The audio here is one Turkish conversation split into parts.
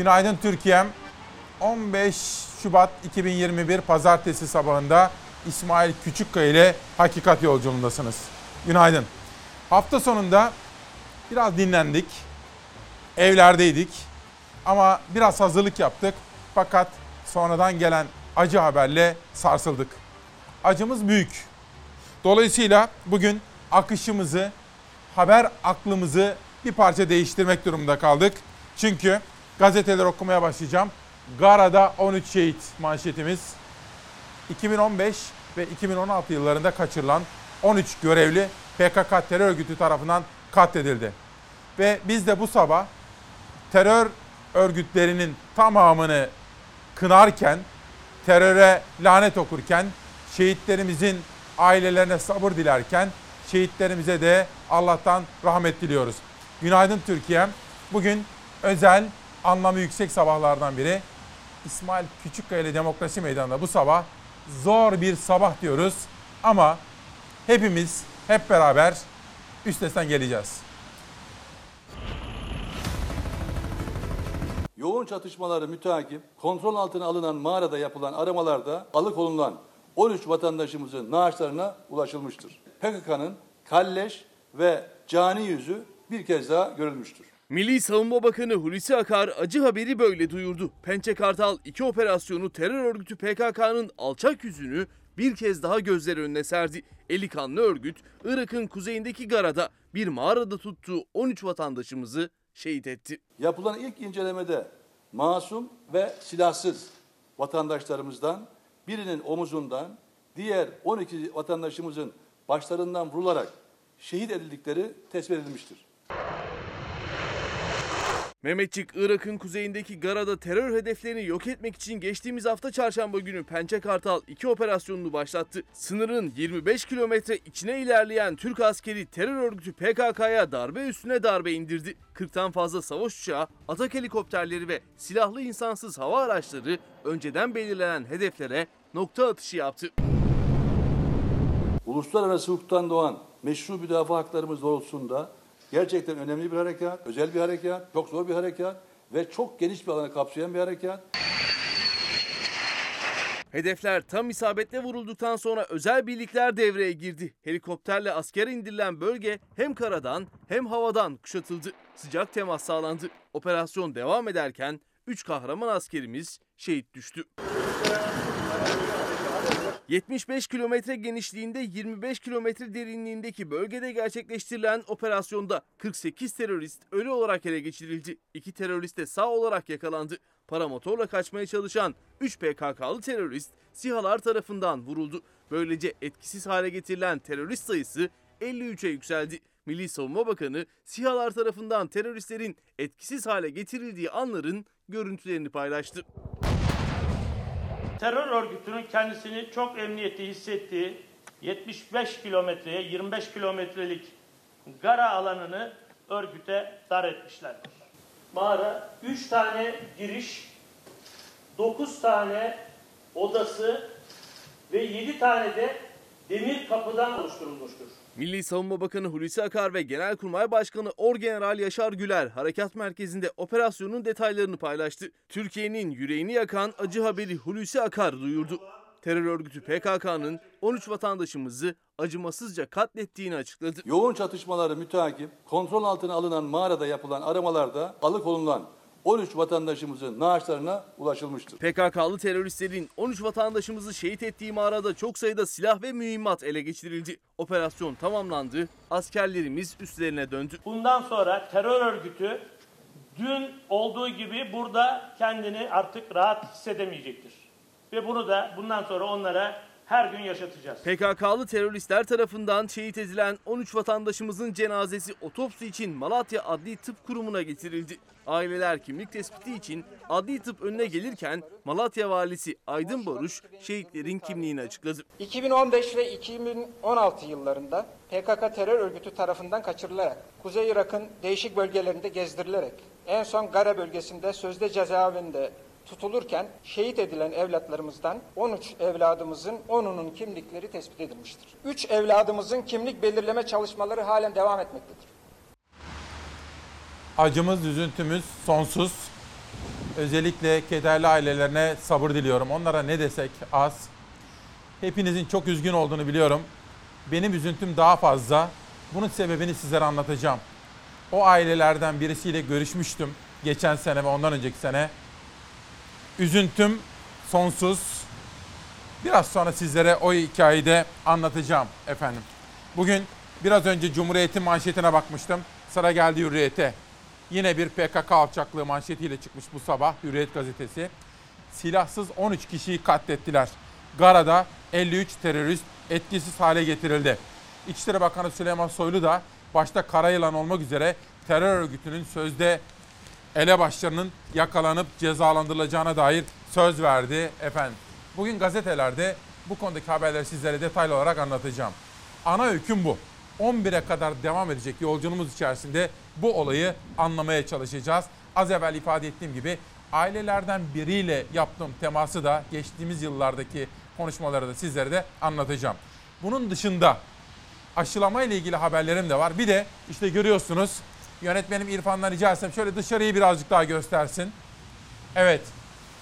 Günaydın Türkiye'm. 15 Şubat 2021 Pazartesi sabahında İsmail Küçükkaya ile Hakikat Yolculuğundasınız. Günaydın. Hafta sonunda biraz dinlendik. Evlerdeydik. Ama biraz hazırlık yaptık. Fakat sonradan gelen acı haberle sarsıldık. Acımız büyük. Dolayısıyla bugün akışımızı, haber aklımızı bir parça değiştirmek durumunda kaldık. Çünkü gazeteler okumaya başlayacağım. Gara'da 13 şehit manşetimiz. 2015 ve 2016 yıllarında kaçırılan 13 görevli PKK terör örgütü tarafından katledildi. Ve biz de bu sabah terör örgütlerinin tamamını kınarken, teröre lanet okurken, şehitlerimizin ailelerine sabır dilerken, şehitlerimize de Allah'tan rahmet diliyoruz. Günaydın Türkiye. Bugün özel, anlamı yüksek sabahlardan biri. İsmail Küçükkaya ile Demokrasi Meydanı'nda bu sabah zor bir sabah diyoruz. Ama hepimiz hep beraber üstesinden geleceğiz. Yoğun çatışmaları müteakip, kontrol altına alınan mağarada yapılan aramalarda alıkonulan 13 vatandaşımızın naaşlarına ulaşılmıştır. PKK'nın kalleş ve cani yüzü bir kez daha görülmüştür. Milli Savunma Bakanı Hulusi Akar acı haberi böyle duyurdu. Pençe Kartal 2 operasyonu terör örgütü PKK'nın alçak yüzünü bir kez daha gözler önüne serdi. Eli kanlı örgüt Irak'ın kuzeyindeki Gara'da bir mağarada tuttuğu 13 vatandaşımızı şehit etti. Yapılan ilk incelemede masum ve silahsız vatandaşlarımızdan birinin omuzundan, diğer 12 vatandaşımızın başlarından vurularak şehit edildikleri tespit edilmiştir. Mehmetçik Irak'ın kuzeyindeki Gara'da terör hedeflerini yok etmek için geçtiğimiz hafta çarşamba günü Pençe Kartal 2 operasyonunu başlattı. Sınırın 25 kilometre içine ilerleyen Türk askeri terör örgütü PKK'ya darbe üstüne darbe indirdi. 40'tan fazla savaş uçağı, atak helikopterleri ve silahlı insansız hava araçları önceden belirlenen hedeflere nokta atışı yaptı. Uluslararası hukuktan doğan meşru müdafaa haklarımız doğrultusunda gerçekten önemli bir harekat, özel bir harekat, çok zor bir harekat ve çok geniş bir alanı kapsayan bir harekat. Hedefler tam isabetle vurulduktan sonra özel birlikler devreye girdi. Helikopterle asker indirilen bölge hem karadan hem havadan kuşatıldı. Sıcak temas sağlandı. Operasyon devam ederken 3 kahraman askerimiz şehit düştü. 75 kilometre genişliğinde 25 kilometre derinliğindeki bölgede gerçekleştirilen operasyonda 48 terörist ölü olarak ele geçirildi. 2 terörist de sağ olarak yakalandı. Paramotorla kaçmaya çalışan 3 PKK'lı terörist SİHA'lar tarafından vuruldu. Böylece etkisiz hale getirilen terörist sayısı 53'e yükseldi. Milli Savunma Bakanı SİHA'lar tarafından teröristlerin etkisiz hale getirildiği anların görüntülerini paylaştı terör örgütünün kendisini çok emniyeti hissettiği 75 kilometreye 25 kilometrelik gara alanını örgüte dar etmişlerdir. Mağara 3 tane giriş, 9 tane odası ve 7 tane de demir kapıdan oluşturulmuştur. Milli Savunma Bakanı Hulusi Akar ve Genelkurmay Başkanı Orgeneral Yaşar Güler harekat merkezinde operasyonun detaylarını paylaştı. Türkiye'nin yüreğini yakan acı haberi Hulusi Akar duyurdu. Terör örgütü PKK'nın 13 vatandaşımızı acımasızca katlettiğini açıkladı. Yoğun çatışmaları müteakip, kontrol altına alınan mağarada yapılan aramalarda alıkonulan 13 vatandaşımızın naaşlarına ulaşılmıştır. PKK'lı teröristlerin 13 vatandaşımızı şehit ettiği mağarada çok sayıda silah ve mühimmat ele geçirildi. Operasyon tamamlandı, askerlerimiz üstlerine döndü. Bundan sonra terör örgütü dün olduğu gibi burada kendini artık rahat hissedemeyecektir. Ve bunu da bundan sonra onlara her gün yaşatacağız. PKK'lı teröristler tarafından şehit edilen 13 vatandaşımızın cenazesi otopsi için Malatya Adli Tıp Kurumu'na getirildi. Aileler kimlik tespiti için adli tıp önüne gelirken Malatya Valisi Aydın Baruş şehitlerin kimliğini açıkladı. 2015 ve 2016 yıllarında PKK terör örgütü tarafından kaçırılarak Kuzey Irak'ın değişik bölgelerinde gezdirilerek en son Gara bölgesinde sözde cezaevinde tutulurken şehit edilen evlatlarımızdan 13 evladımızın 10'unun kimlikleri tespit edilmiştir. 3 evladımızın kimlik belirleme çalışmaları halen devam etmektedir. Acımız, üzüntümüz sonsuz. Özellikle kederli ailelerine sabır diliyorum. Onlara ne desek az. Hepinizin çok üzgün olduğunu biliyorum. Benim üzüntüm daha fazla. Bunun sebebini sizlere anlatacağım. O ailelerden birisiyle görüşmüştüm geçen sene ve ondan önceki sene. Üzüntüm sonsuz. Biraz sonra sizlere o hikayeyi de anlatacağım efendim. Bugün biraz önce Cumhuriyet'in manşetine bakmıştım. Sıra geldi Hürriyet'e. Yine bir PKK alçaklığı manşetiyle çıkmış bu sabah Hürriyet gazetesi. Silahsız 13 kişiyi katlettiler. Gara'da 53 terörist etkisiz hale getirildi. İçişleri Bakanı Süleyman Soylu da başta Karayılan olmak üzere terör örgütünün sözde elebaşlarının yakalanıp cezalandırılacağına dair söz verdi efendim. Bugün gazetelerde bu konudaki haberleri sizlere detaylı olarak anlatacağım. Ana hüküm bu. 11'e kadar devam edecek yolculuğumuz içerisinde bu olayı anlamaya çalışacağız. Az evvel ifade ettiğim gibi ailelerden biriyle yaptığım teması da geçtiğimiz yıllardaki konuşmaları da sizlere de anlatacağım. Bunun dışında aşılama ile ilgili haberlerim de var. Bir de işte görüyorsunuz yönetmenim İrfan'dan rica etsem şöyle dışarıyı birazcık daha göstersin. Evet,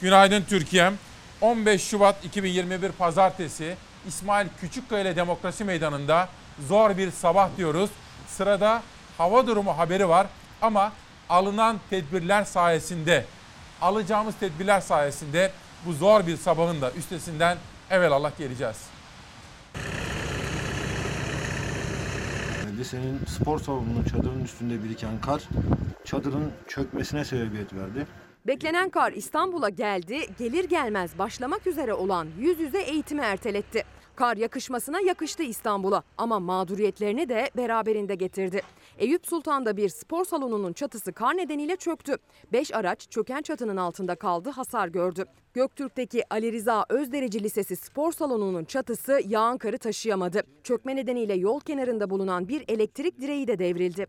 günaydın Türkiye'm. 15 Şubat 2021 Pazartesi İsmail Küçükkaya ile Demokrasi Meydanı'nda zor bir sabah diyoruz. Sırada hava durumu haberi var ama alınan tedbirler sayesinde, alacağımız tedbirler sayesinde bu zor bir sabahın da üstesinden evelallah geleceğiz. Lisenin spor salonunun çadırın üstünde biriken kar çadırın çökmesine sebebiyet verdi. Beklenen kar İstanbul'a geldi, gelir gelmez başlamak üzere olan yüz yüze eğitimi erteletti. Kar yakışmasına yakıştı İstanbul'a ama mağduriyetlerini de beraberinde getirdi. Eyüp Sultan'da bir spor salonunun çatısı kar nedeniyle çöktü. 5 araç çöken çatının altında kaldı, hasar gördü. Göktürk'teki Ali Rıza Özdereci Lisesi spor salonunun çatısı yağan karı taşıyamadı. Çökme nedeniyle yol kenarında bulunan bir elektrik direği de devrildi.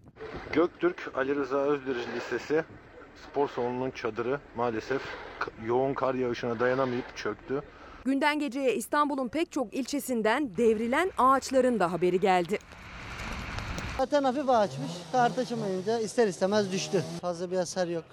Göktürk Ali Rıza Özderici Lisesi spor salonunun çadırı maalesef yoğun kar yağışına dayanamayıp çöktü. Günden geceye İstanbul'un pek çok ilçesinden devrilen ağaçların da haberi geldi. Zaten hafif ağaçmış. Kar taşımayınca ister istemez düştü. Fazla bir hasar yok.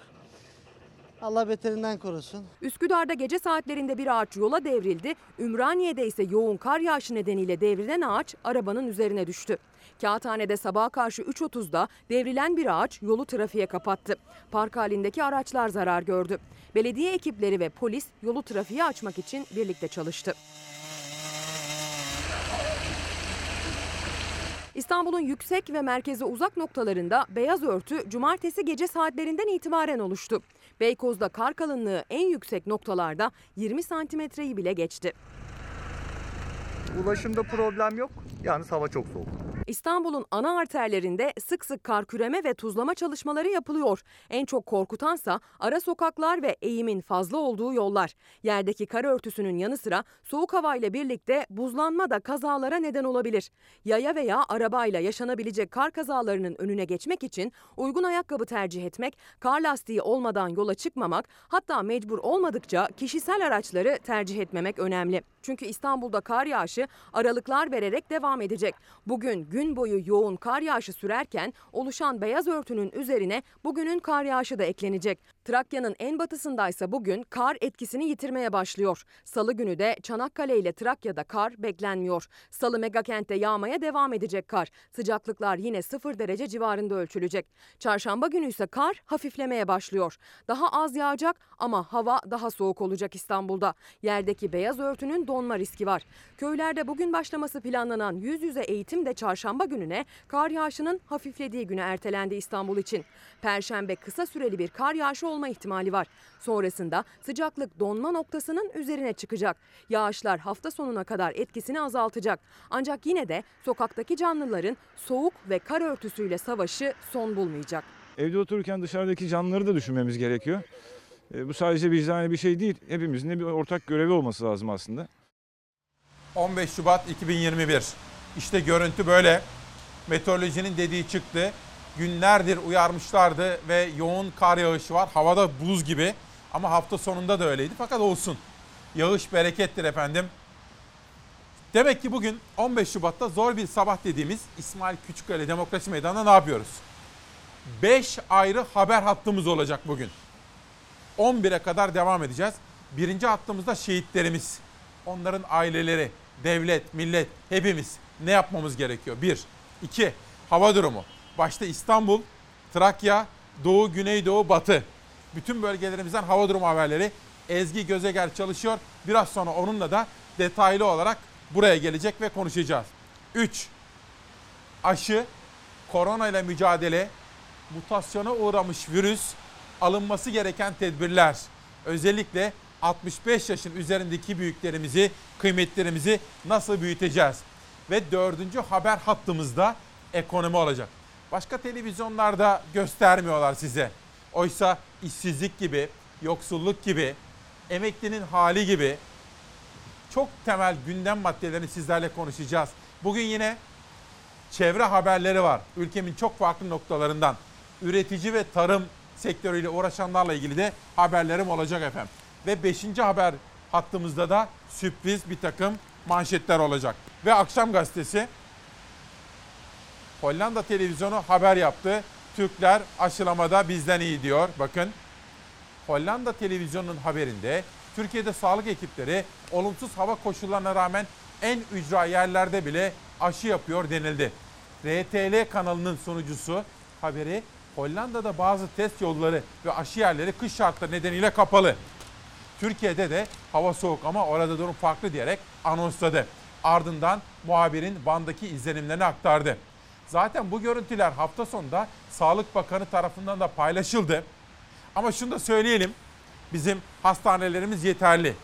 Allah beterinden korusun. Üsküdar'da gece saatlerinde bir ağaç yola devrildi. Ümraniye'de ise yoğun kar yağışı nedeniyle devrilen ağaç arabanın üzerine düştü. Kağıthane'de sabaha karşı 3.30'da devrilen bir ağaç yolu trafiğe kapattı. Park halindeki araçlar zarar gördü. Belediye ekipleri ve polis yolu trafiğe açmak için birlikte çalıştı. İstanbul'un yüksek ve merkeze uzak noktalarında beyaz örtü cumartesi gece saatlerinden itibaren oluştu. Beykoz'da kar kalınlığı en yüksek noktalarda 20 santimetreyi bile geçti. Ulaşımda problem yok. Yalnız hava çok soğuk. İstanbul'un ana arterlerinde sık sık kar küreme ve tuzlama çalışmaları yapılıyor. En çok korkutansa ara sokaklar ve eğimin fazla olduğu yollar. Yerdeki kar örtüsünün yanı sıra soğuk havayla birlikte buzlanma da kazalara neden olabilir. Yaya veya arabayla yaşanabilecek kar kazalarının önüne geçmek için uygun ayakkabı tercih etmek, kar lastiği olmadan yola çıkmamak, hatta mecbur olmadıkça kişisel araçları tercih etmemek önemli. Çünkü İstanbul'da kar yağışı aralıklar vererek devam edecek. Bugün gün boyu yoğun kar yağışı sürerken oluşan beyaz örtünün üzerine bugünün kar yağışı da eklenecek. Trakya'nın en batısındaysa bugün kar etkisini yitirmeye başlıyor. Salı günü de Çanakkale ile Trakya'da kar beklenmiyor. Salı megakent'te yağmaya devam edecek kar. Sıcaklıklar yine 0 derece civarında ölçülecek. Çarşamba günü ise kar hafiflemeye başlıyor. Daha az yağacak ama hava daha soğuk olacak İstanbul'da. Yerdeki beyaz örtünün donma riski var. Köylerde bugün başlaması planlanan yüz yüze eğitim de çarşamba gününe kar yağışının hafiflediği güne ertelendi İstanbul için. Perşembe kısa süreli bir kar yağışı olma ihtimali var. Sonrasında sıcaklık donma noktasının üzerine çıkacak. Yağışlar hafta sonuna kadar etkisini azaltacak. Ancak yine de sokaktaki canlıların soğuk ve kar örtüsüyle savaşı son bulmayacak. Evde otururken dışarıdaki canlıları da düşünmemiz gerekiyor. E, bu sadece vicdani bir şey değil. Hepimizin de bir ortak görevi olması lazım aslında. 15 Şubat 2021. İşte görüntü böyle. Meteorolojinin dediği çıktı. Günlerdir uyarmışlardı ve yoğun kar yağışı var. Havada buz gibi. Ama hafta sonunda da öyleydi. Fakat olsun. Yağış berekettir efendim. Demek ki bugün 15 Şubat'ta zor bir sabah dediğimiz İsmail Küçükkaya Demokrasi Meydanı'nda ne yapıyoruz? 5 ayrı haber hattımız olacak bugün. 11'e kadar devam edeceğiz. Birinci hattımızda şehitlerimiz. Onların aileleri, devlet, millet, hepimiz ne yapmamız gerekiyor? Bir. iki Hava durumu. Başta İstanbul, Trakya, Doğu, Güneydoğu, Batı. Bütün bölgelerimizden hava durumu haberleri. Ezgi Gözegel çalışıyor. Biraz sonra onunla da detaylı olarak buraya gelecek ve konuşacağız. 3. Aşı, korona ile mücadele, mutasyona uğramış virüs, alınması gereken tedbirler. Özellikle 65 yaşın üzerindeki büyüklerimizi, kıymetlerimizi nasıl büyüteceğiz? Ve dördüncü haber hattımızda ekonomi olacak. Başka televizyonlarda göstermiyorlar size. Oysa işsizlik gibi, yoksulluk gibi, emeklinin hali gibi çok temel gündem maddelerini sizlerle konuşacağız. Bugün yine çevre haberleri var. Ülkemin çok farklı noktalarından. Üretici ve tarım sektörüyle uğraşanlarla ilgili de haberlerim olacak efendim. Ve 5. haber hattımızda da sürpriz bir takım manşetler olacak. Ve akşam gazetesi Hollanda televizyonu haber yaptı. Türkler aşılamada bizden iyi diyor. Bakın Hollanda televizyonunun haberinde Türkiye'de sağlık ekipleri olumsuz hava koşullarına rağmen en ücra yerlerde bile aşı yapıyor denildi. RTL kanalının sunucusu haberi Hollanda'da bazı test yolları ve aşı yerleri kış şartları nedeniyle kapalı. Türkiye'de de hava soğuk ama orada durum farklı diyerek anonsladı. Ardından muhabirin bandaki izlenimlerini aktardı. Zaten bu görüntüler hafta sonunda Sağlık Bakanı tarafından da paylaşıldı. Ama şunu da söyleyelim. Bizim hastanelerimiz yeterli.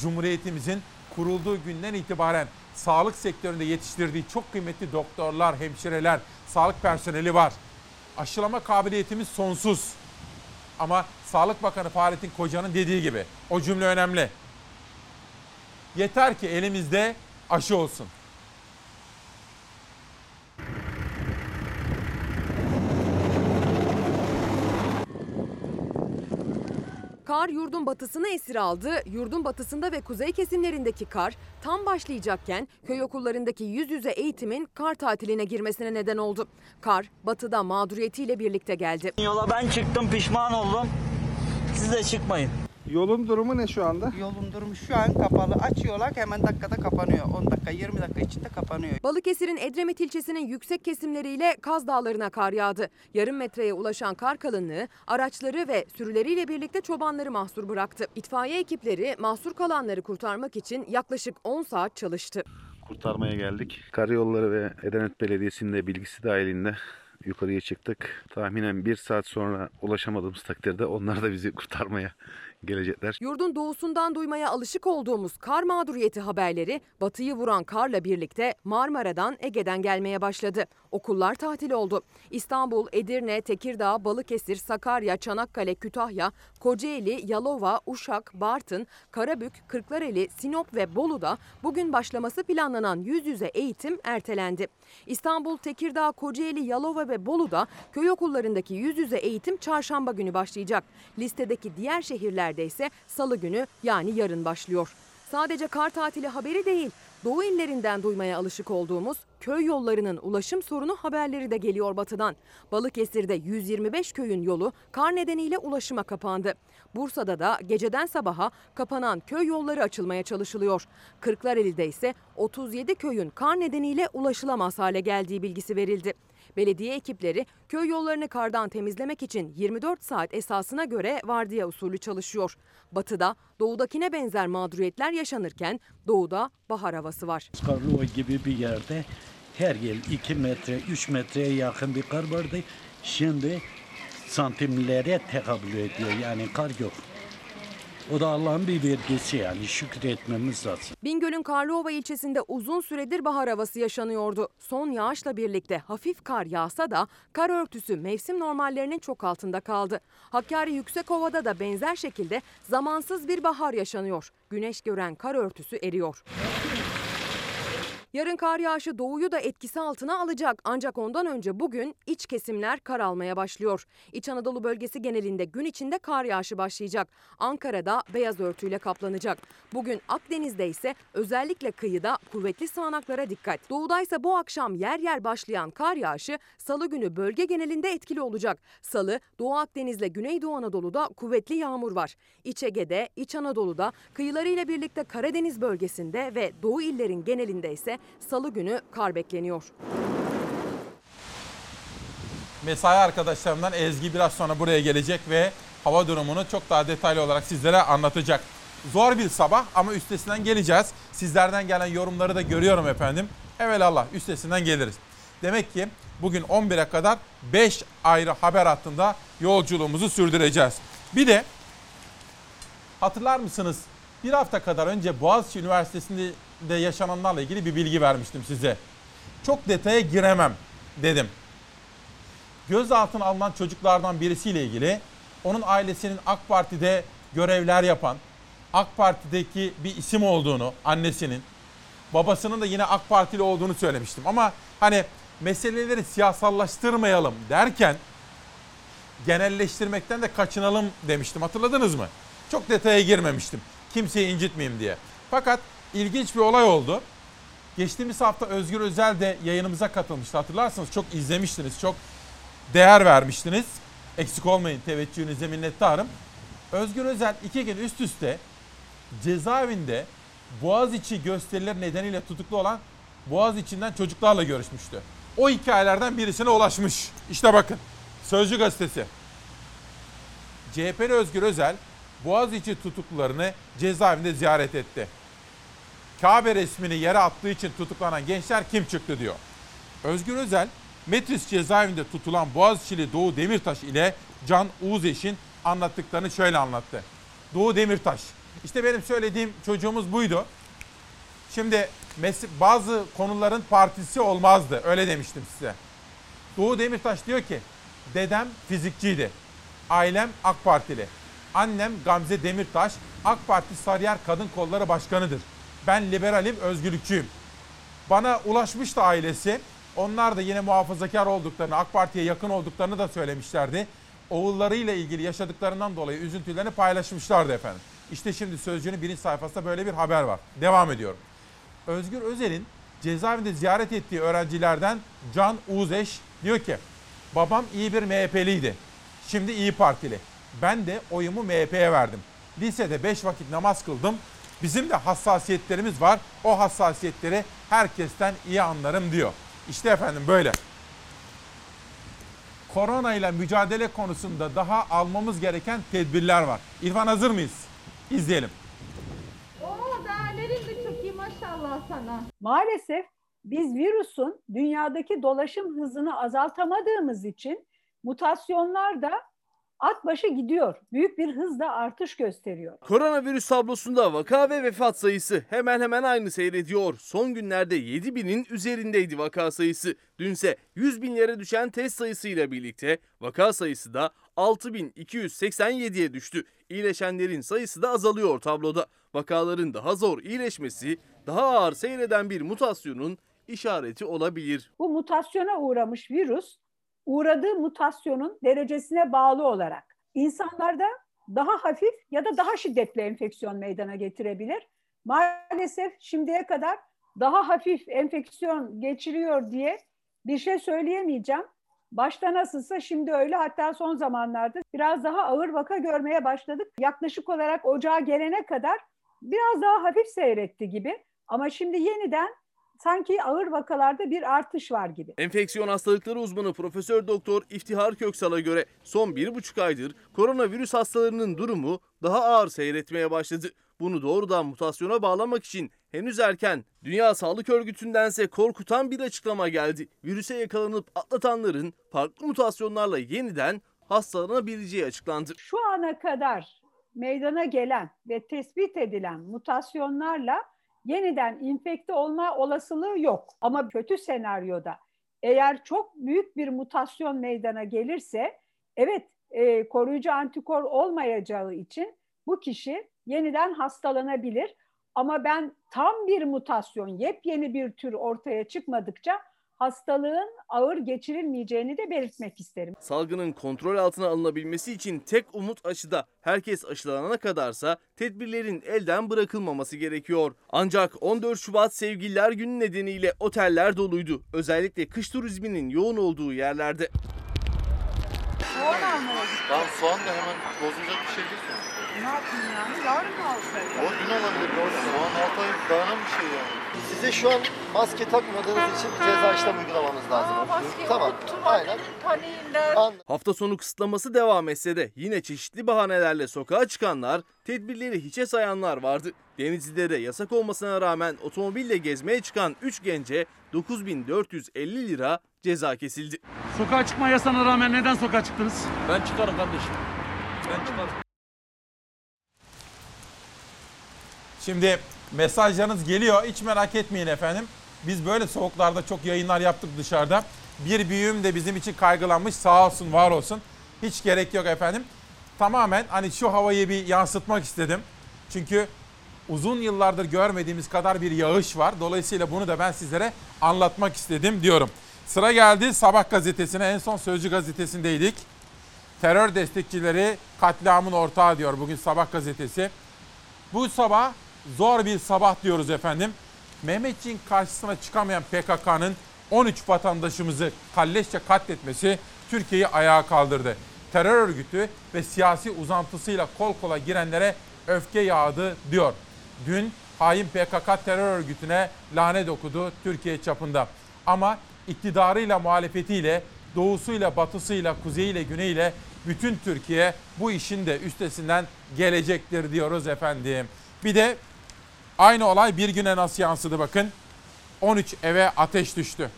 Cumhuriyetimizin kurulduğu günden itibaren sağlık sektöründe yetiştirdiği çok kıymetli doktorlar, hemşireler, sağlık personeli var. Aşılama kabiliyetimiz sonsuz. Ama Sağlık Bakanı Fahrettin Koca'nın dediği gibi o cümle önemli. Yeter ki elimizde aşı olsun. Kar yurdun batısını esir aldı. Yurdun batısında ve kuzey kesimlerindeki kar tam başlayacakken köy okullarındaki yüz yüze eğitimin kar tatiline girmesine neden oldu. Kar batıda mağduriyetiyle birlikte geldi. Yola ben çıktım pişman oldum. Siz de çıkmayın. Yolun durumu ne şu anda? Yolun durumu şu an kapalı. Açıyorlar hemen dakikada kapanıyor. 10 dakika 20 dakika içinde kapanıyor. Balıkesir'in Edremit ilçesinin yüksek kesimleriyle Kaz Dağları'na kar yağdı. Yarım metreye ulaşan kar kalınlığı araçları ve sürüleriyle birlikte çobanları mahsur bıraktı. İtfaiye ekipleri mahsur kalanları kurtarmak için yaklaşık 10 saat çalıştı. Kurtarmaya geldik. Karayolları ve Edenet Belediyesi'nin de bilgisi dahilinde yukarıya çıktık. Tahminen bir saat sonra ulaşamadığımız takdirde onlar da bizi kurtarmaya gelecekler. Yurdun doğusundan duymaya alışık olduğumuz kar mağduriyeti haberleri batıyı vuran karla birlikte Marmara'dan Ege'den gelmeye başladı. Okullar tatil oldu. İstanbul, Edirne, Tekirdağ, Balıkesir, Sakarya, Çanakkale, Kütahya, Kocaeli, Yalova, Uşak, Bartın, Karabük, Kırklareli, Sinop ve Bolu'da bugün başlaması planlanan yüz yüze eğitim ertelendi. İstanbul, Tekirdağ, Kocaeli, Yalova ve Bolu'da köy okullarındaki yüz yüze eğitim çarşamba günü başlayacak. Listedeki diğer şehirlerde ise salı günü yani yarın başlıyor. Sadece kar tatili haberi değil, Doğu illerinden duymaya alışık olduğumuz köy yollarının ulaşım sorunu haberleri de geliyor batıdan. Balıkesir'de 125 köyün yolu kar nedeniyle ulaşıma kapandı. Bursa'da da geceden sabaha kapanan köy yolları açılmaya çalışılıyor. Kırklareli'de ise 37 köyün kar nedeniyle ulaşılamaz hale geldiği bilgisi verildi. Belediye ekipleri köy yollarını kardan temizlemek için 24 saat esasına göre vardiya usulü çalışıyor. Batıda doğudakine benzer mağduriyetler yaşanırken doğuda bahar havası var. Karlova gibi bir yerde her yıl 2 metre 3 metreye yakın bir kar vardı. Şimdi santimlere tekabül ediyor yani kar yok. O da Allah'ın bir vergisi yani şükretmemiz lazım. Bingöl'ün Karlıova ilçesinde uzun süredir bahar havası yaşanıyordu. Son yağışla birlikte hafif kar yağsa da kar örtüsü mevsim normallerinin çok altında kaldı. Hakkari Yüksekova'da da benzer şekilde zamansız bir bahar yaşanıyor. Güneş gören kar örtüsü eriyor. Yarın kar yağışı doğuyu da etkisi altına alacak ancak ondan önce bugün iç kesimler kar almaya başlıyor. İç Anadolu bölgesi genelinde gün içinde kar yağışı başlayacak. Ankara'da beyaz örtüyle kaplanacak. Bugün Akdeniz'de ise özellikle kıyıda kuvvetli sağanaklara dikkat. Doğuda ise bu akşam yer yer başlayan kar yağışı salı günü bölge genelinde etkili olacak. Salı Doğu Akdeniz'le Güneydoğu Anadolu'da kuvvetli yağmur var. İç Ege'de, İç Anadolu'da, kıyılarıyla birlikte Karadeniz bölgesinde ve Doğu illerin genelinde ise salı günü kar bekleniyor. Mesai arkadaşlarımdan Ezgi biraz sonra buraya gelecek ve hava durumunu çok daha detaylı olarak sizlere anlatacak. Zor bir sabah ama üstesinden geleceğiz. Sizlerden gelen yorumları da görüyorum efendim. Evelallah üstesinden geliriz. Demek ki bugün 11'e kadar 5 ayrı haber hattında yolculuğumuzu sürdüreceğiz. Bir de hatırlar mısınız? Bir hafta kadar önce Boğaziçi Üniversitesi'nde yaşananlarla ilgili bir bilgi vermiştim size. Çok detaya giremem dedim. Gözaltına alınan çocuklardan birisiyle ilgili onun ailesinin AK Parti'de görevler yapan, AK Parti'deki bir isim olduğunu, annesinin, babasının da yine AK Partili olduğunu söylemiştim. Ama hani meseleleri siyasallaştırmayalım derken genelleştirmekten de kaçınalım demiştim. Hatırladınız mı? Çok detaya girmemiştim. Kimseyi incitmeyeyim diye. Fakat ilginç bir olay oldu. Geçtiğimiz hafta Özgür Özel de yayınımıza katılmıştı. Hatırlarsınız çok izlemiştiniz, çok değer vermiştiniz. Eksik olmayın teveccühünüze minnettarım. Özgür Özel iki gün üst üste cezaevinde Boğaziçi gösterileri nedeniyle tutuklu olan Boğaziçi'nden çocuklarla görüşmüştü. O hikayelerden birisine ulaşmış. İşte bakın Sözcü gazetesi. CHP'li Özgür Özel Boğaziçi tutuklularını cezaevinde ziyaret etti. Kabe resmini yere attığı için tutuklanan gençler kim çıktı diyor. Özgür Özel, Metris cezaevinde tutulan Boğaziçi'li Doğu Demirtaş ile Can Uğuzeş'in anlattıklarını şöyle anlattı. Doğu Demirtaş, işte benim söylediğim çocuğumuz buydu. Şimdi bazı konuların partisi olmazdı, öyle demiştim size. Doğu Demirtaş diyor ki, dedem fizikçiydi, ailem AK Partili. Annem Gamze Demirtaş, AK Parti Sarıyer Kadın Kolları Başkanı'dır. Ben liberalim, özgürlükçüyüm. Bana ulaşmıştı ailesi. Onlar da yine muhafazakar olduklarını, AK Parti'ye yakın olduklarını da söylemişlerdi. Oğullarıyla ilgili yaşadıklarından dolayı üzüntülerini paylaşmışlardı efendim. İşte şimdi Sözcü'nün birinci sayfasında böyle bir haber var. Devam ediyorum. Özgür Özel'in cezaevinde ziyaret ettiği öğrencilerden Can Uzeş diyor ki babam iyi bir MHP'liydi. Şimdi iyi Partili. Ben de oyumu MHP'ye verdim. Lisede 5 vakit namaz kıldım. Bizim de hassasiyetlerimiz var. O hassasiyetleri herkesten iyi anlarım diyor. İşte efendim böyle. Korona ile mücadele konusunda daha almamız gereken tedbirler var. İrfan hazır mıyız? İzleyelim. Oo değerlerin de çok iyi maşallah sana. Maalesef biz virüsün dünyadaki dolaşım hızını azaltamadığımız için mutasyonlar da at başı gidiyor. Büyük bir hızla artış gösteriyor. Koronavirüs tablosunda vaka ve vefat sayısı hemen hemen aynı seyrediyor. Son günlerde 7 binin üzerindeydi vaka sayısı. Dünse 100 binlere düşen test sayısıyla birlikte vaka sayısı da 6287'ye düştü. İyileşenlerin sayısı da azalıyor tabloda. Vakaların daha zor iyileşmesi daha ağır seyreden bir mutasyonun işareti olabilir. Bu mutasyona uğramış virüs uğradığı mutasyonun derecesine bağlı olarak insanlarda daha hafif ya da daha şiddetli enfeksiyon meydana getirebilir. Maalesef şimdiye kadar daha hafif enfeksiyon geçiriyor diye bir şey söyleyemeyeceğim. Başta nasılsa şimdi öyle hatta son zamanlarda biraz daha ağır vaka görmeye başladık. Yaklaşık olarak ocağa gelene kadar biraz daha hafif seyretti gibi. Ama şimdi yeniden sanki ağır vakalarda bir artış var gibi. Enfeksiyon hastalıkları uzmanı Profesör Doktor İftihar Köksal'a göre son bir buçuk aydır koronavirüs hastalarının durumu daha ağır seyretmeye başladı. Bunu doğrudan mutasyona bağlamak için henüz erken. Dünya Sağlık Örgütü'ndense korkutan bir açıklama geldi. Virüse yakalanıp atlatanların farklı mutasyonlarla yeniden hastalanabileceği açıklandı. Şu ana kadar meydana gelen ve tespit edilen mutasyonlarla yeniden infekte olma olasılığı yok. Ama kötü senaryoda eğer çok büyük bir mutasyon meydana gelirse evet e, koruyucu antikor olmayacağı için bu kişi yeniden hastalanabilir. Ama ben tam bir mutasyon, yepyeni bir tür ortaya çıkmadıkça hastalığın ağır geçirilmeyeceğini de belirtmek isterim. Salgının kontrol altına alınabilmesi için tek umut aşıda. Herkes aşılanana kadarsa tedbirlerin elden bırakılmaması gerekiyor. Ancak 14 Şubat Sevgililer Günü nedeniyle oteller doluydu. Özellikle kış turizminin yoğun olduğu yerlerde. Soğan gittim. Tamam soğan da hemen bozulacak bir şey değil. Ne yapayım yani? Yarın mı alsaydım? O gün olabilir. Doğru. Soğan 6 ay dayanan bir şey yani. Size şu an maske takmadığınız için bir ceza işlem uygulamamız lazım. Aa, maske tamam. unuttum. Aynen. Paniğinden. Hafta sonu kısıtlaması devam etse de yine çeşitli bahanelerle sokağa çıkanlar, tedbirleri hiçe sayanlar vardı. Denizli'de de yasak olmasına rağmen otomobille gezmeye çıkan 3 gence 9450 lira ceza kesildi. Sokağa çıkma yasana rağmen neden sokağa çıktınız? Ben çıkarım kardeşim. Ben çıkarım. Şimdi mesajlarınız geliyor. Hiç merak etmeyin efendim. Biz böyle soğuklarda çok yayınlar yaptık dışarıda. Bir büyüğüm de bizim için kaygılanmış. Sağ olsun, var olsun. Hiç gerek yok efendim. Tamamen hani şu havayı bir yansıtmak istedim. Çünkü uzun yıllardır görmediğimiz kadar bir yağış var. Dolayısıyla bunu da ben sizlere anlatmak istedim diyorum. Sıra geldi Sabah gazetesine. En son Sözcü gazetesindeydik. Terör destekçileri katliamın ortağı diyor bugün Sabah gazetesi. Bu sabah zor bir sabah diyoruz efendim. Mehmetçiğin karşısına çıkamayan PKK'nın 13 vatandaşımızı kalleşçe katletmesi Türkiye'yi ayağa kaldırdı. Terör örgütü ve siyasi uzantısıyla kol kola girenlere öfke yağdı diyor. Dün hain PKK terör örgütüne lanet okudu Türkiye çapında. Ama iktidarıyla muhalefetiyle, doğusuyla, batısıyla, kuzeyiyle, güneyiyle bütün Türkiye bu işin de üstesinden gelecektir diyoruz efendim. Bir de aynı olay bir güne nasıl yansıdı bakın. 13 eve ateş düştü.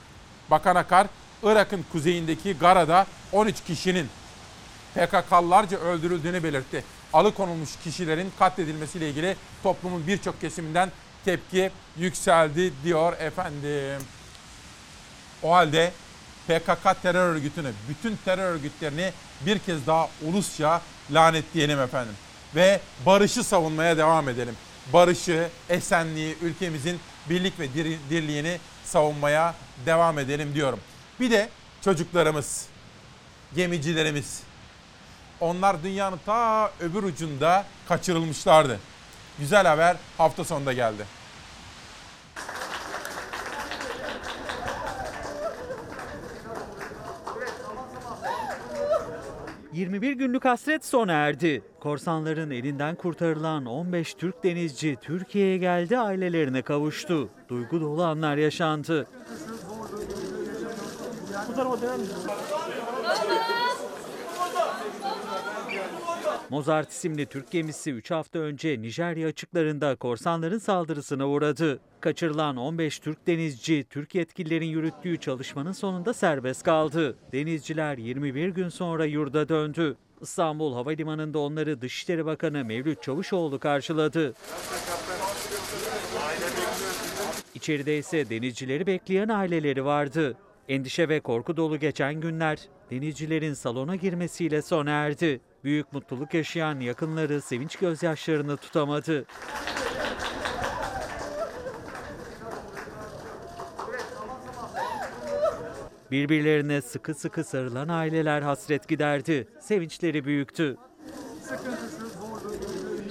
Bakan Akar, Irak'ın kuzeyindeki Gara'da 13 kişinin PKK'larca öldürüldüğünü belirtti. Alıkonulmuş kişilerin katledilmesiyle ilgili toplumun birçok kesiminden tepki yükseldi diyor efendim. O halde PKK terör örgütünü, bütün terör örgütlerini bir kez daha ulusça lanetleyelim efendim. Ve barışı savunmaya devam edelim. Barışı, esenliği, ülkemizin birlik ve dir- dirliğini savunmaya devam edelim diyorum. Bir de çocuklarımız, gemicilerimiz. Onlar dünyanın ta öbür ucunda kaçırılmışlardı. Güzel haber hafta sonunda geldi. 21 günlük hasret sona erdi. Korsanların elinden kurtarılan 15 Türk denizci Türkiye'ye geldi, ailelerine kavuştu. Duygu dolu anlar yaşandı. Mozart isimli Türk gemisi 3 hafta önce Nijerya açıklarında korsanların saldırısına uğradı. Kaçırılan 15 Türk denizci Türk yetkililerin yürüttüğü çalışmanın sonunda serbest kaldı. Denizciler 21 gün sonra yurda döndü. İstanbul Havalimanı'nda onları Dışişleri Bakanı Mevlüt Çavuşoğlu karşıladı. İçeride ise denizcileri bekleyen aileleri vardı. Endişe ve korku dolu geçen günler denizcilerin salona girmesiyle sona erdi. Büyük mutluluk yaşayan yakınları sevinç gözyaşlarını tutamadı. Birbirlerine sıkı sıkı sarılan aileler hasret giderdi. Sevinçleri büyüktü.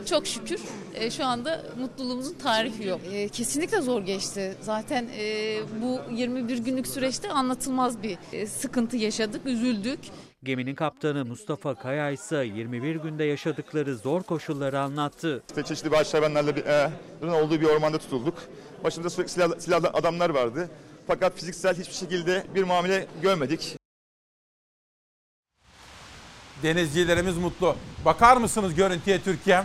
Çok şükür e, şu anda mutluluğumuzun tarifi yok. E, kesinlikle zor geçti. Zaten e, bu 21 günlük süreçte anlatılmaz bir e, sıkıntı yaşadık, üzüldük. Geminin kaptanı Mustafa Kaya ise 21 günde yaşadıkları zor koşulları anlattı. İşte çeşitli vahşi hayvanlarla bir, e, olduğu bir ormanda tutulduk. Başımızda sürekli silah, silahlı adamlar vardı. Fakat fiziksel hiçbir şekilde bir muamele görmedik. Denizcilerimiz mutlu. Bakar mısınız görüntüye Türkiye?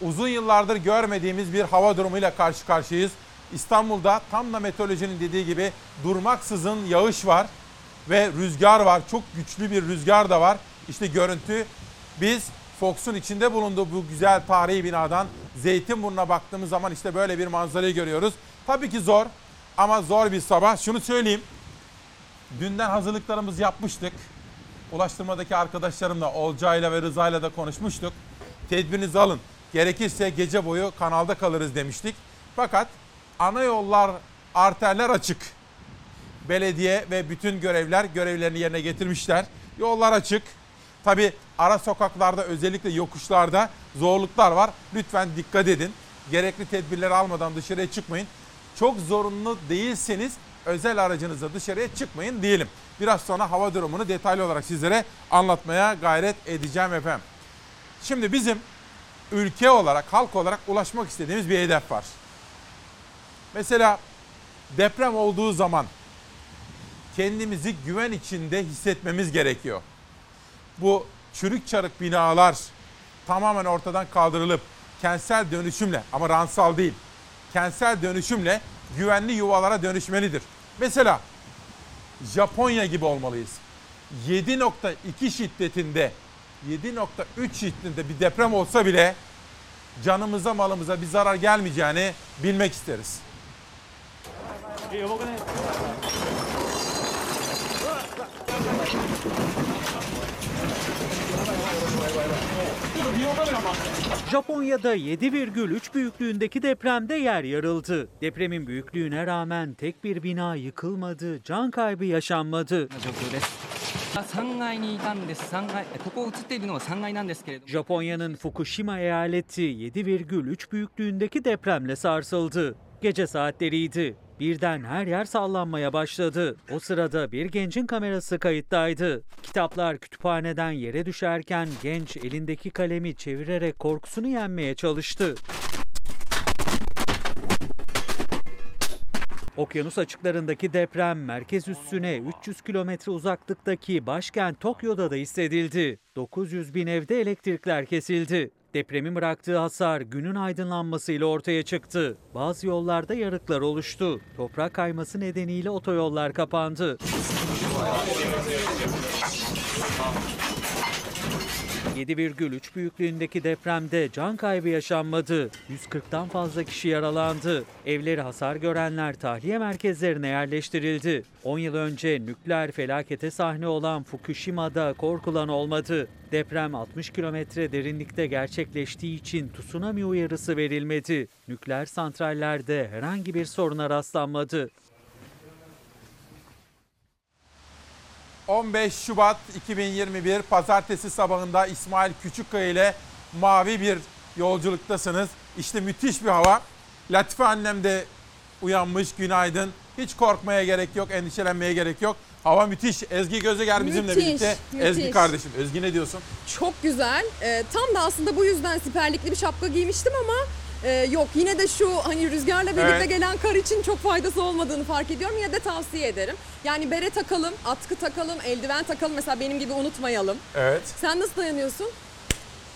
Uzun yıllardır görmediğimiz bir hava durumuyla karşı karşıyayız. İstanbul'da tam da meteorolojinin dediği gibi durmaksızın yağış var ve rüzgar var. Çok güçlü bir rüzgar da var. İşte görüntü biz Fox'un içinde bulunduğu bu güzel tarihi binadan Zeytinburnu'na baktığımız zaman işte böyle bir manzarayı görüyoruz. Tabii ki zor ama zor bir sabah. Şunu söyleyeyim. Dünden hazırlıklarımızı yapmıştık. Ulaştırmadaki arkadaşlarımla Olcay'la ve Rıza'yla da konuşmuştuk. Tedbirinizi alın. Gerekirse gece boyu kanalda kalırız demiştik. Fakat ana yollar, arterler açık. Belediye ve bütün görevler görevlerini yerine getirmişler. Yollar açık. Tabi ara sokaklarda özellikle yokuşlarda zorluklar var. Lütfen dikkat edin. Gerekli tedbirleri almadan dışarıya çıkmayın. Çok zorunlu değilseniz özel aracınızla dışarıya çıkmayın diyelim. Biraz sonra hava durumunu detaylı olarak sizlere anlatmaya gayret edeceğim efendim. Şimdi bizim ülke olarak, halk olarak ulaşmak istediğimiz bir hedef var. Mesela deprem olduğu zaman kendimizi güven içinde hissetmemiz gerekiyor. Bu çürük çarık binalar tamamen ortadan kaldırılıp kentsel dönüşümle ama ransal değil, kentsel dönüşümle güvenli yuvalara dönüşmelidir. Mesela Japonya gibi olmalıyız. 7.2 şiddetinde 7.3 şiddetinde bir deprem olsa bile canımıza malımıza bir zarar gelmeyeceğini bilmek isteriz. Japonya'da 7,3 büyüklüğündeki depremde yer yarıldı. Depremin büyüklüğüne rağmen tek bir bina yıkılmadı, can kaybı yaşanmadı. Japonya'nın Fukushima eyaleti 7,3 büyüklüğündeki depremle sarsıldı. Gece saatleriydi. Birden her yer sallanmaya başladı. O sırada bir gencin kamerası kayıttaydı. Kitaplar kütüphaneden yere düşerken genç elindeki kalemi çevirerek korkusunu yenmeye çalıştı. Okyanus açıklarındaki deprem merkez üssüne 300 kilometre uzaklıktaki başkent Tokyo'da da hissedildi. 900 bin evde elektrikler kesildi. Depremin bıraktığı hasar günün aydınlanmasıyla ortaya çıktı. Bazı yollarda yarıklar oluştu. Toprak kayması nedeniyle otoyollar kapandı. 7,3 büyüklüğündeki depremde can kaybı yaşanmadı. 140'tan fazla kişi yaralandı. Evleri hasar görenler tahliye merkezlerine yerleştirildi. 10 yıl önce nükleer felakete sahne olan Fukushima'da korkulan olmadı. Deprem 60 kilometre derinlikte gerçekleştiği için tsunami uyarısı verilmedi. Nükleer santrallerde herhangi bir soruna rastlanmadı. 15 Şubat 2021 Pazartesi sabahında İsmail Küçükkaya ile mavi bir yolculuktasınız. İşte müthiş bir hava. Latife annem de uyanmış günaydın. Hiç korkmaya gerek yok, endişelenmeye gerek yok. Hava müthiş. Ezgi Gözeger bizimle Müthiş, birlikte. müthiş. Ezgi kardeşim, Ezgi ne diyorsun? Çok güzel. Ee, tam da aslında bu yüzden siperlikli bir şapka giymiştim ama e, yok yine de şu hani rüzgarla birlikte Evet. gelen kar için çok faydası olmadığını fark ediyorum. Yine de tavsiye ederim. Yani bere takalım, atkı takalım, eldiven takalım. Mesela benim gibi unutmayalım. Evet. Sen nasıl dayanıyorsun?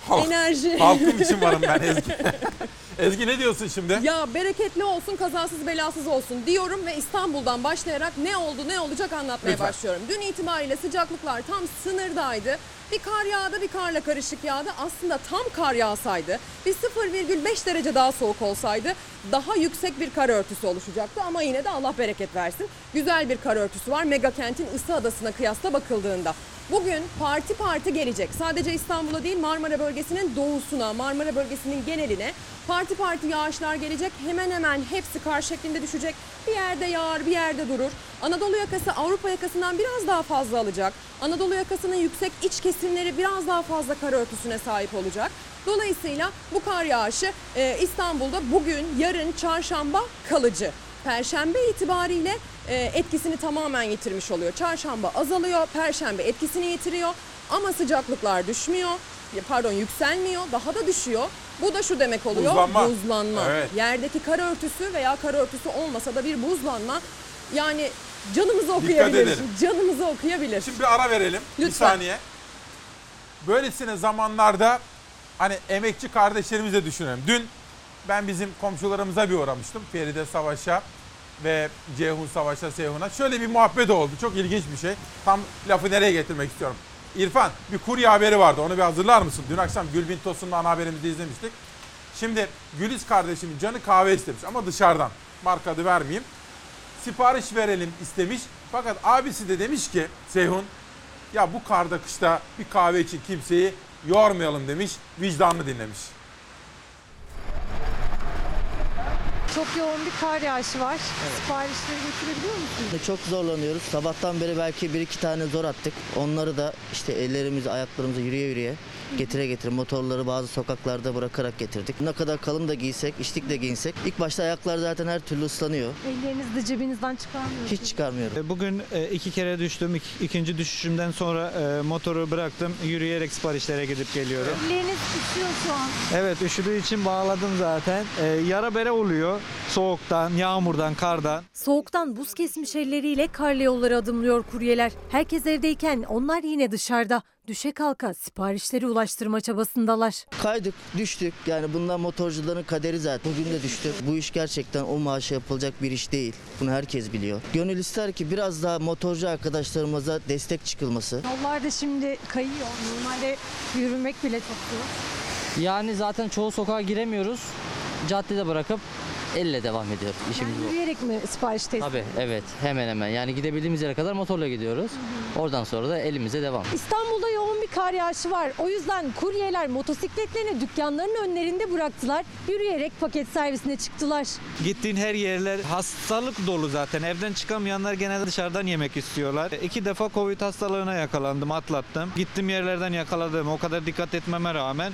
Halk- Enerji. Halkım için varım ben Ezgi. Ezgi ne diyorsun şimdi? Ya bereketli olsun, kazasız belasız olsun diyorum ve İstanbul'dan başlayarak ne oldu ne olacak anlatmaya Lütfen. başlıyorum. Dün itibariyle sıcaklıklar tam sınırdaydı. Bir kar yağdı, bir karla karışık yağdı. Aslında tam kar yağsaydı, bir 0,5 derece daha soğuk olsaydı daha yüksek bir kar örtüsü oluşacaktı. Ama yine de Allah bereket versin. Güzel bir kar örtüsü var mega kentin ısı adasına kıyasla bakıldığında. Bugün parti parti gelecek. Sadece İstanbul'a değil Marmara bölgesinin doğusuna, Marmara bölgesinin geneline parti parti yağışlar gelecek. Hemen hemen hepsi kar şeklinde düşecek. Bir yerde yağar, bir yerde durur. Anadolu yakası Avrupa yakasından biraz daha fazla alacak. Anadolu yakasının yüksek iç kesimleri biraz daha fazla kar örtüsüne sahip olacak. Dolayısıyla bu kar yağışı e, İstanbul'da bugün, yarın, çarşamba kalıcı. Perşembe itibariyle e, etkisini tamamen yitirmiş oluyor. Çarşamba azalıyor, perşembe etkisini yitiriyor ama sıcaklıklar düşmüyor. Pardon yükselmiyor, daha da düşüyor. Bu da şu demek oluyor. Buzlanma. Buzlanma. Evet. Yerdeki kar örtüsü veya kar örtüsü olmasa da bir buzlanma yani canımızı okuyabilir. edelim. Canımızı okuyabilir. Şimdi bir ara verelim. Bir Lütfen. saniye. Böylesine zamanlarda hani emekçi kardeşlerimize düşünelim. Dün ben bizim komşularımıza bir uğramıştım. Feride Savaş'a ve Ceyhun Savaş'a, Seyhun'a. Şöyle bir muhabbet oldu. Çok ilginç bir şey. Tam lafı nereye getirmek istiyorum. İrfan bir kurye haberi vardı. Onu bir hazırlar mısın? Dün akşam Gülbin Tosun'la ana haberimizde izlemiştik. Şimdi Güliz kardeşimin canı kahve istemiş ama dışarıdan. Marka adı vermeyeyim. Sipariş verelim istemiş. Fakat abisi de demiş ki Seyhun ya bu karda kışta bir kahve için kimseyi yormayalım demiş. Vicdanını dinlemiş. Çok yoğun bir kar yağışı var. Siparişleri götürebiliyor musunuz? Çok zorlanıyoruz. Sabahtan beri belki bir iki tane zor attık. Onları da işte ellerimizi, ayaklarımızı yürüye yürüye getire getire motorları bazı sokaklarda bırakarak getirdik. Ne kadar kalın da giysek, içlik de giyinsek ilk başta ayaklar zaten her türlü ıslanıyor. Ellerinizi de cebinizden çıkarmıyorsunuz. Hiç çıkarmıyorum. Bugün e, iki kere düştüm. İk- İkinci düşüşümden sonra e, motoru bıraktım. Yürüyerek siparişlere gidip geliyorum. Elleriniz üşüyor şu an. Evet üşüdüğü için bağladım zaten. E, Yara bere oluyor. Soğuktan, yağmurdan, kardan. Soğuktan buz kesmiş elleriyle karlı yolları adımlıyor kuryeler. Herkes evdeyken onlar yine dışarıda. Düşe kalka siparişleri ulaştırma çabasındalar. Kaydık, düştük. Yani bundan motorcuların kaderi zaten. Bugün de düştük. Bu iş gerçekten o maaşa yapılacak bir iş değil. Bunu herkes biliyor. Gönül ister ki biraz daha motorcu arkadaşlarımıza destek çıkılması. Yollar da şimdi kayıyor. Normalde yürümek bile çok zor. Yani zaten çoğu sokağa giremiyoruz. Caddede bırakıp elle devam ediyor işimiz bu. Yürüyerek mi sipariş teslim Tabii evet hemen hemen yani gidebildiğimiz yere kadar motorla gidiyoruz. Oradan sonra da elimize devam. İstanbul'da yoğun bir kar yağışı var. O yüzden kuryeler motosikletlerini dükkanların önlerinde bıraktılar. Yürüyerek paket servisine çıktılar. Gittiğin her yerler hastalık dolu zaten. Evden çıkamayanlar genelde dışarıdan yemek istiyorlar. İki defa Covid hastalığına yakalandım, atlattım. Gittim yerlerden yakaladım. O kadar dikkat etmeme rağmen.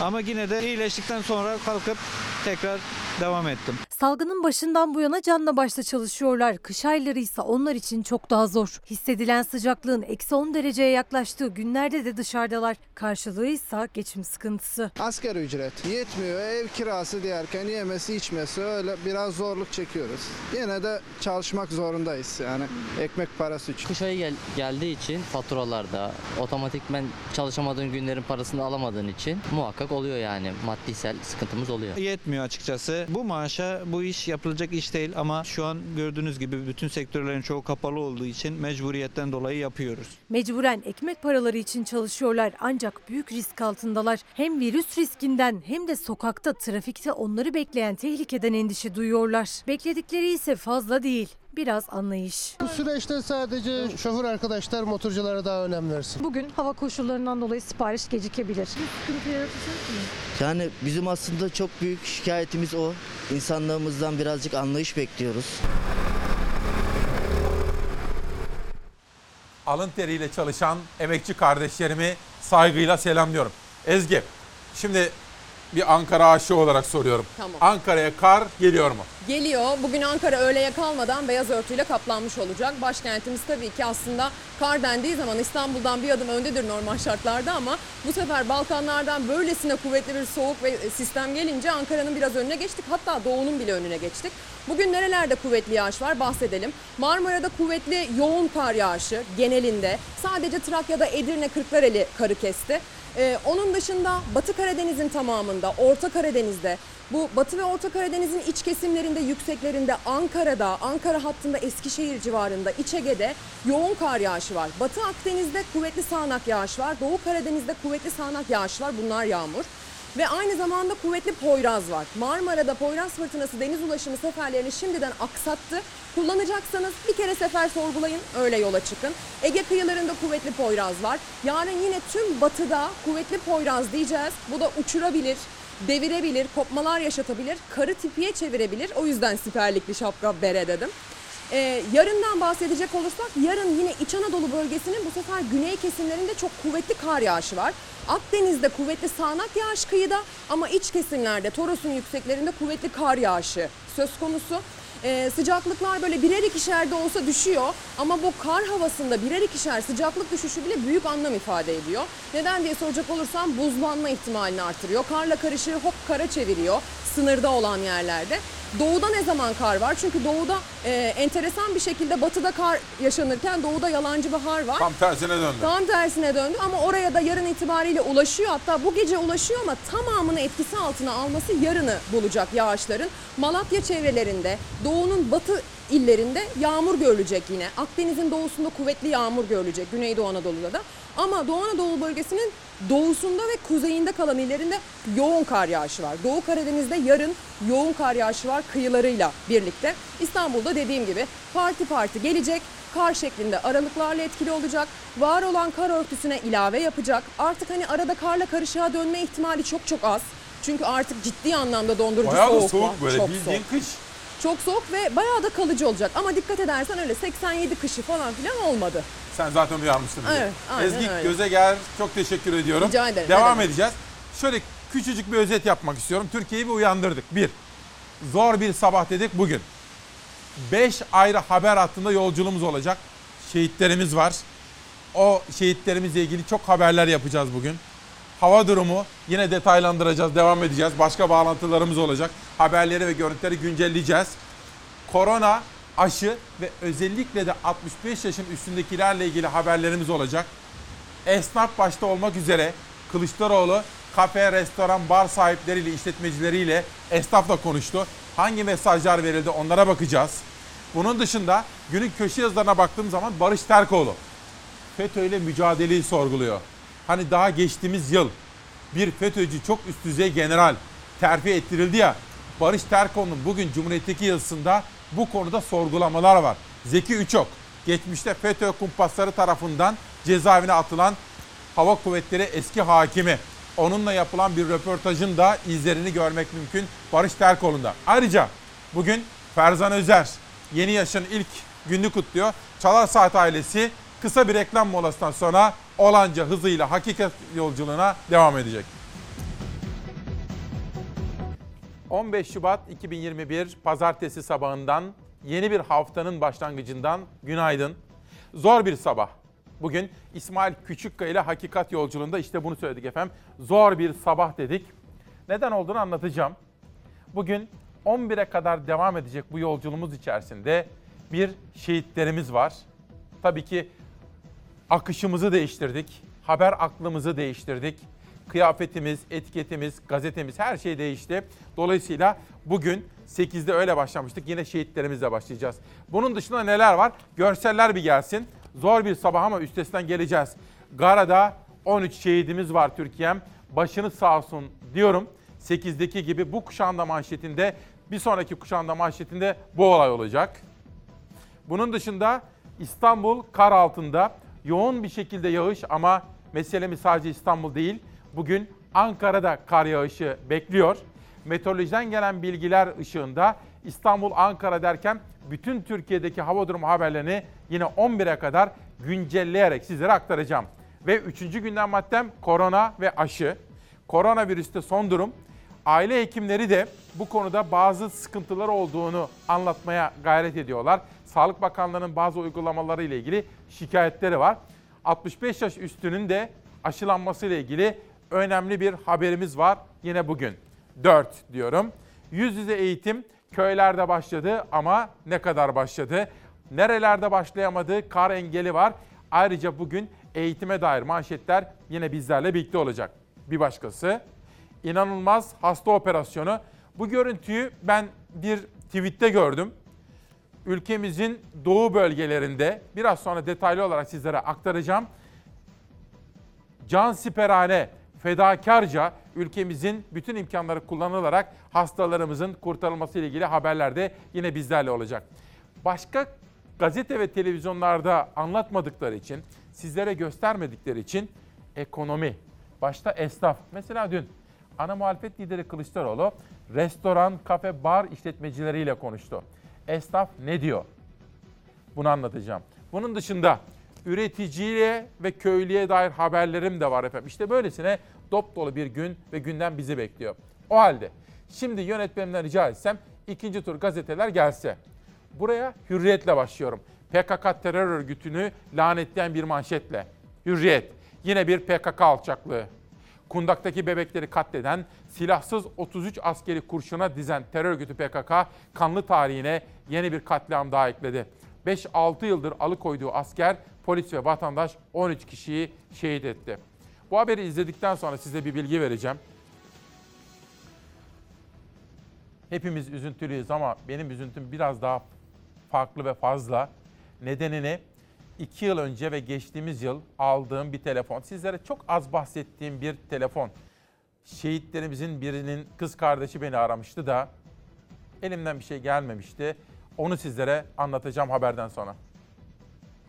Ama yine de iyileştikten sonra kalkıp tekrar devam ettim. Salgının başından bu yana canla başla çalışıyorlar. Kış ayları ise onlar için çok daha zor. Hissedilen sıcaklığın eksi 10 dereceye yaklaştığı günlerde de dışarıdalar. Karşılığı ise geçim sıkıntısı. Asgari ücret yetmiyor. Ev kirası diyerken yemesi içmesi öyle biraz zorluk çekiyoruz. Yine de çalışmak zorundayız yani ekmek parası için. Kış ayı gel- geldiği için faturalarda otomatikmen çalışamadığın günlerin parasını alamadığın için muhakkak oluyor yani maddisel sıkıntımız oluyor. Yetmiyor açıkçası. Bu maaşa bu iş yapılacak iş değil ama şu an gördüğünüz gibi bütün sektörlerin çoğu kapalı olduğu için mecburiyetten dolayı yapıyoruz. Mecburen ekmek paraları için çalışıyorlar ancak büyük risk altındalar. Hem virüs riskinden hem de sokakta, trafikte onları bekleyen tehlikeden endişe duyuyorlar. Bekledikleri ise fazla değil. Biraz anlayış. Bu süreçte sadece şoför arkadaşlar motorculara daha önem versin. Bugün hava koşullarından dolayı sipariş gecikebilir. Yani bizim aslında çok büyük şikayetimiz o. İnsanlığımızdan birazcık anlayış bekliyoruz. alın teriyle çalışan emekçi kardeşlerimi saygıyla selamlıyorum. Ezgi, şimdi bir Ankara aşığı olarak soruyorum. Tamam. Ankara'ya kar geliyor mu? Geliyor. Bugün Ankara öğleye kalmadan beyaz örtüyle kaplanmış olacak. Başkentimiz tabii ki aslında kar dendiği zaman İstanbul'dan bir adım öndedir normal şartlarda ama bu sefer Balkanlardan böylesine kuvvetli bir soğuk ve sistem gelince Ankara'nın biraz önüne geçtik. Hatta doğunun bile önüne geçtik. Bugün nerelerde kuvvetli yağış var bahsedelim. Marmara'da kuvvetli yoğun kar yağışı genelinde. Sadece Trakya'da Edirne Kırklareli karı kesti. Ee, onun dışında Batı Karadeniz'in tamamında, Orta Karadeniz'de, bu Batı ve Orta Karadeniz'in iç kesimlerinde, yükseklerinde, Ankara'da, Ankara hattında, Eskişehir civarında, İç Ege'de yoğun kar yağışı var. Batı Akdeniz'de kuvvetli sağanak yağış var. Doğu Karadeniz'de kuvvetli sağanak yağış var. Bunlar yağmur. Ve aynı zamanda kuvvetli Poyraz var. Marmara'da Poyraz fırtınası deniz ulaşımı seferlerini şimdiden aksattı. Kullanacaksanız bir kere sefer sorgulayın, öyle yola çıkın. Ege kıyılarında kuvvetli Poyraz var. Yarın yine tüm batıda kuvvetli Poyraz diyeceğiz. Bu da uçurabilir, devirebilir, kopmalar yaşatabilir, karı tipiye çevirebilir. O yüzden siperlikli şapka bere dedim. Ee, yarından bahsedecek olursak yarın yine İç Anadolu bölgesinin bu sefer güney kesimlerinde çok kuvvetli kar yağışı var. Akdeniz'de kuvvetli sağanak yağış kıyıda ama iç kesimlerde Toros'un yükseklerinde kuvvetli kar yağışı söz konusu. Ee, sıcaklıklar böyle birer ikişer de olsa düşüyor ama bu kar havasında birer ikişer sıcaklık düşüşü bile büyük anlam ifade ediyor. Neden diye soracak olursam buzlanma ihtimalini artırıyor. Karla karışığı hop kara çeviriyor sınırda olan yerlerde. Doğuda ne zaman kar var? Çünkü doğuda e, enteresan bir şekilde batıda kar yaşanırken doğuda yalancı bahar var. Tam tersine döndü. Tam tersine döndü ama oraya da yarın itibariyle ulaşıyor. Hatta bu gece ulaşıyor ama tamamını etkisi altına alması yarını bulacak yağışların. Malatya çevrelerinde, doğunun batı illerinde yağmur görülecek yine. Akdeniz'in doğusunda kuvvetli yağmur görülecek Güneydoğu Anadolu'da da. Ama Doğu Anadolu bölgesinin doğusunda ve kuzeyinde kalan illerinde yoğun kar yağışı var. Doğu Karadeniz'de yarın yoğun kar yağışı var kıyılarıyla birlikte. İstanbul'da dediğim gibi parti parti gelecek. Kar şeklinde aralıklarla etkili olacak. Var olan kar örtüsüne ilave yapacak. Artık hani arada karla karışığa dönme ihtimali çok çok az. Çünkü artık ciddi anlamda dondurucu Bayağı da soğuk, soğuk var. böyle Çok bildiğin soğuk. kış. Çok soğuk ve bayağı da kalıcı olacak. Ama dikkat edersen öyle 87 kışı falan filan olmadı. Sen zaten uyarmışsın. bizi. Evet, aynen Ezgi öyle. Göze gel. Çok teşekkür ediyorum. Rica ederim, Devam demek. edeceğiz. Şöyle küçücük bir özet yapmak istiyorum. Türkiye'yi bir uyandırdık. Bir, zor bir sabah dedik bugün. Beş ayrı haber hattında yolculuğumuz olacak. Şehitlerimiz var. O şehitlerimizle ilgili çok haberler yapacağız bugün. Hava durumu yine detaylandıracağız, devam edeceğiz. Başka bağlantılarımız olacak. Haberleri ve görüntüleri güncelleyeceğiz. Korona, aşı ve özellikle de 65 yaşın üstündekilerle ilgili haberlerimiz olacak. Esnaf başta olmak üzere Kılıçdaroğlu kafe, restoran, bar sahipleriyle, işletmecileriyle esnafla konuştu. Hangi mesajlar verildi onlara bakacağız. Bunun dışında günün köşe yazılarına baktığım zaman Barış Terkoğlu FETÖ ile mücadeleyi sorguluyor. Hani daha geçtiğimiz yıl bir FETÖ'cü çok üst düzey general terfi ettirildi ya. Barış Terkoğlu'nun bugün Cumhuriyet'teki yazısında bu konuda sorgulamalar var. Zeki Üçok, geçmişte FETÖ kumpasları tarafından cezaevine atılan Hava Kuvvetleri eski hakimi. Onunla yapılan bir röportajın da izlerini görmek mümkün Barış Terkoğlu'nda. Ayrıca bugün Ferzan Özer yeni yaşın ilk gününü kutluyor. Çalar Saat ailesi kısa bir reklam molasından sonra olanca hızıyla hakikat yolculuğuna devam edecek. 15 Şubat 2021 Pazartesi sabahından yeni bir haftanın başlangıcından günaydın. Zor bir sabah. Bugün İsmail Küçükkaya ile Hakikat Yolculuğunda işte bunu söyledik efendim. Zor bir sabah dedik. Neden olduğunu anlatacağım. Bugün 11'e kadar devam edecek bu yolculuğumuz içerisinde bir şehitlerimiz var. Tabii ki akışımızı değiştirdik. Haber aklımızı değiştirdik. Kıyafetimiz, etiketimiz, gazetemiz her şey değişti. Dolayısıyla bugün 8'de öyle başlamıştık. Yine şehitlerimizle başlayacağız. Bunun dışında neler var? Görseller bir gelsin. Zor bir sabah ama üstesinden geleceğiz. Gara'da 13 şehidimiz var Türkiye'm. Başınız sağ olsun diyorum. 8'deki gibi bu kuşağın da manşetinde, bir sonraki kuşağın da manşetinde bu olay olacak. Bunun dışında İstanbul kar altında yoğun bir şekilde yağış ama meselemiz sadece İstanbul değil. Bugün Ankara'da kar yağışı bekliyor. Meteorolojiden gelen bilgiler ışığında İstanbul, Ankara derken bütün Türkiye'deki hava durumu haberlerini yine 11'e kadar güncelleyerek sizlere aktaracağım. Ve üçüncü gündem maddem korona ve aşı. Koronavirüste son durum. Aile hekimleri de bu konuda bazı sıkıntılar olduğunu anlatmaya gayret ediyorlar. Sağlık Bakanlığı'nın bazı uygulamaları ile ilgili şikayetleri var. 65 yaş üstünün de aşılanması ile ilgili önemli bir haberimiz var yine bugün. 4 diyorum. Yüz yüze eğitim köylerde başladı ama ne kadar başladı? Nerelerde başlayamadı? Kar engeli var. Ayrıca bugün eğitime dair manşetler yine bizlerle birlikte olacak. Bir başkası inanılmaz hasta operasyonu. Bu görüntüyü ben bir tweette gördüm. Ülkemizin doğu bölgelerinde biraz sonra detaylı olarak sizlere aktaracağım. Can siperhane fedakarca ülkemizin bütün imkanları kullanılarak hastalarımızın kurtarılması ile ilgili haberler de yine bizlerle olacak. Başka gazete ve televizyonlarda anlatmadıkları için, sizlere göstermedikleri için ekonomi, başta esnaf. Mesela dün ana muhalefet lideri Kılıçdaroğlu restoran, kafe, bar işletmecileriyle konuştu. Esnaf ne diyor? Bunu anlatacağım. Bunun dışında üreticiye ve köylüye dair haberlerim de var efendim. İşte böylesine dop dolu bir gün ve günden bizi bekliyor. O halde şimdi yönetmenimden rica etsem ikinci tur gazeteler gelse. Buraya hürriyetle başlıyorum. PKK terör örgütünü lanetleyen bir manşetle. Hürriyet. Yine bir PKK alçaklığı. Kundak'taki bebekleri katleden, silahsız 33 askeri kurşuna dizen terör örgütü PKK kanlı tarihine yeni bir katliam daha ekledi. 5-6 yıldır alıkoyduğu asker, polis ve vatandaş 13 kişiyi şehit etti. Bu haberi izledikten sonra size bir bilgi vereceğim. Hepimiz üzüntülüyüz ama benim üzüntüm biraz daha farklı ve fazla. Nedenini 2 yıl önce ve geçtiğimiz yıl aldığım bir telefon. Sizlere çok az bahsettiğim bir telefon. Şehitlerimizin birinin kız kardeşi beni aramıştı da elimden bir şey gelmemişti. Onu sizlere anlatacağım haberden sonra.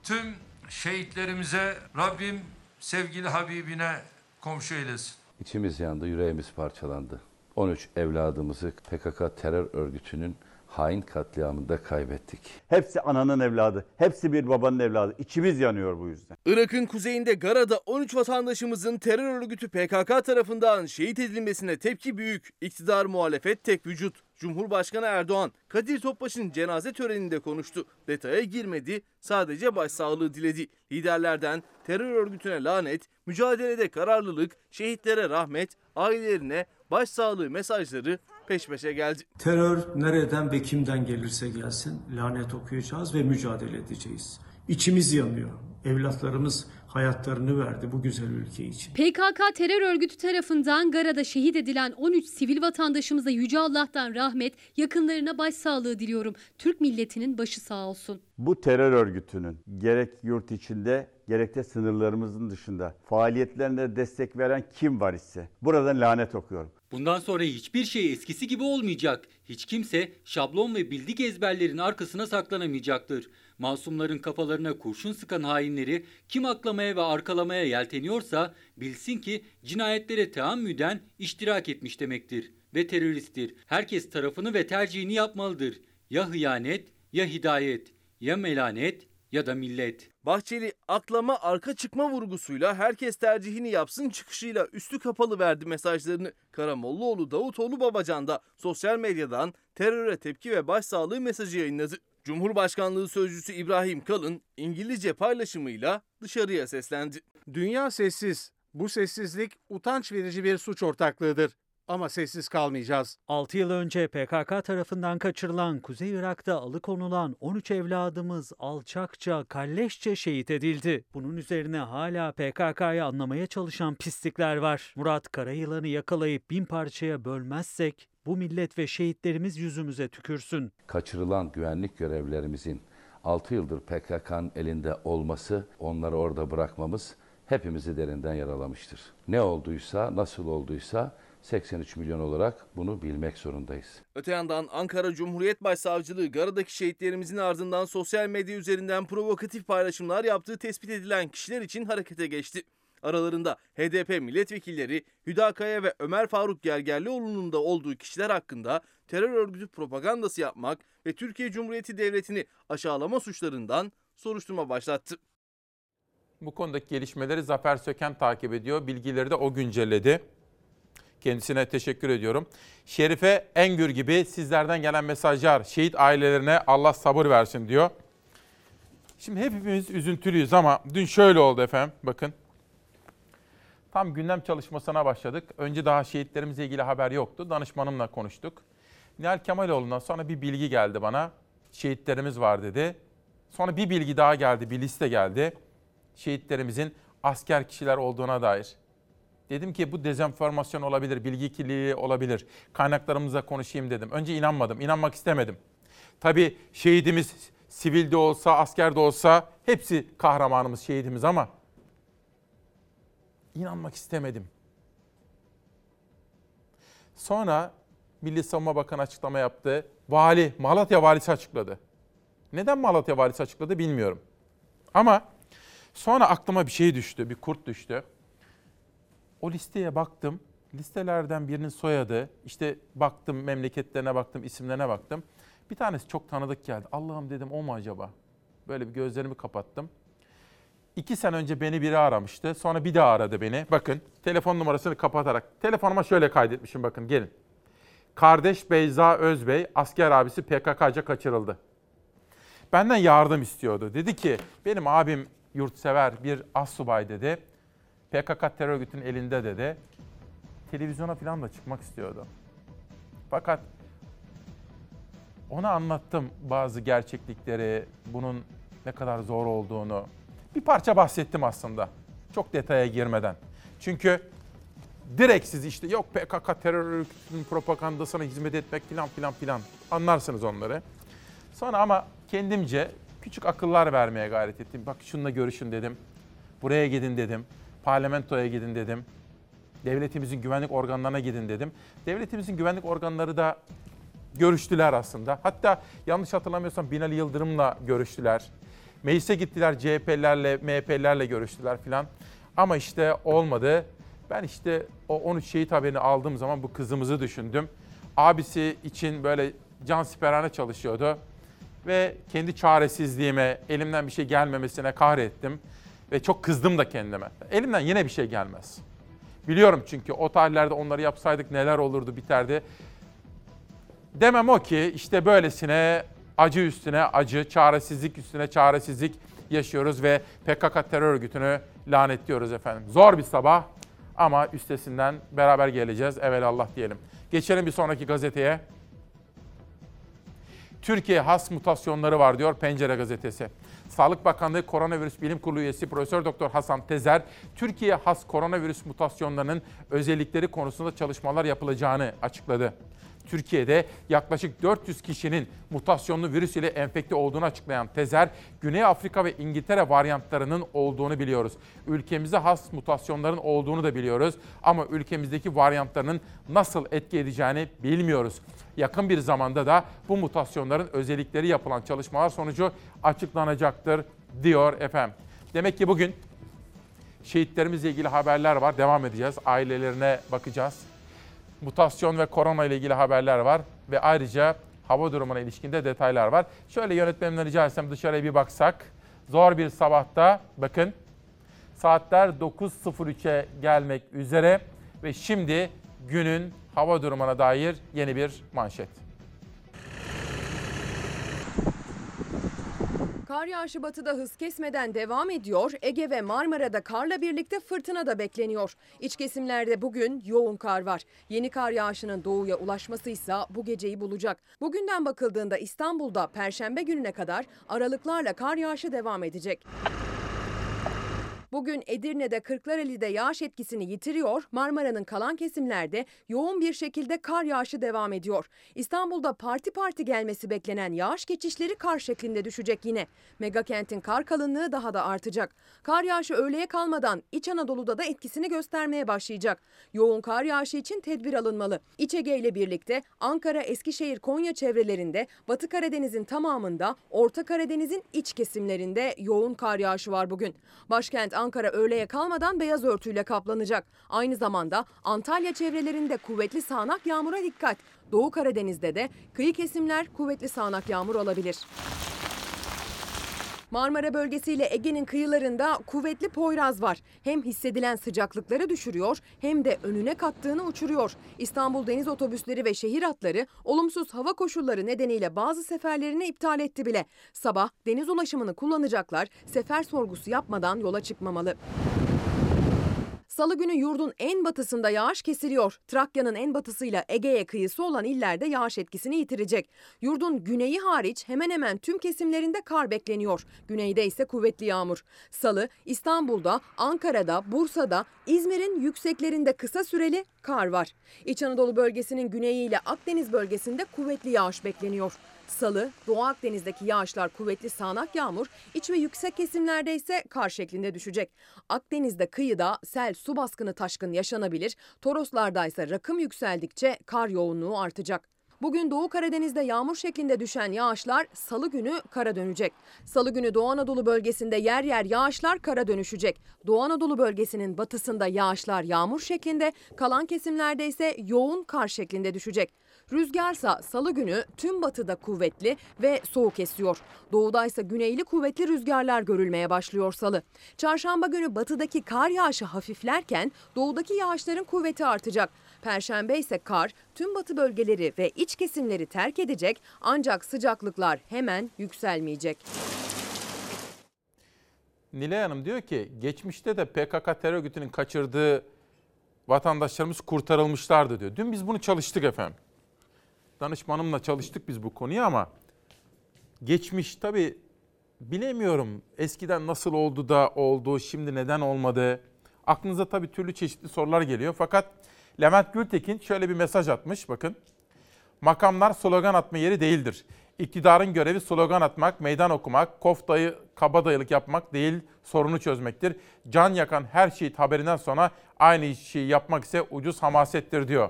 Tüm şehitlerimize Rabbim sevgili Habibine komşu eylesin. İçimiz yandı, yüreğimiz parçalandı. 13 evladımızı PKK terör örgütünün hain katliamında kaybettik. Hepsi ananın evladı, hepsi bir babanın evladı. İçimiz yanıyor bu yüzden. Irak'ın kuzeyinde Gara'da 13 vatandaşımızın terör örgütü PKK tarafından şehit edilmesine tepki büyük. İktidar muhalefet tek vücut. Cumhurbaşkanı Erdoğan Kadir Topbaş'ın cenaze töreninde konuştu. Detaya girmedi, sadece başsağlığı diledi. Liderlerden terör örgütüne lanet, mücadelede kararlılık, şehitlere rahmet, ailelerine başsağlığı mesajları peş peşe geldi. Terör nereden ve kimden gelirse gelsin lanet okuyacağız ve mücadele edeceğiz. İçimiz yanıyor. Evlatlarımız hayatlarını verdi bu güzel ülke için. PKK terör örgütü tarafından Gara'da şehit edilen 13 sivil vatandaşımıza Yüce Allah'tan rahmet, yakınlarına başsağlığı diliyorum. Türk milletinin başı sağ olsun. Bu terör örgütünün gerek yurt içinde gerek de sınırlarımızın dışında faaliyetlerine destek veren kim var ise buradan lanet okuyorum. Bundan sonra hiçbir şey eskisi gibi olmayacak. Hiç kimse şablon ve bildik ezberlerin arkasına saklanamayacaktır. Masumların kafalarına kurşun sıkan hainleri kim aklamaya ve arkalamaya yelteniyorsa bilsin ki cinayetlere teammüden iştirak etmiş demektir ve teröristtir. Herkes tarafını ve tercihini yapmalıdır. Ya hıyanet ya hidayet, ya melanet ya da millet. Bahçeli aklama arka çıkma vurgusuyla herkes tercihini yapsın çıkışıyla üstü kapalı verdi mesajlarını. Karamollaoğlu Davutoğlu Babacan da sosyal medyadan teröre tepki ve başsağlığı mesajı yayınladı. Cumhurbaşkanlığı Sözcüsü İbrahim Kalın İngilizce paylaşımıyla dışarıya seslendi. Dünya sessiz. Bu sessizlik utanç verici bir suç ortaklığıdır. Ama sessiz kalmayacağız. 6 yıl önce PKK tarafından kaçırılan Kuzey Irak'ta alıkonulan 13 evladımız alçakça, kalleşçe şehit edildi. Bunun üzerine hala PKK'yı anlamaya çalışan pislikler var. Murat Karayılan'ı yakalayıp bin parçaya bölmezsek bu millet ve şehitlerimiz yüzümüze tükürsün. Kaçırılan güvenlik görevlerimizin 6 yıldır PKK'nın elinde olması, onları orada bırakmamız hepimizi derinden yaralamıştır. Ne olduysa, nasıl olduysa 83 milyon olarak bunu bilmek zorundayız. Öte yandan Ankara Cumhuriyet Başsavcılığı Gara'daki şehitlerimizin ardından sosyal medya üzerinden provokatif paylaşımlar yaptığı tespit edilen kişiler için harekete geçti. Aralarında HDP milletvekilleri Hüdakaya ve Ömer Faruk Gergerlioğlu'nun da olduğu kişiler hakkında terör örgütü propagandası yapmak ve Türkiye Cumhuriyeti Devleti'ni aşağılama suçlarından soruşturma başlattı. Bu konudaki gelişmeleri Zafer Söken takip ediyor. Bilgileri de o güncelledi. Kendisine teşekkür ediyorum. Şerife Engür gibi sizlerden gelen mesajlar, şehit ailelerine Allah sabır versin diyor. Şimdi hepimiz üzüntülüyüz ama dün şöyle oldu efendim. Bakın. Tam gündem çalışmasına başladık. Önce daha şehitlerimizle ilgili haber yoktu. Danışmanımla konuştuk. Nihal Kemaloğlu'ndan sonra bir bilgi geldi bana. Şehitlerimiz var dedi. Sonra bir bilgi daha geldi, bir liste geldi. Şehitlerimizin asker kişiler olduğuna dair. Dedim ki bu dezenformasyon olabilir, bilgi kirliliği olabilir. Kaynaklarımızla konuşayım dedim. Önce inanmadım, inanmak istemedim. Tabii şehidimiz sivilde olsa, askerde olsa hepsi kahramanımız, şehidimiz ama inanmak istemedim. Sonra Milli Savunma Bakanı açıklama yaptı. Vali, Malatya valisi açıkladı. Neden Malatya valisi açıkladı bilmiyorum. Ama sonra aklıma bir şey düştü, bir kurt düştü. O listeye baktım. Listelerden birinin soyadı, işte baktım memleketlerine baktım, isimlerine baktım. Bir tanesi çok tanıdık geldi. Allah'ım dedim o mu acaba? Böyle bir gözlerimi kapattım. İki sene önce beni biri aramıştı. Sonra bir daha aradı beni. Bakın telefon numarasını kapatarak. Telefonuma şöyle kaydetmişim bakın gelin. Kardeş Beyza Özbey asker abisi PKK'ca kaçırıldı. Benden yardım istiyordu. Dedi ki benim abim yurtsever bir assubay dedi. PKK terör örgütünün elinde dedi. Televizyona falan da çıkmak istiyordu. Fakat ona anlattım bazı gerçeklikleri, bunun ne kadar zor olduğunu. Bir parça bahsettim aslında. Çok detaya girmeden. Çünkü direkt siz işte yok PKK terör örgütünün propagandasına hizmet etmek filan filan filan anlarsınız onları. Sonra ama kendimce küçük akıllar vermeye gayret ettim. Bak şununla görüşün dedim. Buraya gidin dedim. Parlamentoya gidin dedim. Devletimizin güvenlik organlarına gidin dedim. Devletimizin güvenlik organları da görüştüler aslında. Hatta yanlış hatırlamıyorsam Binali Yıldırım'la görüştüler. Meclise gittiler CHP'lerle, MHP'lerle görüştüler filan. Ama işte olmadı. Ben işte o 13 şehit haberini aldığım zaman bu kızımızı düşündüm. Abisi için böyle can siperhane çalışıyordu. Ve kendi çaresizliğime, elimden bir şey gelmemesine kahrettim. Ve çok kızdım da kendime. Elimden yine bir şey gelmez. Biliyorum çünkü o tarihlerde onları yapsaydık neler olurdu biterdi. Demem o ki işte böylesine acı üstüne acı, çaresizlik üstüne çaresizlik yaşıyoruz ve PKK terör örgütünü lanetliyoruz efendim. Zor bir sabah ama üstesinden beraber geleceğiz. Evelallah diyelim. Geçelim bir sonraki gazeteye. Türkiye has mutasyonları var diyor Pencere gazetesi. Sağlık Bakanlığı Koronavirüs Bilim Kurulu üyesi Profesör Doktor Hasan Tezer, Türkiye has koronavirüs mutasyonlarının özellikleri konusunda çalışmalar yapılacağını açıkladı. Türkiye'de yaklaşık 400 kişinin mutasyonlu virüs ile enfekte olduğunu açıklayan Tezer, Güney Afrika ve İngiltere varyantlarının olduğunu biliyoruz. Ülkemize has mutasyonların olduğunu da biliyoruz ama ülkemizdeki varyantlarının nasıl etki edeceğini bilmiyoruz. Yakın bir zamanda da bu mutasyonların özellikleri yapılan çalışmalar sonucu açıklanacaktır diyor efendim. Demek ki bugün şehitlerimizle ilgili haberler var. Devam edeceğiz. Ailelerine bakacağız mutasyon ve korona ile ilgili haberler var ve ayrıca hava durumuna ilişkinde detaylar var. Şöyle yönetmenimden rica etsem dışarıya bir baksak. Zor bir sabahta bakın saatler 9.03'e gelmek üzere ve şimdi günün hava durumuna dair yeni bir manşet. Kar yağışı batıda hız kesmeden devam ediyor. Ege ve Marmara'da karla birlikte fırtına da bekleniyor. İç kesimlerde bugün yoğun kar var. Yeni kar yağışının doğuya ulaşması ise bu geceyi bulacak. Bugünden bakıldığında İstanbul'da perşembe gününe kadar aralıklarla kar yağışı devam edecek. Bugün Edirne'de Kırklareli'de yağış etkisini yitiriyor. Marmara'nın kalan kesimlerde yoğun bir şekilde kar yağışı devam ediyor. İstanbul'da parti parti gelmesi beklenen yağış geçişleri kar şeklinde düşecek yine. Megakentin kar kalınlığı daha da artacak. Kar yağışı öğleye kalmadan İç Anadolu'da da etkisini göstermeye başlayacak. Yoğun kar yağışı için tedbir alınmalı. İç Ege ile birlikte Ankara, Eskişehir, Konya çevrelerinde, Batı Karadeniz'in tamamında, Orta Karadeniz'in iç kesimlerinde yoğun kar yağışı var bugün. Başkent Ankara öğleye kalmadan beyaz örtüyle kaplanacak. Aynı zamanda Antalya çevrelerinde kuvvetli sağanak yağmura dikkat. Doğu Karadeniz'de de kıyı kesimler kuvvetli sağanak yağmur olabilir. Marmara bölgesiyle Ege'nin kıyılarında kuvvetli poyraz var. Hem hissedilen sıcaklıkları düşürüyor hem de önüne kattığını uçuruyor. İstanbul deniz otobüsleri ve şehir hatları olumsuz hava koşulları nedeniyle bazı seferlerini iptal etti bile. Sabah deniz ulaşımını kullanacaklar sefer sorgusu yapmadan yola çıkmamalı. Salı günü yurdun en batısında yağış kesiliyor. Trakya'nın en batısıyla Ege'ye kıyısı olan illerde yağış etkisini yitirecek. Yurdun güneyi hariç hemen hemen tüm kesimlerinde kar bekleniyor. Güneyde ise kuvvetli yağmur. Salı İstanbul'da, Ankara'da, Bursa'da, İzmir'in yükseklerinde kısa süreli kar var. İç Anadolu bölgesinin güneyiyle Akdeniz bölgesinde kuvvetli yağış bekleniyor. Salı, Doğu Akdeniz'deki yağışlar kuvvetli sağanak yağmur, iç ve yüksek kesimlerde ise kar şeklinde düşecek. Akdeniz'de kıyıda sel, su baskını taşkın yaşanabilir. Toroslarda ise rakım yükseldikçe kar yoğunluğu artacak. Bugün Doğu Karadeniz'de yağmur şeklinde düşen yağışlar salı günü kara dönecek. Salı günü Doğu Anadolu bölgesinde yer yer yağışlar kara dönüşecek. Doğu Anadolu bölgesinin batısında yağışlar yağmur şeklinde, kalan kesimlerde ise yoğun kar şeklinde düşecek. Rüzgarsa salı günü tüm batıda kuvvetli ve soğuk esiyor. Doğuda ise güneyli kuvvetli rüzgarlar görülmeye başlıyor salı. Çarşamba günü batıdaki kar yağışı hafiflerken doğudaki yağışların kuvveti artacak. Perşembe ise kar tüm batı bölgeleri ve iç kesimleri terk edecek ancak sıcaklıklar hemen yükselmeyecek. Nilay Hanım diyor ki geçmişte de PKK terör örgütünün kaçırdığı vatandaşlarımız kurtarılmışlardı diyor. Dün biz bunu çalıştık efendim. Danışmanımla çalıştık biz bu konuyu ama geçmiş tabii bilemiyorum eskiden nasıl oldu da oldu, şimdi neden olmadı. Aklınıza tabii türlü çeşitli sorular geliyor. Fakat Levent Gültekin şöyle bir mesaj atmış bakın. Makamlar slogan atma yeri değildir. İktidarın görevi slogan atmak, meydan okumak, koftayı kabadayılık yapmak değil, sorunu çözmektir. Can yakan her şehit haberinden sonra aynı şeyi yapmak ise ucuz hamasettir diyor.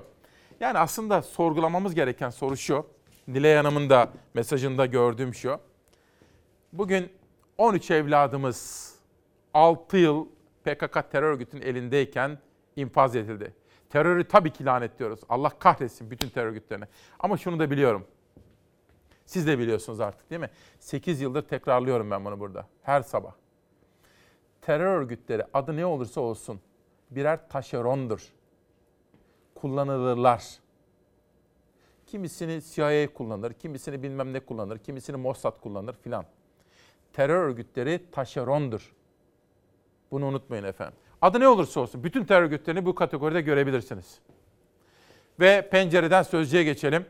Yani aslında sorgulamamız gereken soru şu. Nilay Hanım'ın da mesajında gördüğüm şu. Bugün 13 evladımız 6 yıl PKK terör örgütünün elindeyken infaz edildi. Terörü tabii ki lanetliyoruz. Allah kahretsin bütün terör örgütlerini. Ama şunu da biliyorum. Siz de biliyorsunuz artık değil mi? 8 yıldır tekrarlıyorum ben bunu burada. Her sabah. Terör örgütleri adı ne olursa olsun birer taşerondur. Kullanılırlar. Kimisini CIA kullanır, kimisini bilmem ne kullanır, kimisini Mossad kullanır filan. Terör örgütleri taşerondur. Bunu unutmayın efendim. Adı ne olursa olsun bütün terör örgütlerini bu kategoride görebilirsiniz. Ve pencereden sözcüye geçelim.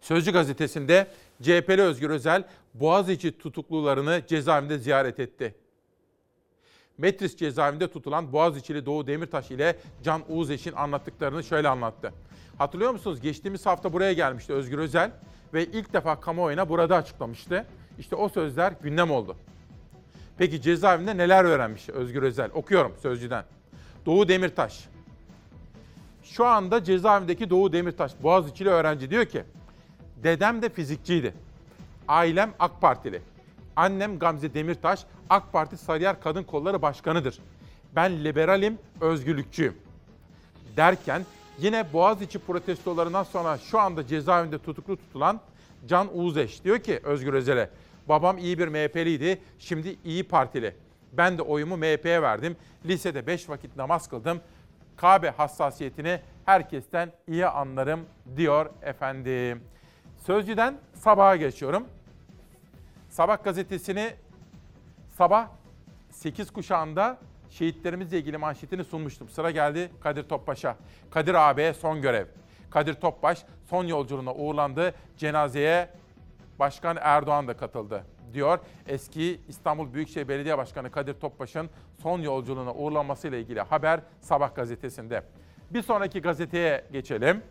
Sözcü gazetesinde CHP'li Özgür Özel Boğaziçi tutuklularını cezaevinde ziyaret etti. Metris cezaevinde tutulan Boğaziçi'li Doğu Demirtaş ile Can Uğuzeş'in anlattıklarını şöyle anlattı. Hatırlıyor musunuz? Geçtiğimiz hafta buraya gelmişti Özgür Özel ve ilk defa kamuoyuna burada açıklamıştı. İşte o sözler gündem oldu. Peki cezaevinde neler öğrenmiş Özgür Özel? Okuyorum sözcüden. Doğu Demirtaş. Şu anda cezaevindeki Doğu Demirtaş Boğaziçi'li öğrenci diyor ki dedem de fizikçiydi. Ailem AK Partili. Annem Gamze Demirtaş AK Parti Sarıyer Kadın Kolları Başkanı'dır. Ben liberalim, özgürlükçüyüm. Derken yine Boğaziçi protestolarından sonra şu anda cezaevinde tutuklu tutulan Can Uğuzeş diyor ki Özgür Özel'e babam iyi bir MHP'liydi şimdi iyi Partili. Ben de oyumu MHP'ye verdim. Lisede 5 vakit namaz kıldım. Kabe hassasiyetini herkesten iyi anlarım diyor efendim. Sözcüden sabaha geçiyorum. Sabah gazetesini sabah 8 kuşağında şehitlerimizle ilgili manşetini sunmuştum. Sıra geldi Kadir Topbaş'a. Kadir ağabeye son görev. Kadir Topbaş son yolculuğuna uğurlandı. Cenazeye Başkan Erdoğan da katıldı diyor. Eski İstanbul Büyükşehir Belediye Başkanı Kadir Topbaş'ın son yolculuğuna uğurlanmasıyla ilgili haber Sabah gazetesinde. Bir sonraki gazeteye geçelim.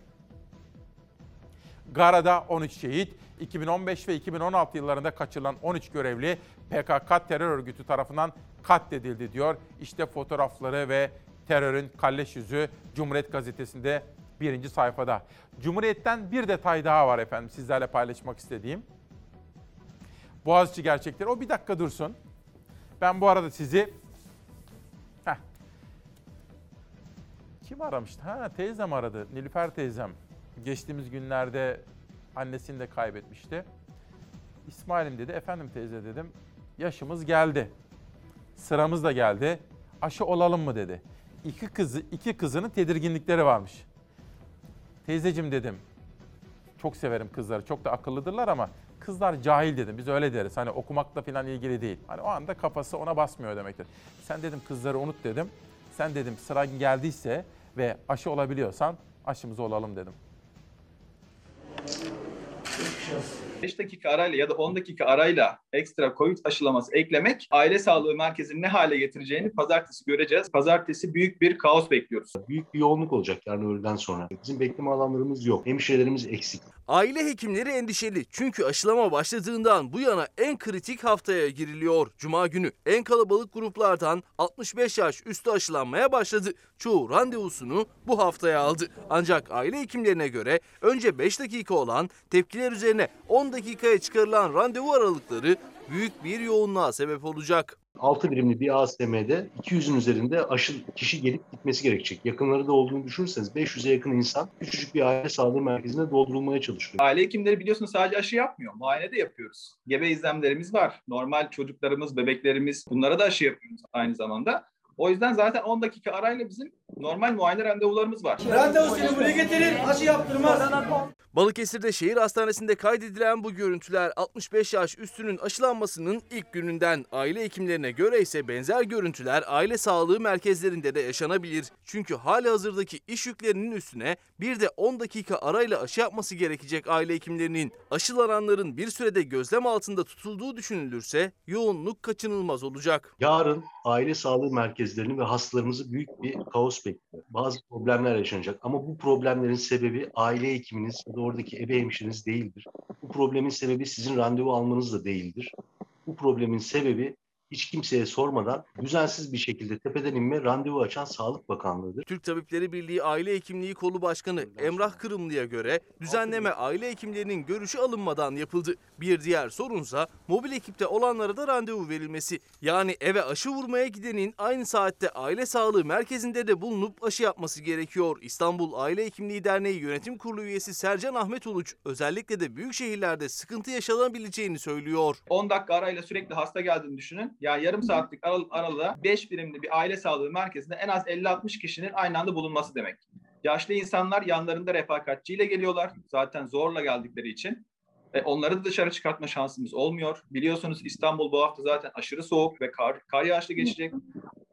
Gara'da 13 şehit, 2015 ve 2016 yıllarında kaçırılan 13 görevli PKK terör örgütü tarafından katledildi diyor. İşte fotoğrafları ve terörün kalleş yüzü Cumhuriyet Gazetesi'nde birinci sayfada. Cumhuriyet'ten bir detay daha var efendim sizlerle paylaşmak istediğim. Boğaziçi gerçekleri. O bir dakika dursun. Ben bu arada sizi... Heh. Kim aramıştı? Ha teyzem aradı. Nilüfer teyzem. Geçtiğimiz günlerde annesini de kaybetmişti. İsmail'im dedi. Efendim teyze dedim. Yaşımız geldi. Sıramız da geldi. Aşı olalım mı dedi. İki kızı, iki kızının tedirginlikleri varmış. Teyzecim dedim. Çok severim kızları. Çok da akıllıdırlar ama kızlar cahil dedim. Biz öyle deriz. Hani okumakla falan ilgili değil. Hani o anda kafası ona basmıyor demektir. Sen dedim kızları unut dedim. Sen dedim sıran geldiyse ve aşı olabiliyorsan aşımız olalım dedim. 5 dakika arayla ya da 10 dakika arayla ekstra COVID aşılaması eklemek aile sağlığı merkezini ne hale getireceğini pazartesi göreceğiz. Pazartesi büyük bir kaos bekliyoruz. Büyük bir yoğunluk olacak yani öğleden sonra. Bizim bekleme alanlarımız yok. Hemşirelerimiz eksik. Aile hekimleri endişeli çünkü aşılama başladığından bu yana en kritik haftaya giriliyor. Cuma günü en kalabalık gruplardan 65 yaş üstü aşılanmaya başladı. Çoğu randevusunu bu haftaya aldı. Ancak aile hekimlerine göre önce 5 dakika olan tepkiler üzerine 10 dakikaya çıkarılan randevu aralıkları büyük bir yoğunluğa sebep olacak. 6 birimli bir ASM'de 200'ün üzerinde aşı kişi gelip gitmesi gerekecek. Yakınları da olduğunu düşünürseniz 500'e yakın insan küçücük bir aile sağlığı merkezinde doldurulmaya çalışıyor. Aile hekimleri biliyorsunuz sadece aşı yapmıyor. Muayene de yapıyoruz. Gebe izlemlerimiz var. Normal çocuklarımız, bebeklerimiz bunlara da aşı yapıyoruz aynı zamanda. O yüzden zaten 10 dakika arayla bizim normal muayene randevularımız var. Randevusunu buraya getirin, aşı yaptırmaz. Balıkesir'de şehir hastanesinde kaydedilen bu görüntüler 65 yaş üstünün aşılanmasının ilk gününden. Aile hekimlerine göre ise benzer görüntüler aile sağlığı merkezlerinde de yaşanabilir. Çünkü hali hazırdaki iş yüklerinin üstüne bir de 10 dakika arayla aşı yapması gerekecek aile hekimlerinin. Aşılananların bir sürede gözlem altında tutulduğu düşünülürse yoğunluk kaçınılmaz olacak. Yarın aile sağlığı merkezlerini ve hastalarımızı büyük bir kaos bekliyor. Bazı problemler yaşanacak ama bu problemlerin sebebi aile hekiminiz ya da oradaki ebe hemşireniz değildir. Bu problemin sebebi sizin randevu almanız da değildir. Bu problemin sebebi hiç kimseye sormadan düzensiz bir şekilde tepeden inme randevu açan Sağlık Bakanlığı'dır. Türk Tabipleri Birliği Aile Hekimliği Kolu Başkanı Emrah Kırımlı'ya göre düzenleme aile hekimlerinin görüşü alınmadan yapıldı. Bir diğer sorunsa mobil ekipte olanlara da randevu verilmesi. Yani eve aşı vurmaya gidenin aynı saatte aile sağlığı merkezinde de bulunup aşı yapması gerekiyor. İstanbul Aile Hekimliği Derneği Yönetim Kurulu üyesi Sercan Ahmet Uluç özellikle de büyük şehirlerde sıkıntı yaşanabileceğini söylüyor. 10 dakika arayla sürekli hasta geldiğini düşünün. Yani yarım saatlik aral arada 5 birimli bir aile sağlığı merkezinde en az 50-60 kişinin aynı anda bulunması demek. Yaşlı insanlar yanlarında refakatçiyle geliyorlar. Zaten zorla geldikleri için. E, onları da dışarı çıkartma şansımız olmuyor. Biliyorsunuz İstanbul bu hafta zaten aşırı soğuk ve kar, kar yağışlı geçecek.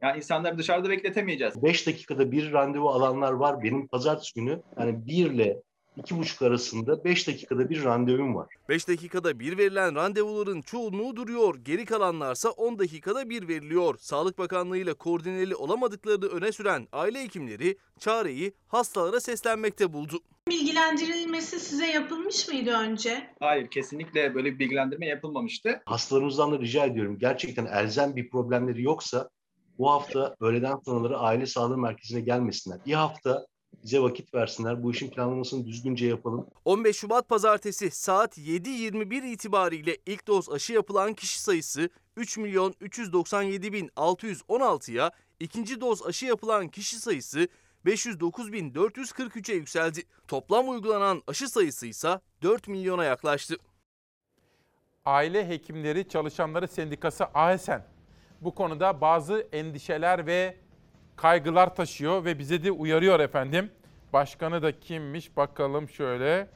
Yani insanları dışarıda bekletemeyeceğiz. 5 dakikada bir randevu alanlar var. Benim pazartesi günü yani 1 ile 2,5 arasında 5 dakikada bir randevum var. 5 dakikada bir verilen randevuların çoğunluğu duruyor. Geri kalanlarsa 10 dakikada bir veriliyor. Sağlık Bakanlığı ile koordineli olamadıklarını öne süren aile hekimleri çareyi hastalara seslenmekte buldu. Bilgilendirilmesi size yapılmış mıydı önce? Hayır kesinlikle böyle bir bilgilendirme yapılmamıştı. Hastalarımızdan da rica ediyorum gerçekten elzem bir problemleri yoksa bu hafta öğleden sonraları aile sağlığı merkezine gelmesinler. Bir hafta bize vakit versinler. Bu işin planlamasını düzgünce yapalım. 15 Şubat pazartesi saat 7.21 itibariyle ilk doz aşı yapılan kişi sayısı 3 milyon 397 bin 616'ya, ikinci doz aşı yapılan kişi sayısı 509.443'e yükseldi. Toplam uygulanan aşı sayısı ise 4 milyona yaklaştı. Aile Hekimleri Çalışanları Sendikası AHSEN bu konuda bazı endişeler ve kaygılar taşıyor ve bize de uyarıyor efendim. Başkanı da kimmiş bakalım şöyle.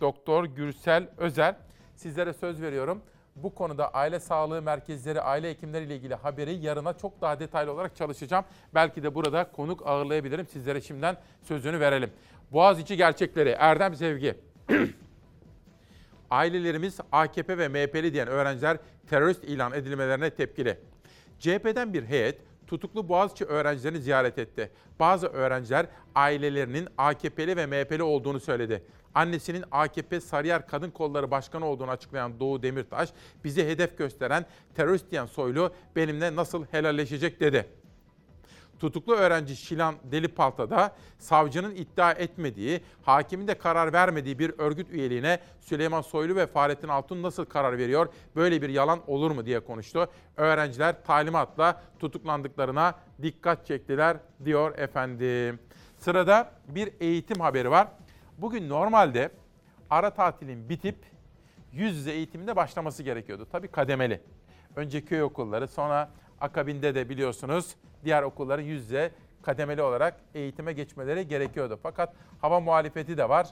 Doktor Gürsel Özer. Sizlere söz veriyorum. Bu konuda aile sağlığı merkezleri, aile hekimleri ile ilgili haberi yarına çok daha detaylı olarak çalışacağım. Belki de burada konuk ağırlayabilirim. Sizlere şimdiden sözünü verelim. Boğaziçi gerçekleri, Erdem Sevgi. Ailelerimiz AKP ve MHP'li diyen öğrenciler terörist ilan edilmelerine tepkili. CHP'den bir heyet tutuklu Boğaziçi öğrencilerini ziyaret etti. Bazı öğrenciler ailelerinin AKP'li ve MHP'li olduğunu söyledi. Annesinin AKP Sarıyer Kadın Kolları Başkanı olduğunu açıklayan Doğu Demirtaş, bizi hedef gösteren terörist diyen Soylu benimle nasıl helalleşecek dedi. Tutuklu öğrenci Şilan Delipalta'da savcının iddia etmediği, hakimin de karar vermediği bir örgüt üyeliğine Süleyman Soylu ve Fahrettin Altun nasıl karar veriyor? Böyle bir yalan olur mu diye konuştu. Öğrenciler talimatla tutuklandıklarına dikkat çektiler diyor efendim. Sırada bir eğitim haberi var. Bugün normalde ara tatilin bitip yüz yüze eğitiminde başlaması gerekiyordu. Tabii kademeli. Önce köy okulları sonra akabinde de biliyorsunuz diğer okulların yüz yüze kademeli olarak eğitime geçmeleri gerekiyordu. Fakat hava muhalefeti de var.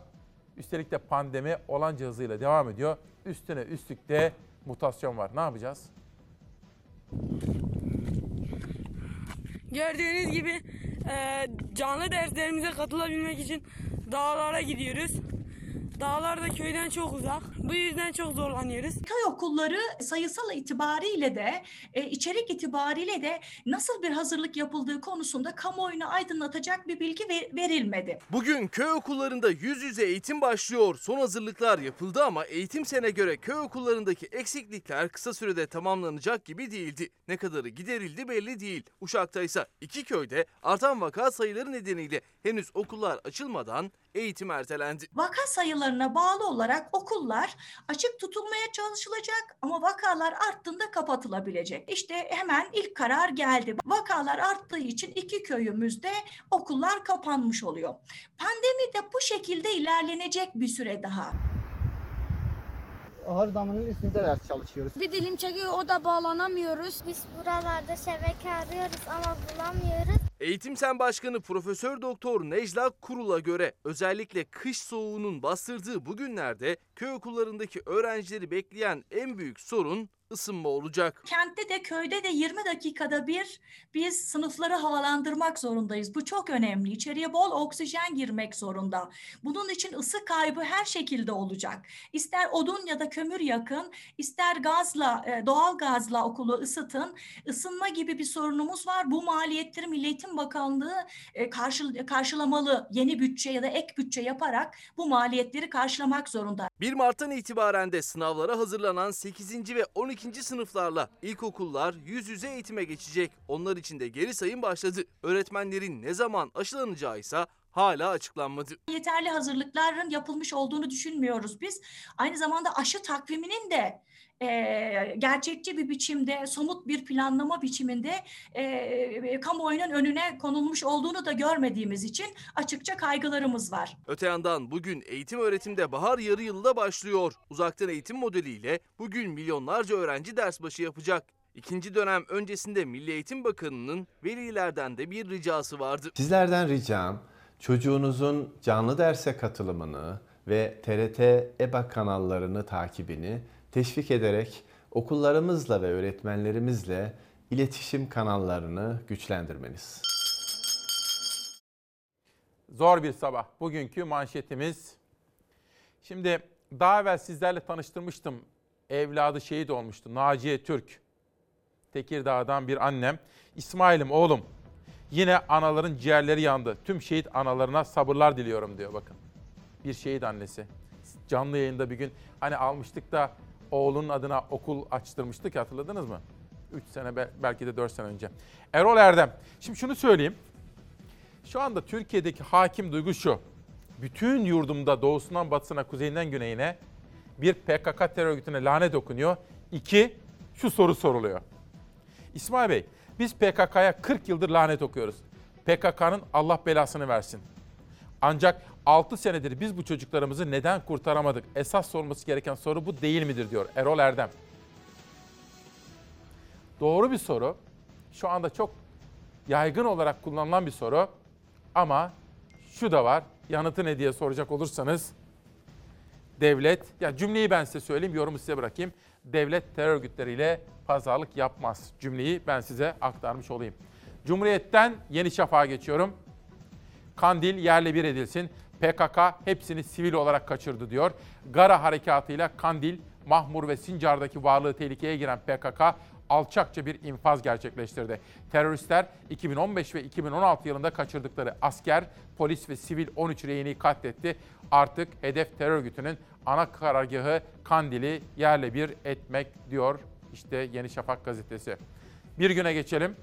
Üstelik de pandemi olanca hızıyla devam ediyor. Üstüne üstlük de mutasyon var. Ne yapacağız? Gördüğünüz gibi e, canlı derslerimize katılabilmek için dağlara gidiyoruz. Dağlar da köyden çok uzak. Bu yüzden çok zorlanıyoruz. Köy okulları sayısal itibariyle de e, içerik itibariyle de nasıl bir hazırlık yapıldığı konusunda kamuoyunu aydınlatacak bir bilgi ver- verilmedi. Bugün köy okullarında yüz yüze eğitim başlıyor. Son hazırlıklar yapıldı ama eğitim sene göre köy okullarındaki eksiklikler kısa sürede tamamlanacak gibi değildi. Ne kadarı giderildi belli değil. Uşak'ta ise iki köyde artan vaka sayıları nedeniyle henüz okullar açılmadan eğitim ertelendi. Vaka sayılarına bağlı olarak okullar açık tutulmaya çalışılacak ama vakalar arttığında kapatılabilecek. İşte hemen ilk karar geldi. Vakalar arttığı için iki köyümüzde okullar kapanmış oluyor. Pandemi de bu şekilde ilerlenecek bir süre daha. Ahır damının üstünde ders çalışıyoruz. Bir dilim çekiyor o da bağlanamıyoruz. Biz buralarda şebeke arıyoruz ama bulamıyoruz. Eğitim Sen Başkanı Profesör Doktor Necla Kurul'a göre özellikle kış soğuğunun bastırdığı bu günlerde köy okullarındaki öğrencileri bekleyen en büyük sorun ısınma olacak. Kentte de köyde de 20 dakikada bir biz sınıfları havalandırmak zorundayız. Bu çok önemli. İçeriye bol oksijen girmek zorunda. Bunun için ısı kaybı her şekilde olacak. İster odun ya da kömür yakın, ister gazla, e, doğal gazla okulu ısıtın. Isınma gibi bir sorunumuz var. Bu maliyetleri Milli Eğitim Bakanlığı e, karşı- karşılamalı. Yeni bütçe ya da ek bütçe yaparak bu maliyetleri karşılamak zorunda. 1 Mart'tan itibaren de sınavlara hazırlanan 8. ve 12. 1-2. sınıflarla ilkokullar yüz yüze eğitime geçecek. Onlar için de geri sayım başladı. Öğretmenlerin ne zaman aşılanacağı ise hala açıklanmadı. Yeterli hazırlıkların yapılmış olduğunu düşünmüyoruz biz. Aynı zamanda aşı takviminin de e, gerçekçi bir biçimde, somut bir planlama biçiminde e, kamuoyunun önüne konulmuş olduğunu da görmediğimiz için açıkça kaygılarımız var. Öte yandan bugün eğitim öğretimde bahar yarı yılda başlıyor. Uzaktan eğitim modeliyle bugün milyonlarca öğrenci ders başı yapacak. İkinci dönem öncesinde Milli Eğitim Bakanı'nın velilerden de bir ricası vardı. Sizlerden ricam çocuğunuzun canlı derse katılımını ve TRT EBA kanallarını takibini teşvik ederek okullarımızla ve öğretmenlerimizle iletişim kanallarını güçlendirmeniz. Zor bir sabah. Bugünkü manşetimiz. Şimdi daha evvel sizlerle tanıştırmıştım. Evladı şehit olmuştu. Naciye Türk. Tekirdağ'dan bir annem. İsmail'im oğlum. Yine anaların ciğerleri yandı. Tüm şehit analarına sabırlar diliyorum diyor bakın. Bir şehit annesi. Canlı yayında bir gün hani almıştık da oğlunun adına okul açtırmıştık hatırladınız mı? 3 sene be- belki de 4 sene önce. Erol Erdem. Şimdi şunu söyleyeyim. Şu anda Türkiye'deki hakim duygu şu. Bütün yurdumda doğusundan batısına, kuzeyinden güneyine bir PKK terör örgütüne lanet okunuyor. İki, şu soru soruluyor. İsmail Bey, biz PKK'ya 40 yıldır lanet okuyoruz. PKK'nın Allah belasını versin. Ancak 6 senedir biz bu çocuklarımızı neden kurtaramadık? Esas sorulması gereken soru bu değil midir diyor Erol Erdem. Doğru bir soru. Şu anda çok yaygın olarak kullanılan bir soru. Ama şu da var. Yanıtı ne diye soracak olursanız devlet, ya cümleyi ben size söyleyeyim, yorumu size bırakayım. Devlet terör örgütleriyle pazarlık yapmaz. Cümleyi ben size aktarmış olayım. Cumhuriyet'ten Yeni Şafak'a geçiyorum. Kandil yerle bir edilsin. PKK hepsini sivil olarak kaçırdı diyor. Gara harekatıyla Kandil, Mahmur ve Sincar'daki varlığı tehlikeye giren PKK alçakça bir infaz gerçekleştirdi. Teröristler 2015 ve 2016 yılında kaçırdıkları asker, polis ve sivil 13 rehini katletti. Artık hedef terör örgütünün ana karargahı Kandil'i yerle bir etmek diyor işte Yeni Şafak gazetesi. Bir güne geçelim.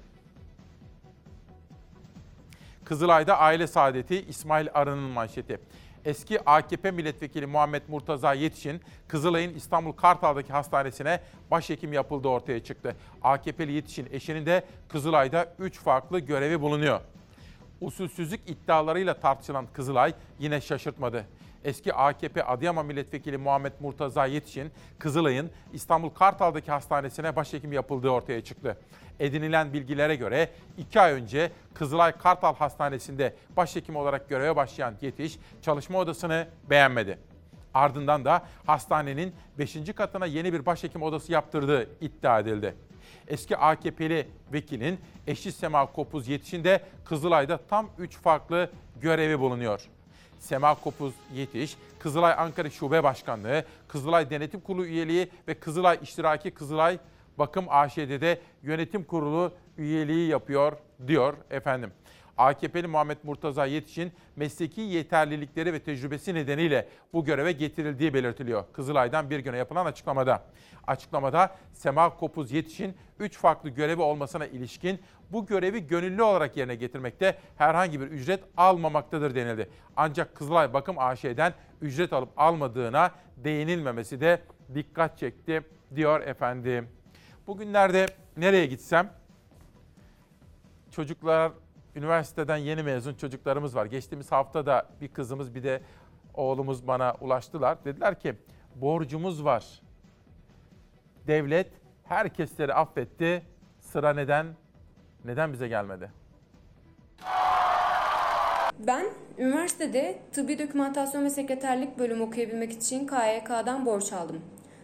Kızılay'da aile saadeti İsmail Arı'nın manşeti. Eski AKP milletvekili Muhammed Murtaza Yetişin, Kızılay'ın İstanbul Kartal'daki hastanesine başhekim yapıldığı ortaya çıktı. AKP'li Yetişin eşinin de Kızılay'da 3 farklı görevi bulunuyor. Usulsüzlük iddialarıyla tartışılan Kızılay yine şaşırtmadı. Eski AKP Adıyaman Milletvekili Muhammed Murtaza Yetişin, Kızılay'ın İstanbul Kartal'daki hastanesine başhekim yapıldığı ortaya çıktı. Edinilen bilgilere göre 2 ay önce Kızılay Kartal Hastanesi'nde başhekim olarak göreve başlayan Yetiş, çalışma odasını beğenmedi. Ardından da hastanenin 5. katına yeni bir başhekim odası yaptırdığı iddia edildi. Eski AKP'li vekilin eşi Sema Kopuz Yetiş'in de Kızılay'da tam 3 farklı görevi bulunuyor. Sema Kopuz Yetiş, Kızılay Ankara Şube Başkanlığı, Kızılay Denetim Kurulu üyeliği ve Kızılay İştiraki Kızılay Bakım AŞ'de yönetim kurulu üyeliği yapıyor diyor efendim. AKP'li Muhammed Murtaza Yetiş'in mesleki yeterlilikleri ve tecrübesi nedeniyle bu göreve getirildiği belirtiliyor. Kızılay'dan bir güne yapılan açıklamada. Açıklamada Sema Kopuz Yetiş'in 3 farklı görevi olmasına ilişkin bu görevi gönüllü olarak yerine getirmekte herhangi bir ücret almamaktadır denildi. Ancak Kızılay Bakım AŞ'den ücret alıp almadığına değinilmemesi de dikkat çekti diyor efendim. Bugünlerde nereye gitsem çocuklar üniversiteden yeni mezun çocuklarımız var. Geçtiğimiz hafta da bir kızımız bir de oğlumuz bana ulaştılar. Dediler ki borcumuz var. Devlet herkesleri affetti. Sıra neden neden bize gelmedi? Ben üniversitede tıbbi dokümantasyon ve sekreterlik bölümü okuyabilmek için KYK'dan borç aldım.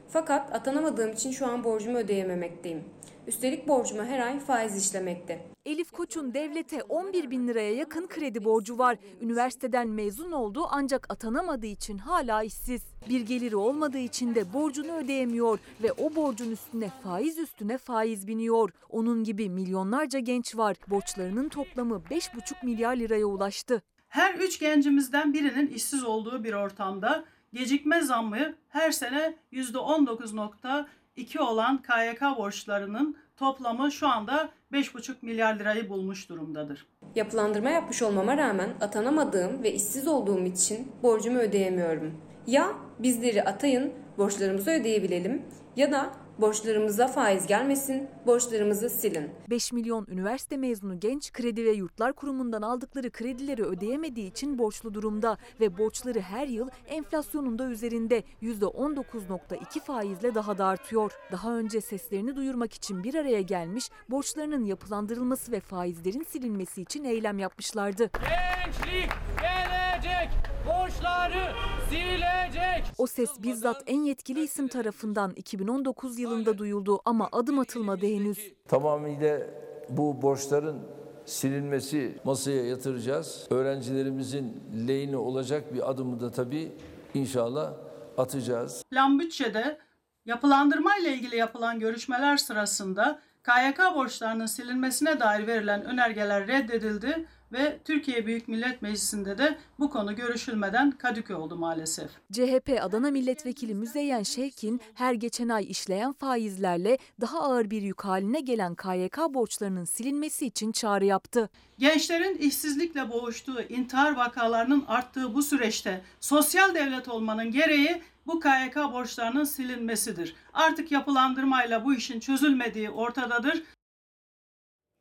Fakat atanamadığım için şu an borcumu ödeyememekteyim. Üstelik borcuma her ay faiz işlemekte. Elif Koç'un devlete 11 bin liraya yakın kredi borcu var. Üniversiteden mezun oldu ancak atanamadığı için hala işsiz. Bir geliri olmadığı için de borcunu ödeyemiyor ve o borcun üstüne faiz üstüne faiz biniyor. Onun gibi milyonlarca genç var. Borçlarının toplamı 5,5 milyar liraya ulaştı. Her üç gencimizden birinin işsiz olduğu bir ortamda gecikme zammı her sene %19.2 2 olan KYK borçlarının toplamı şu anda 5,5 milyar lirayı bulmuş durumdadır. Yapılandırma yapmış olmama rağmen atanamadığım ve işsiz olduğum için borcumu ödeyemiyorum. Ya bizleri atayın, borçlarımızı ödeyebilelim ya da borçlarımıza faiz gelmesin, borçlarımızı silin. 5 milyon üniversite mezunu genç Kredi ve Yurtlar Kurumu'ndan aldıkları kredileri ödeyemediği için borçlu durumda ve borçları her yıl enflasyonun da üzerinde %19.2 faizle daha da artıyor. Daha önce seslerini duyurmak için bir araya gelmiş, borçlarının yapılandırılması ve faizlerin silinmesi için eylem yapmışlardı. Gençlik gelecek, borçları silecek. O ses bizzat en yetkili isim tarafından 2019 yılında duyuldu ama adım atılmadı henüz. Tamamıyla bu borçların silinmesi masaya yatıracağız. Öğrencilerimizin lehine olacak bir adımı da tabii inşallah atacağız. Plan bütçede yapılandırma ile ilgili yapılan görüşmeler sırasında KYK borçlarının silinmesine dair verilen önergeler reddedildi ve Türkiye Büyük Millet Meclisi'nde de bu konu görüşülmeden kadük oldu maalesef. CHP Adana Milletvekili Müzeyyen Şevkin her geçen ay işleyen faizlerle daha ağır bir yük haline gelen KYK borçlarının silinmesi için çağrı yaptı. Gençlerin işsizlikle boğuştuğu, intihar vakalarının arttığı bu süreçte sosyal devlet olmanın gereği bu KYK borçlarının silinmesidir. Artık yapılandırmayla bu işin çözülmediği ortadadır.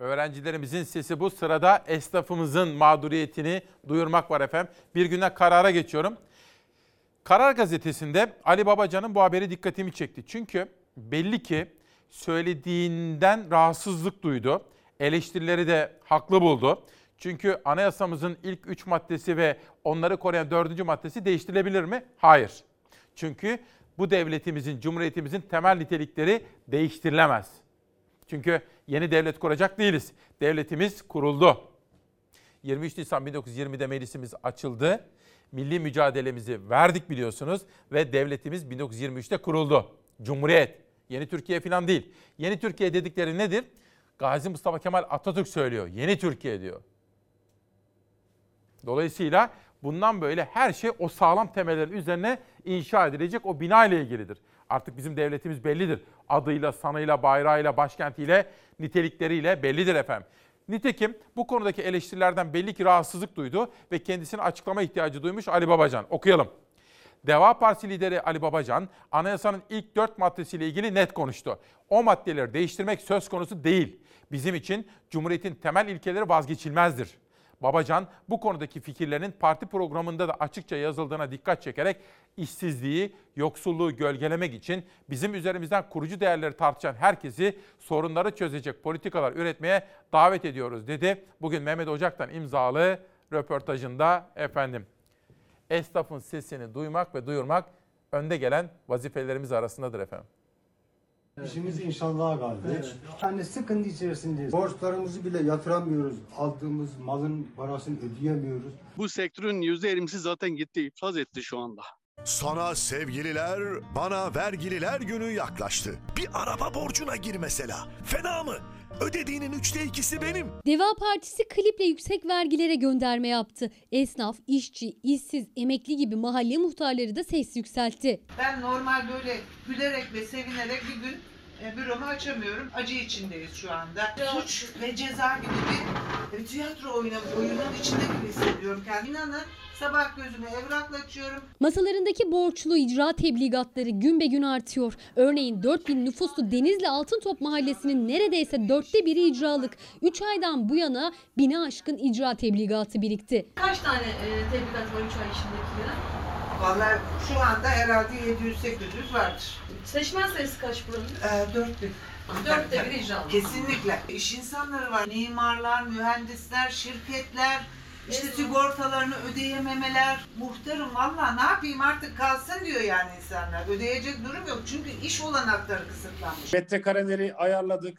Öğrencilerimizin sesi bu sırada esnafımızın mağduriyetini duyurmak var efendim. Bir güne karara geçiyorum. Karar gazetesinde Ali Babacan'ın bu haberi dikkatimi çekti. Çünkü belli ki söylediğinden rahatsızlık duydu. Eleştirileri de haklı buldu. Çünkü anayasamızın ilk üç maddesi ve onları koruyan dördüncü maddesi değiştirilebilir mi? Hayır. Çünkü bu devletimizin, cumhuriyetimizin temel nitelikleri değiştirilemez. Çünkü yeni devlet kuracak değiliz. Devletimiz kuruldu. 23 Nisan 1920'de meclisimiz açıldı. Milli mücadelemizi verdik biliyorsunuz ve devletimiz 1923'te kuruldu. Cumhuriyet. Yeni Türkiye falan değil. Yeni Türkiye dedikleri nedir? Gazi Mustafa Kemal Atatürk söylüyor. Yeni Türkiye diyor. Dolayısıyla bundan böyle her şey o sağlam temellerin üzerine inşa edilecek o bina ile ilgilidir. Artık bizim devletimiz bellidir. Adıyla, sanıyla, bayrağıyla, başkentiyle, nitelikleriyle bellidir efendim. Nitekim bu konudaki eleştirilerden belli ki rahatsızlık duydu ve kendisine açıklama ihtiyacı duymuş Ali Babacan. Okuyalım. Deva Partisi lideri Ali Babacan, anayasanın ilk dört maddesiyle ilgili net konuştu. O maddeleri değiştirmek söz konusu değil. Bizim için Cumhuriyet'in temel ilkeleri vazgeçilmezdir. Babacan bu konudaki fikirlerinin parti programında da açıkça yazıldığına dikkat çekerek işsizliği, yoksulluğu gölgelemek için bizim üzerimizden kurucu değerleri tartışan herkesi sorunları çözecek politikalar üretmeye davet ediyoruz dedi. Bugün Mehmet Ocak'tan imzalı röportajında efendim. Esnafın sesini duymak ve duyurmak önde gelen vazifelerimiz arasındadır efendim. İşimiz inşallah kardeş. Yani sıkıntı içerisindeyiz. Borçlarımızı bile yatıramıyoruz. Aldığımız malın parasını ödeyemiyoruz. Bu sektörün %20'si zaten gitti, iflas etti şu anda. Sana sevgililer, bana vergililer günü yaklaştı. Bir araba borcuna gir mesela. Fena mı? Ödediğinin üçte ikisi benim. Deva Partisi kliple yüksek vergilere gönderme yaptı. Esnaf, işçi, işsiz, emekli gibi mahalle muhtarları da ses yükseltti. Ben normal böyle gülerek ve sevinerek bir gün e, büromu açamıyorum. Acı içindeyiz şu anda. Suç ve ceza gibi bir e, tiyatro oyunu, oyunun içinde gibi hissediyorum kendimi. İnanın sabah gözümü evrakla açıyorum. Masalarındaki borçlu icra tebligatları gün be gün artıyor. Örneğin 4000 nüfuslu Denizli Altıntop Mahallesi'nin neredeyse dörtte biri icralık. 3 aydan bu yana bine aşkın icra tebligatı birikti. Kaç tane e, tebligat var 3 ay içindeki Vallahi şu anda herhalde 700-800 vardır. Seçmen sayısı kaç buranın? Ee, 4000. Dörtte bir icralık. Kesinlikle. İş insanları var. Mimarlar, mühendisler, şirketler, işte sigortalarını ödeyememeler. Muhtarım valla ne yapayım artık kalsın diyor yani insanlar. Ödeyecek durum yok çünkü iş olanakları kısıtlanmış. Metrekareleri ayarladık.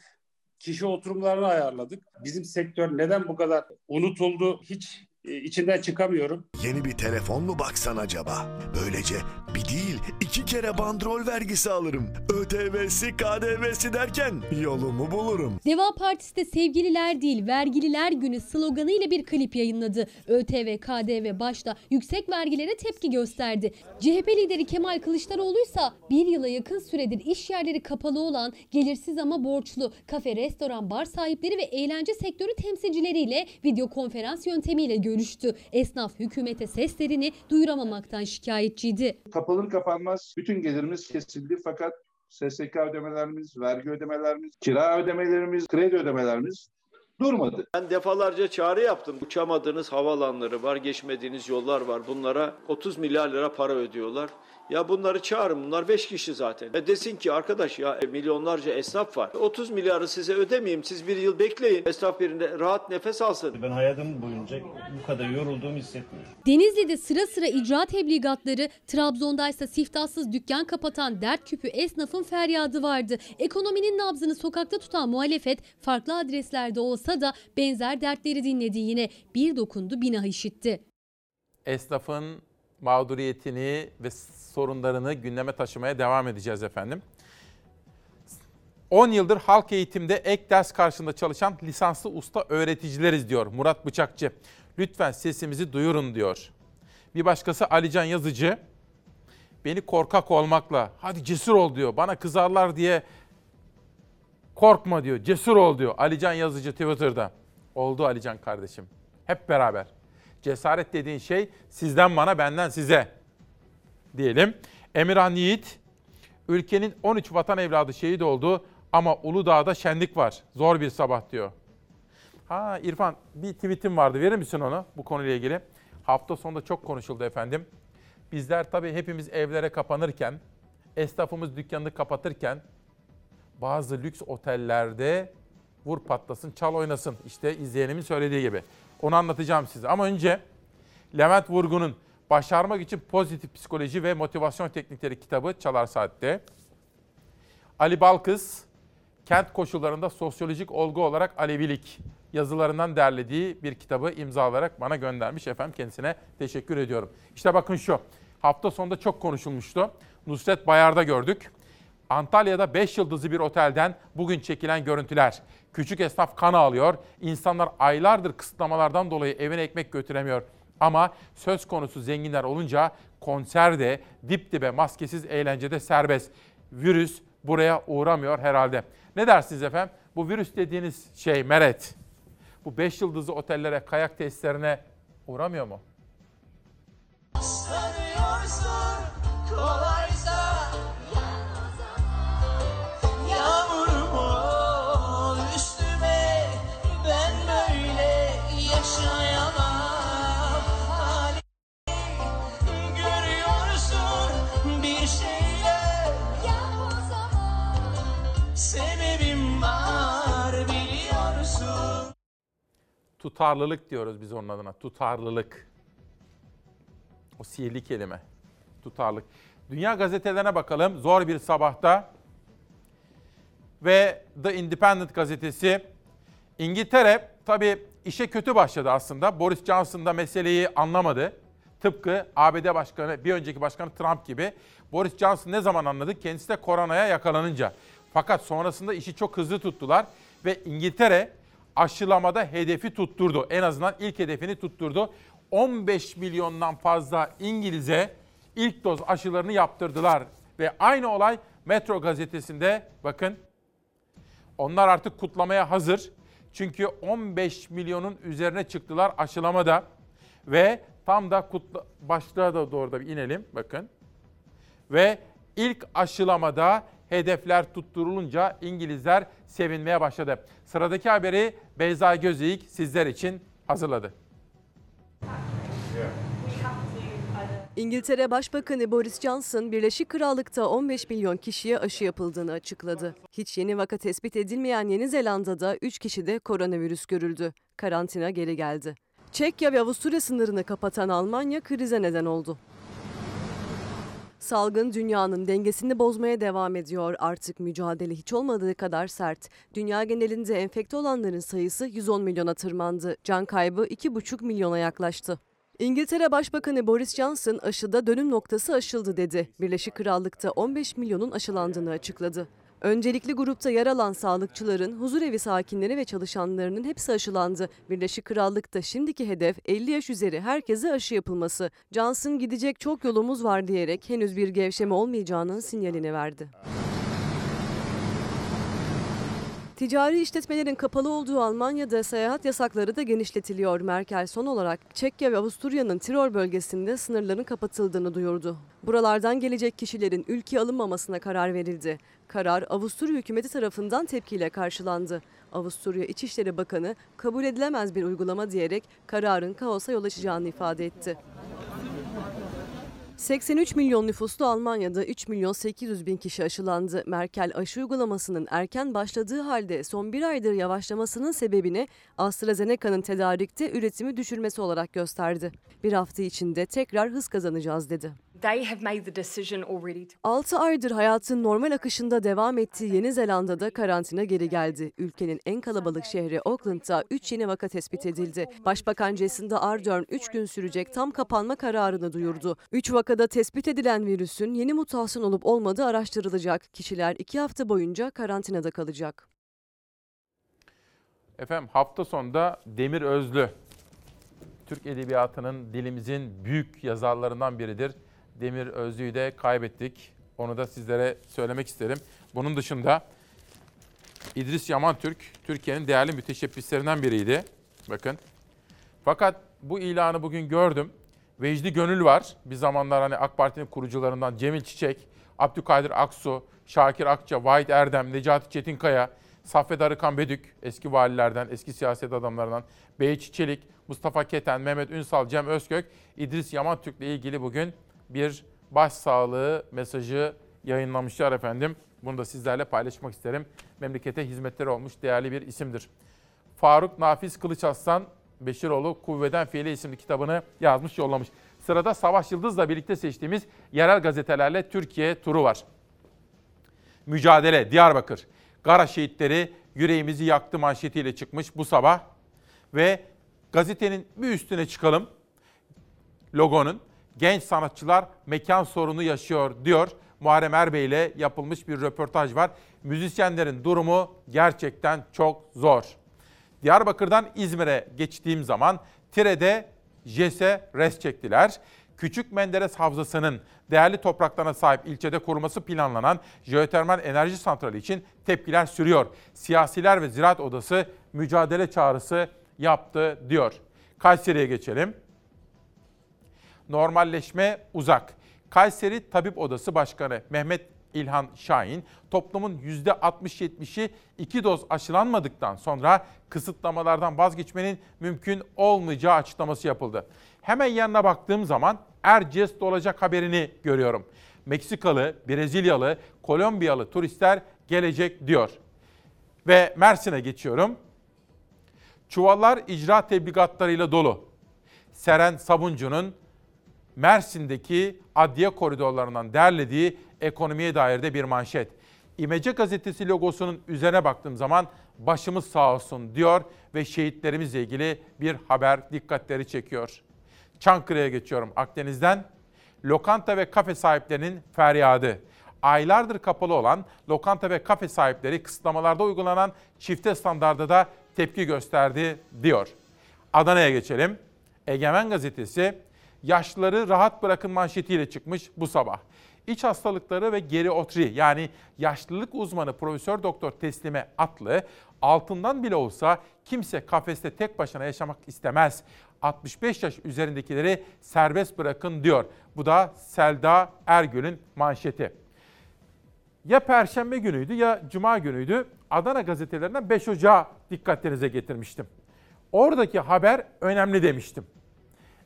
Kişi oturumlarını ayarladık. Bizim sektör neden bu kadar unutuldu hiç e, içinden çıkamıyorum. Yeni bir telefon mu baksan acaba? Böylece bir değil iki kere bandrol vergisi alırım. ÖTV'si KDV'si derken yolumu bulurum. Deva Partisi de sevgililer değil vergililer günü sloganıyla bir klip yayınladı. ÖTV, KDV başta yüksek vergilere tepki gösterdi. CHP lideri Kemal Kılıçdaroğlu ise bir yıla yakın süredir iş yerleri kapalı olan gelirsiz ama borçlu kafe, restoran, bar sahipleri ve eğlence sektörü temsilcileriyle video konferans yöntemiyle görüştü. Esnaf hükümete seslerini duyuramamaktan şikayetçiydi. Kapanır kapanmaz bütün gelirimiz kesildi fakat SSK ödemelerimiz, vergi ödemelerimiz, kira ödemelerimiz, kredi ödemelerimiz durmadı. Ben defalarca çağrı yaptım. Uçamadığınız havalanları var, geçmediğiniz yollar var. Bunlara 30 milyar lira para ödüyorlar. Ya bunları çağırın. Bunlar 5 kişi zaten. E desin ki arkadaş ya milyonlarca esnaf var. 30 milyarı size ödemeyeyim. Siz bir yıl bekleyin. Esnaf birinde rahat nefes alsın. Ben hayatım boyunca bu kadar yorulduğumu hissetmiyorum. Denizli'de sıra sıra icra tebligatları, Trabzon'da ise siftahsız dükkan kapatan dert küpü esnafın feryadı vardı. Ekonominin nabzını sokakta tutan muhalefet farklı adreslerde olsa da benzer dertleri dinledi yine. Bir dokundu bina işitti. Esnafın mağduriyetini ve sorunlarını gündeme taşımaya devam edeceğiz efendim. 10 yıldır halk eğitimde ek ders karşında çalışan lisanslı usta öğreticileriz diyor Murat Bıçakçı. Lütfen sesimizi duyurun diyor. Bir başkası Alican Yazıcı. Beni korkak olmakla hadi cesur ol diyor. Bana kızarlar diye korkma diyor. Cesur ol diyor. Alican Yazıcı Twitter'da. Oldu Alican kardeşim. Hep beraber. Cesaret dediğin şey sizden bana benden size diyelim. Emirhan Yiğit, ülkenin 13 vatan evladı şehit oldu ama Uludağ'da şenlik var. Zor bir sabah diyor. Ha İrfan bir tweetim vardı verir misin onu bu konuyla ilgili? Hafta sonunda çok konuşuldu efendim. Bizler tabii hepimiz evlere kapanırken, esnafımız dükkanını kapatırken bazı lüks otellerde vur patlasın çal oynasın. İşte izleyenimin söylediği gibi. Onu anlatacağım size. Ama önce Levent Vurgun'un Başarmak için Pozitif Psikoloji ve Motivasyon Teknikleri kitabı Çalar Saat'te. Ali Balkız, Kent Koşullarında Sosyolojik Olgu olarak Alevilik yazılarından derlediği bir kitabı imzalayarak bana göndermiş. Efendim kendisine teşekkür ediyorum. İşte bakın şu, hafta sonunda çok konuşulmuştu. Nusret Bayar'da gördük. Antalya'da 5 yıldızlı bir otelden bugün çekilen görüntüler. Küçük esnaf kan ağlıyor. İnsanlar aylardır kısıtlamalardan dolayı evine ekmek götüremiyor. Ama söz konusu zenginler olunca konserde, dip dibe maskesiz eğlencede serbest. Virüs buraya uğramıyor herhalde. Ne dersiniz efendim? Bu virüs dediğiniz şey meret. Bu 5 yıldızlı otellere, kayak tesislerine uğramıyor mu? Kolaysa Tutarlılık diyoruz biz onun adına. Tutarlılık. O sihirli kelime. Tutarlılık. Dünya gazetelerine bakalım. Zor bir sabahta. Ve The Independent gazetesi. İngiltere tabii işe kötü başladı aslında. Boris Johnson da meseleyi anlamadı. Tıpkı ABD Başkanı, bir önceki başkanı Trump gibi. Boris Johnson ne zaman anladı? Kendisi de koronaya yakalanınca. Fakat sonrasında işi çok hızlı tuttular ve İngiltere aşılamada hedefi tutturdu. En azından ilk hedefini tutturdu. 15 milyondan fazla İngiliz'e ilk doz aşılarını yaptırdılar. Ve aynı olay Metro gazetesinde bakın. Onlar artık kutlamaya hazır. Çünkü 15 milyonun üzerine çıktılar aşılamada. Ve tam da kutla, başlığa da doğru da bir inelim bakın. Ve ilk aşılamada hedefler tutturulunca İngilizler sevinmeye başladı. Sıradaki haberi Beyza Gözeyik sizler için hazırladı. İngiltere Başbakanı Boris Johnson, Birleşik Krallık'ta 15 milyon kişiye aşı yapıldığını açıkladı. Hiç yeni vaka tespit edilmeyen Yeni Zelanda'da 3 kişide koronavirüs görüldü. Karantina geri geldi. Çekya ve Avusturya sınırını kapatan Almanya krize neden oldu. Salgın dünyanın dengesini bozmaya devam ediyor. Artık mücadele hiç olmadığı kadar sert. Dünya genelinde enfekte olanların sayısı 110 milyona tırmandı. Can kaybı 2,5 milyona yaklaştı. İngiltere Başbakanı Boris Johnson aşıda dönüm noktası aşıldı dedi. Birleşik Krallık'ta 15 milyonun aşılandığını açıkladı. Öncelikli grupta yer alan sağlıkçıların, huzurevi sakinleri ve çalışanlarının hepsi aşılandı. Birleşik Krallık'ta şimdiki hedef 50 yaş üzeri herkese aşı yapılması. Johnson gidecek çok yolumuz var diyerek henüz bir gevşeme olmayacağının sinyalini verdi. Ticari işletmelerin kapalı olduğu Almanya'da seyahat yasakları da genişletiliyor. Merkel son olarak Çekya ve Avusturya'nın Tirol bölgesinde sınırların kapatıldığını duyurdu. Buralardan gelecek kişilerin ülkeye alınmamasına karar verildi. Karar Avusturya hükümeti tarafından tepkiyle karşılandı. Avusturya İçişleri Bakanı kabul edilemez bir uygulama diyerek kararın kaosa yol açacağını ifade etti. 83 milyon nüfuslu Almanya'da 3 milyon 800 bin kişi aşılandı. Merkel aşı uygulamasının erken başladığı halde son bir aydır yavaşlamasının sebebini AstraZeneca'nın tedarikte üretimi düşürmesi olarak gösterdi. Bir hafta içinde tekrar hız kazanacağız dedi. 6 aydır hayatın normal akışında devam ettiği Yeni Zelanda'da karantina geri geldi. Ülkenin en kalabalık şehri Auckland'da 3 yeni vaka tespit edildi. Başbakan Jacinda Ardern 3 gün sürecek tam kapanma kararını duyurdu. 3 vakada tespit edilen virüsün yeni mutasyon olup olmadığı araştırılacak. Kişiler 2 hafta boyunca karantinada kalacak. Efendim hafta sonunda Demir Özlü, Türk Edebiyatı'nın dilimizin büyük yazarlarından biridir. Demir Özlü'yü de kaybettik. Onu da sizlere söylemek isterim. Bunun dışında İdris Yaman Türk, Türkiye'nin değerli müteşebbislerinden biriydi. Bakın. Fakat bu ilanı bugün gördüm. Vecdi Gönül var. Bir zamanlar hani AK Parti'nin kurucularından Cemil Çiçek, Abdülkadir Aksu, Şakir Akça, Vahit Erdem, Necati Çetinkaya, Saffet Arıkan Bedük, eski valilerden, eski siyaset adamlarından, Beyiç Çelik, Mustafa Keten, Mehmet Ünsal, Cem Özkök, İdris Yaman Türk'le ilgili bugün bir başsağlığı mesajı yayınlamışlar efendim. Bunu da sizlerle paylaşmak isterim. Memlekete hizmetleri olmuş değerli bir isimdir. Faruk Nafiz Kılıçaslan Beşiroğlu Kuvveden Fiili isimli kitabını yazmış yollamış. Sırada Savaş Yıldız'la birlikte seçtiğimiz yerel gazetelerle Türkiye turu var. Mücadele Diyarbakır. Gara şehitleri yüreğimizi yaktı manşetiyle çıkmış bu sabah. Ve gazetenin bir üstüne çıkalım. Logonun genç sanatçılar mekan sorunu yaşıyor diyor. Muharrem Erbey ile yapılmış bir röportaj var. Müzisyenlerin durumu gerçekten çok zor. Diyarbakır'dan İzmir'e geçtiğim zaman Tire'de JES'e res çektiler. Küçük Menderes Havzası'nın değerli topraklarına sahip ilçede kurulması planlanan jeotermal enerji santrali için tepkiler sürüyor. Siyasiler ve Ziraat Odası mücadele çağrısı yaptı diyor. Kayseri'ye geçelim. Normalleşme uzak. Kayseri Tabip Odası Başkanı Mehmet İlhan Şahin, toplumun %60-70'i iki doz aşılanmadıktan sonra kısıtlamalardan vazgeçmenin mümkün olmayacağı açıklaması yapıldı. Hemen yanına baktığım zaman Erciyes dolacak haberini görüyorum. Meksikalı, Brezilyalı, Kolombiyalı turistler gelecek diyor. Ve Mersin'e geçiyorum. Çuvallar icra tebligatlarıyla dolu. Seren Sabuncu'nun Mersin'deki adliye koridorlarından derlediği ekonomiye dair de bir manşet. İmece gazetesi logosunun üzerine baktığım zaman başımız sağ olsun diyor ve şehitlerimizle ilgili bir haber dikkatleri çekiyor. Çankırı'ya geçiyorum Akdeniz'den. Lokanta ve kafe sahiplerinin feryadı. Aylardır kapalı olan lokanta ve kafe sahipleri kısıtlamalarda uygulanan çifte standarda da tepki gösterdi diyor. Adana'ya geçelim. Egemen gazetesi yaşlıları rahat bırakın manşetiyle çıkmış bu sabah. İç hastalıkları ve geriatri yani yaşlılık uzmanı Profesör Doktor Teslime Atlı altından bile olsa kimse kafeste tek başına yaşamak istemez. 65 yaş üzerindekileri serbest bırakın diyor. Bu da Selda Ergül'ün manşeti. Ya perşembe günüydü ya cuma günüydü. Adana gazetelerinden 5 Ocağı dikkatlerinize getirmiştim. Oradaki haber önemli demiştim.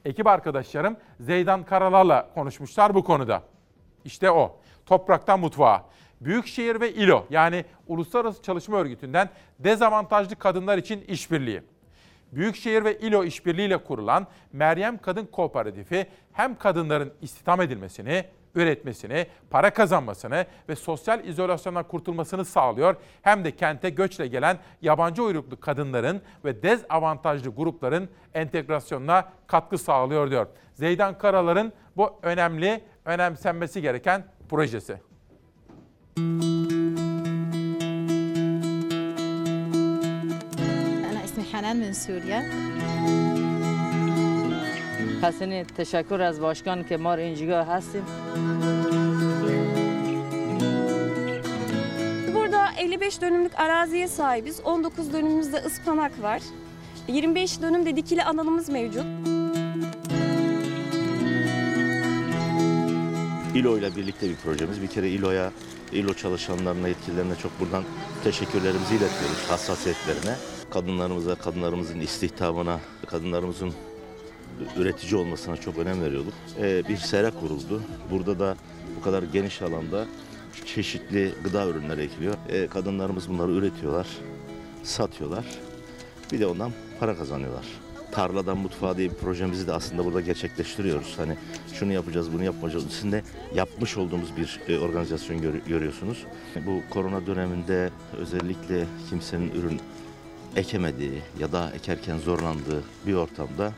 Ekip arkadaşlarım Zeydan Karalar'la konuşmuşlar bu konuda. İşte o. Topraktan mutfağa. Büyükşehir ve İLO yani Uluslararası Çalışma Örgütü'nden dezavantajlı kadınlar için işbirliği. Büyükşehir ve İLO işbirliğiyle kurulan Meryem Kadın Kooperatifi hem kadınların istihdam edilmesini üretmesini, para kazanmasını ve sosyal izolasyondan kurtulmasını sağlıyor. Hem de kente göçle gelen yabancı uyruklu kadınların ve dezavantajlı grupların entegrasyonuna katkı sağlıyor diyor. Zeydan Karalar'ın bu önemli, önemsenmesi gereken projesi. أنا اسمي حنان من سوريا حسنی تشکر از باشگان که ما رو اینجا هستیم Burada 55 dönümlük araziye sahibiz. 19 dönümümüzde ıspanak var. 25 dönümde dikili alanımız mevcut. İLO ile birlikte bir projemiz. Bir kere İLO'ya, İLO çalışanlarına, yetkililerine çok buradan teşekkürlerimizi iletiyoruz. Hassasiyetlerine, kadınlarımıza, kadınlarımızın istihdamına, kadınlarımızın üretici olmasına çok önem veriyorduk. Ee, bir sera kuruldu. Burada da bu kadar geniş alanda çeşitli gıda ürünleri ekiliyor. Ee, kadınlarımız bunları üretiyorlar, satıyorlar. Bir de ondan para kazanıyorlar. Tarladan mutfağa diye bir projemizi de aslında burada gerçekleştiriyoruz. Hani şunu yapacağız, bunu yapmayacağız. Sizin yapmış olduğumuz bir e, organizasyon gör- görüyorsunuz. Bu korona döneminde özellikle kimsenin ürün ekemediği ya da ekerken zorlandığı bir ortamda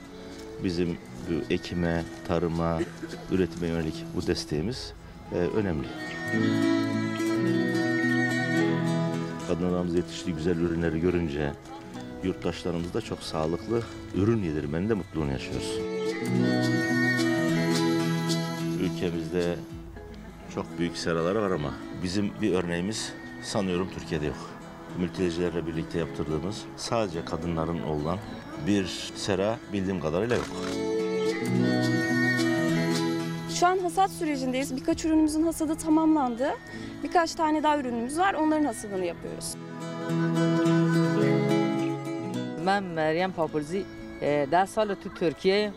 bizim bu ekime, tarıma, üretime yönelik bu desteğimiz e, önemli. Kadınlarımız yetiştiği güzel ürünleri görünce yurttaşlarımız da çok sağlıklı ürün yedirmenin de mutluluğunu yaşıyoruz. Ülkemizde çok büyük seralar var ama bizim bir örneğimiz sanıyorum Türkiye'de yok. Mültecilerle birlikte yaptırdığımız sadece kadınların olan bir sera bildiğim kadarıyla yok. Şu an hasat sürecindeyiz. Birkaç ürünümüzün hasadı tamamlandı. Birkaç tane daha ürünümüz var. Onların hasadını yapıyoruz. من مریم پاپرزی آه، ده سال تو ترکیه.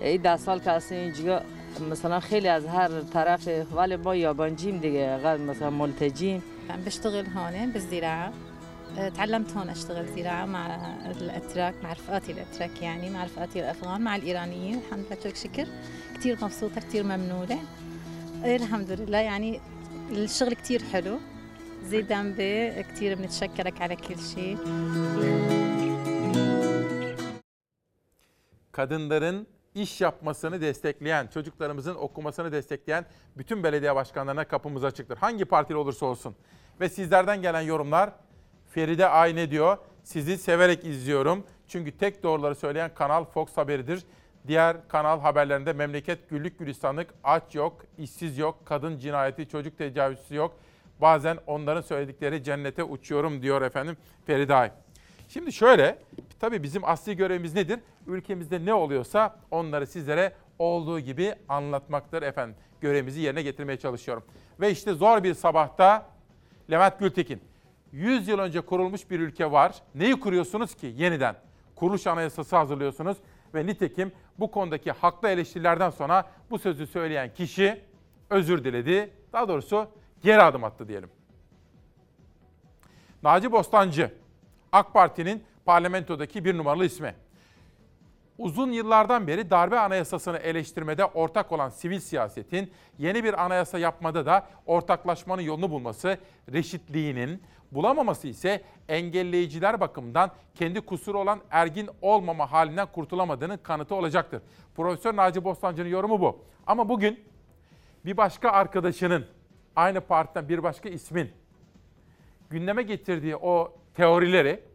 این ده سال که هستیم اینجا مثلا خیلی از هر طرف ولی ما یابانجیم دیگه غیر مثلا ملتجیم. عم بشتغل هون بالزراعة أه، تعلمت هون أشتغل زراعة مع الأتراك مع رفقاتي الأتراك يعني مع رفقاتي الأفغان مع الإيرانيين الحمد لله لك شكر كتير مبسوطة كتير ممنونة إيه الحمد لله يعني الشغل كتير حلو. زي دنبي كتير بنتشكرك على كل شيء kadınların iş yapmasını destekleyen, çocuklarımızın okumasını destekleyen bütün belediye başkanlarına kapımız açıktır. Hangi partili olursa olsun. Ve sizlerden gelen yorumlar Feride Ayne diyor. Sizi severek izliyorum. Çünkü tek doğruları söyleyen kanal Fox Haber'idir. Diğer kanal haberlerinde memleket güllük gülistanlık, aç yok, işsiz yok, kadın cinayeti, çocuk tecavüzü yok. Bazen onların söyledikleri cennete uçuyorum diyor efendim Feride Ay. Şimdi şöyle, tabii bizim asli görevimiz nedir? Ülkemizde ne oluyorsa onları sizlere olduğu gibi anlatmaktır efendim. Görevimizi yerine getirmeye çalışıyorum. Ve işte zor bir sabahta Levent Gültekin. 100 yıl önce kurulmuş bir ülke var. Neyi kuruyorsunuz ki yeniden? Kuruluş anayasası hazırlıyorsunuz ve nitekim bu konudaki haklı eleştirilerden sonra bu sözü söyleyen kişi özür diledi. Daha doğrusu geri adım attı diyelim. Naci Bostancı, AK Parti'nin parlamentodaki bir numaralı ismi. Uzun yıllardan beri darbe anayasasını eleştirmede ortak olan sivil siyasetin yeni bir anayasa yapmada da ortaklaşmanın yolunu bulması, reşitliğinin bulamaması ise engelleyiciler bakımından kendi kusuru olan ergin olmama halinden kurtulamadığının kanıtı olacaktır. Profesör Naci Bostancı'nın yorumu bu. Ama bugün bir başka arkadaşının, aynı partiden bir başka ismin gündeme getirdiği o teorileri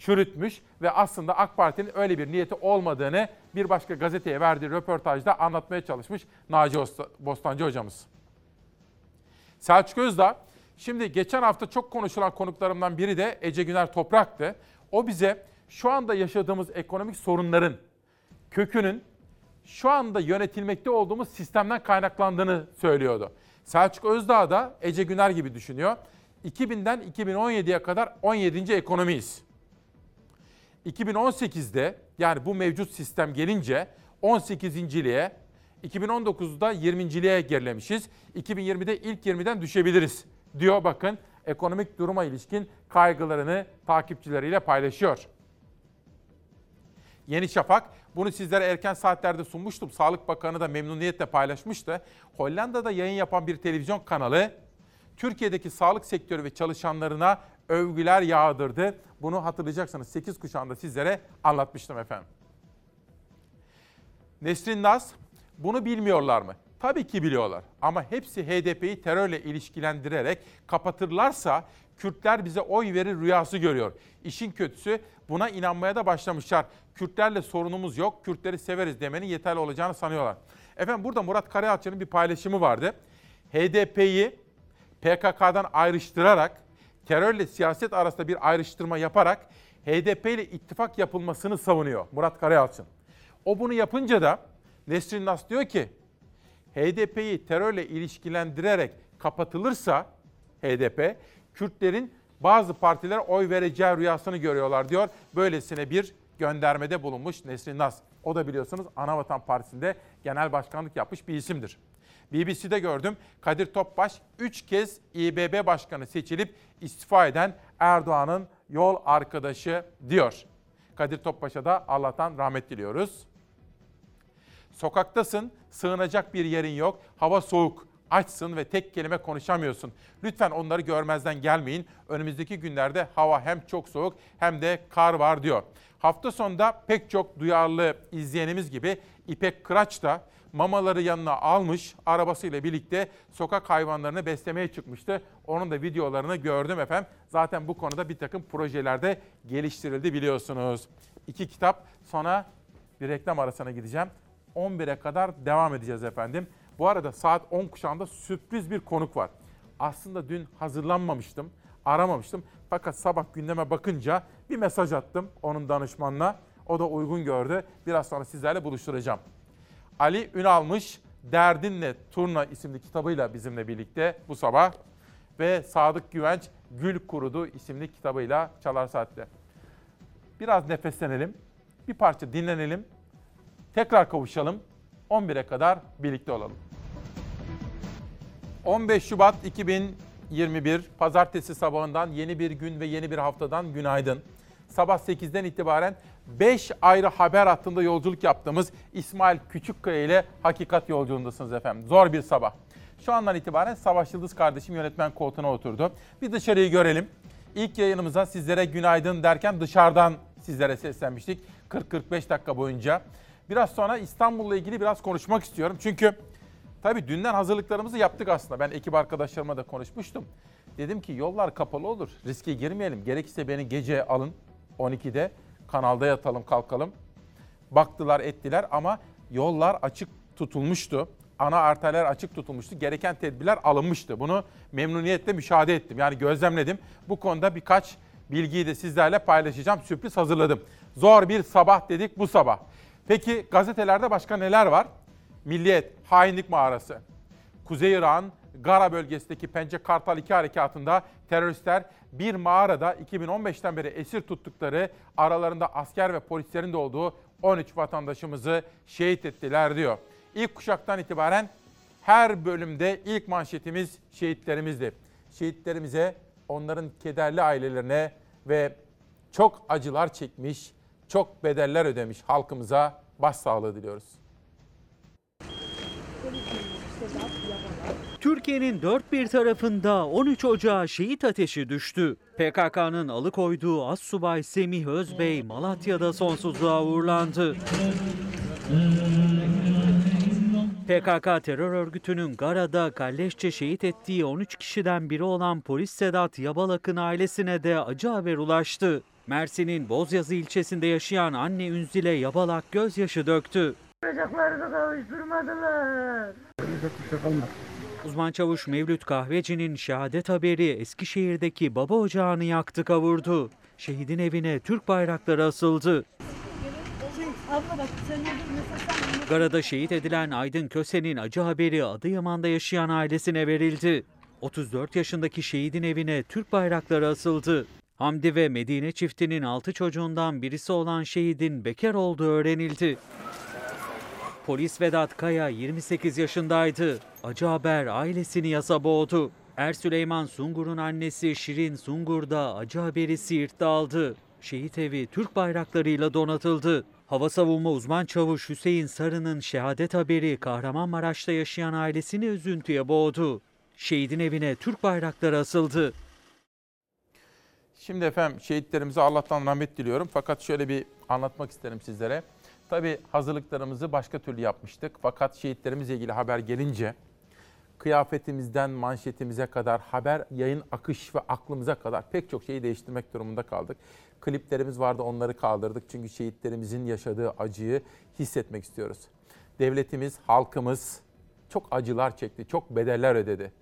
çürütmüş ve aslında AK Parti'nin öyle bir niyeti olmadığını bir başka gazeteye verdiği röportajda anlatmaya çalışmış Naci Osta- Bostancı hocamız. Selçuk Özdağ, şimdi geçen hafta çok konuşulan konuklarımdan biri de Ece Güner Toprak'tı. O bize şu anda yaşadığımız ekonomik sorunların kökünün şu anda yönetilmekte olduğumuz sistemden kaynaklandığını söylüyordu. Selçuk Özdağ da Ece Güner gibi düşünüyor. 2000'den 2017'ye kadar 17. ekonomiyiz. 2018'de yani bu mevcut sistem gelince 18.liğe, 2019'da 20.liğe gerilemişiz. 2020'de ilk 20'den düşebiliriz diyor bakın ekonomik duruma ilişkin kaygılarını takipçileriyle paylaşıyor. Yeni Şafak bunu sizlere erken saatlerde sunmuştum. Sağlık Bakanı da memnuniyetle paylaşmıştı. Hollanda'da yayın yapan bir televizyon kanalı Türkiye'deki sağlık sektörü ve çalışanlarına övgüler yağdırdı. Bunu hatırlayacaksınız 8 kuşağında sizlere anlatmıştım efendim. Nesrin Naz bunu bilmiyorlar mı? Tabii ki biliyorlar ama hepsi HDP'yi terörle ilişkilendirerek kapatırlarsa Kürtler bize oy verir rüyası görüyor. İşin kötüsü buna inanmaya da başlamışlar. Kürtlerle sorunumuz yok, Kürtleri severiz demenin yeterli olacağını sanıyorlar. Efendim burada Murat Karayalçı'nın bir paylaşımı vardı. HDP'yi PKK'dan ayrıştırarak, terörle siyaset arasında bir ayrıştırma yaparak HDP ile ittifak yapılmasını savunuyor Murat Karayalçın. O bunu yapınca da Nesrin Nas diyor ki HDP'yi terörle ilişkilendirerek kapatılırsa HDP, Kürtlerin bazı partilere oy vereceği rüyasını görüyorlar diyor. Böylesine bir göndermede bulunmuş Nesrin Nas. O da biliyorsunuz Anavatan Partisi'nde genel başkanlık yapmış bir isimdir. BBC'de gördüm Kadir Topbaş 3 kez İBB başkanı seçilip istifa eden Erdoğan'ın yol arkadaşı diyor. Kadir Topbaş'a da Allah'tan rahmet diliyoruz. Sokaktasın, sığınacak bir yerin yok, hava soğuk, açsın ve tek kelime konuşamıyorsun. Lütfen onları görmezden gelmeyin. Önümüzdeki günlerde hava hem çok soğuk hem de kar var diyor. Hafta sonunda pek çok duyarlı izleyenimiz gibi İpek Kıraç da mamaları yanına almış, arabasıyla birlikte sokak hayvanlarını beslemeye çıkmıştı. Onun da videolarını gördüm efendim. Zaten bu konuda bir takım projelerde geliştirildi biliyorsunuz. İki kitap sonra bir reklam arasına gideceğim. 11'e kadar devam edeceğiz efendim. Bu arada saat 10 kuşağında sürpriz bir konuk var. Aslında dün hazırlanmamıştım, aramamıştım. Fakat sabah gündeme bakınca bir mesaj attım onun danışmanına. O da uygun gördü. Biraz sonra sizlerle buluşturacağım. Ali Ünalmış Derdinle Turna isimli kitabıyla bizimle birlikte bu sabah. Ve Sadık Güvenç Gül Kurudu isimli kitabıyla Çalar Saat'te. Biraz nefeslenelim, bir parça dinlenelim, tekrar kavuşalım. 11'e kadar birlikte olalım. 15 Şubat 2021 Pazartesi sabahından yeni bir gün ve yeni bir haftadan günaydın. Sabah 8'den itibaren 5 ayrı haber hattında yolculuk yaptığımız İsmail Küçükkaya ile Hakikat Yolculuğundasınız efendim. Zor bir sabah. Şu andan itibaren Savaş Yıldız kardeşim yönetmen koltuğuna oturdu. Bir dışarıyı görelim. İlk yayınımıza sizlere günaydın derken dışarıdan sizlere seslenmiştik. 40-45 dakika boyunca. Biraz sonra İstanbul'la ilgili biraz konuşmak istiyorum. Çünkü tabii dünden hazırlıklarımızı yaptık aslında. Ben ekip arkadaşlarıma da konuşmuştum. Dedim ki yollar kapalı olur. Riske girmeyelim. Gerekirse beni gece alın 12'de kanalda yatalım kalkalım. Baktılar ettiler ama yollar açık tutulmuştu. Ana arterler açık tutulmuştu. Gereken tedbirler alınmıştı. Bunu memnuniyetle müşahede ettim. Yani gözlemledim. Bu konuda birkaç bilgiyi de sizlerle paylaşacağım. Sürpriz hazırladım. Zor bir sabah dedik bu sabah. Peki gazetelerde başka neler var? Milliyet, hainlik mağarası. Kuzey İran, Gara bölgesindeki Pence Kartal 2 harekatında teröristler bir mağarada 2015'ten beri esir tuttukları aralarında asker ve polislerin de olduğu 13 vatandaşımızı şehit ettiler diyor. İlk kuşaktan itibaren her bölümde ilk manşetimiz şehitlerimizdi. Şehitlerimize, onların kederli ailelerine ve çok acılar çekmiş, çok bedeller ödemiş halkımıza başsağlığı diliyoruz. Türkiye'nin dört bir tarafında 13 Ocağı şehit ateşi düştü. PKK'nın alıkoyduğu Assubay Semih Özbey Malatya'da sonsuzluğa uğurlandı. PKK terör örgütünün Gara'da galleşçe şehit ettiği 13 kişiden biri olan polis Sedat Yabalak'ın ailesine de acı haber ulaştı. Mersin'in Bozyazı ilçesinde yaşayan anne Ünzile Yabalak gözyaşı döktü. Çocuklarını kavuşturmadılar. Uzman çavuş Mevlüt Kahveci'nin şehadet haberi Eskişehir'deki baba ocağını yaktı kavurdu. Şehidin evine Türk bayrakları asıldı. Gara'da şehit edilen Aydın Köse'nin acı haberi Adıyaman'da yaşayan ailesine verildi. 34 yaşındaki şehidin evine Türk bayrakları asıldı. Hamdi ve Medine çiftinin 6 çocuğundan birisi olan şehidin bekar olduğu öğrenildi. Polis Vedat Kaya 28 yaşındaydı. Acı haber ailesini yasa boğdu. Er Süleyman Sungur'un annesi Şirin Sungur da acı haberi Siirt'te aldı. Şehit evi Türk bayraklarıyla donatıldı. Hava savunma uzman çavuş Hüseyin Sarı'nın şehadet haberi Kahramanmaraş'ta yaşayan ailesini üzüntüye boğdu. Şehidin evine Türk bayrakları asıldı. Şimdi efendim şehitlerimize Allah'tan rahmet diliyorum. Fakat şöyle bir anlatmak isterim sizlere. Tabii hazırlıklarımızı başka türlü yapmıştık. Fakat şehitlerimizle ilgili haber gelince kıyafetimizden manşetimize kadar, haber yayın akış ve aklımıza kadar pek çok şeyi değiştirmek durumunda kaldık. Kliplerimiz vardı onları kaldırdık çünkü şehitlerimizin yaşadığı acıyı hissetmek istiyoruz. Devletimiz, halkımız çok acılar çekti, çok bedeller ödedi.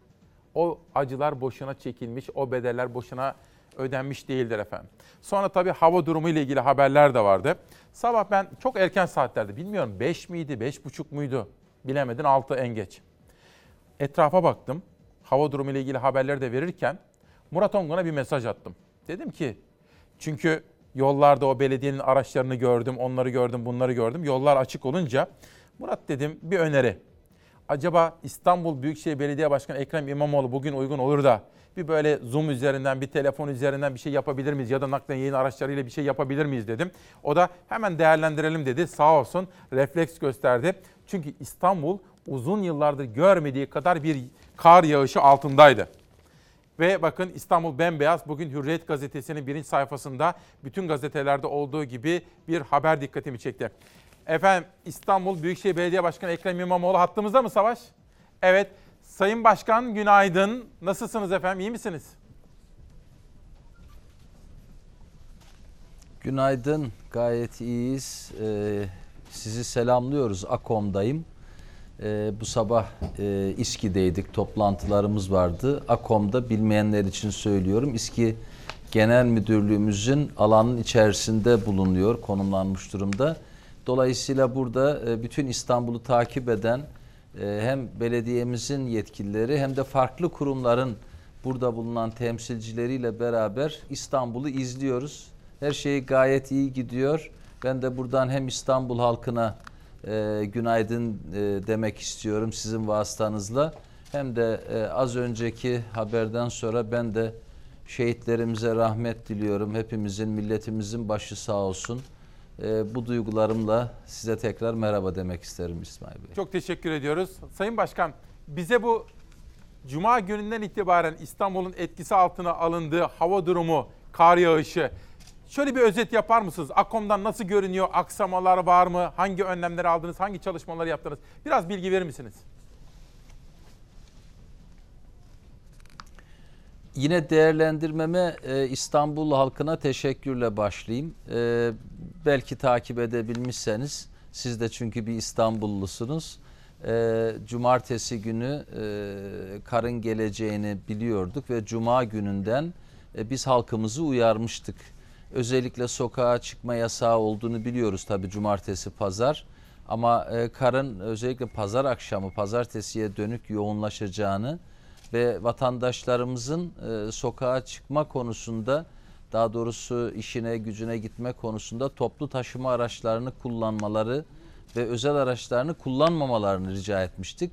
O acılar boşuna çekilmiş, o bedeller boşuna ödenmiş değildir efendim. Sonra tabii hava durumu ile ilgili haberler de vardı. Sabah ben çok erken saatlerde bilmiyorum 5 miydi, 5.30 muydu bilemedin 6 en geç. Etrafa baktım. Hava durumu ile ilgili haberleri de verirken Murat Ongun'a bir mesaj attım. Dedim ki çünkü yollarda o belediyenin araçlarını gördüm, onları gördüm, bunları gördüm. Yollar açık olunca Murat dedim bir öneri. Acaba İstanbul Büyükşehir Belediye Başkanı Ekrem İmamoğlu bugün uygun olur da bir böyle Zoom üzerinden, bir telefon üzerinden bir şey yapabilir miyiz? Ya da naklen yayın araçlarıyla bir şey yapabilir miyiz dedim. O da hemen değerlendirelim dedi. Sağ olsun refleks gösterdi. Çünkü İstanbul uzun yıllardır görmediği kadar bir kar yağışı altındaydı. Ve bakın İstanbul bembeyaz. Bugün Hürriyet gazetesinin birinci sayfasında bütün gazetelerde olduğu gibi bir haber dikkatimi çekti. Efendim İstanbul Büyükşehir Belediye Başkanı Ekrem İmamoğlu hattımızda mı Savaş? Evet. Sayın Başkan günaydın. Nasılsınız efendim? İyi misiniz? Günaydın, gayet iyiyiz. Ee, sizi selamlıyoruz. Akom'dayım. Ee, bu sabah e, İSKİ'deydik, toplantılarımız vardı. Akom'da bilmeyenler için söylüyorum. İSKİ Genel Müdürlüğümüzün alanın içerisinde bulunuyor, konumlanmış durumda. Dolayısıyla burada e, bütün İstanbul'u takip eden hem belediyemizin yetkilileri hem de farklı kurumların burada bulunan temsilcileriyle beraber İstanbul'u izliyoruz. Her şey gayet iyi gidiyor. Ben de buradan hem İstanbul halkına e, günaydın e, demek istiyorum sizin vasıtanızla. Hem de e, az önceki haberden sonra ben de şehitlerimize rahmet diliyorum. Hepimizin, milletimizin başı sağ olsun. E, bu duygularımla size tekrar merhaba demek isterim İsmail Bey. Çok teşekkür ediyoruz. Sayın Başkan bize bu Cuma gününden itibaren İstanbul'un etkisi altına alındığı hava durumu, kar yağışı şöyle bir özet yapar mısınız? Akom'dan nasıl görünüyor? Aksamalar var mı? Hangi önlemleri aldınız? Hangi çalışmaları yaptınız? Biraz bilgi verir misiniz? Yine değerlendirmeme e, İstanbul halkına teşekkürle başlayayım. E, belki takip edebilmişseniz, siz de çünkü bir İstanbullusunuz. E, cumartesi günü e, karın geleceğini biliyorduk ve Cuma gününden e, biz halkımızı uyarmıştık. Özellikle sokağa çıkma yasağı olduğunu biliyoruz tabii cumartesi, pazar. Ama e, karın özellikle pazar akşamı, pazartesiye dönük yoğunlaşacağını ve vatandaşlarımızın e, sokağa çıkma konusunda daha doğrusu işine gücüne gitme konusunda toplu taşıma araçlarını kullanmaları ve özel araçlarını kullanmamalarını rica etmiştik.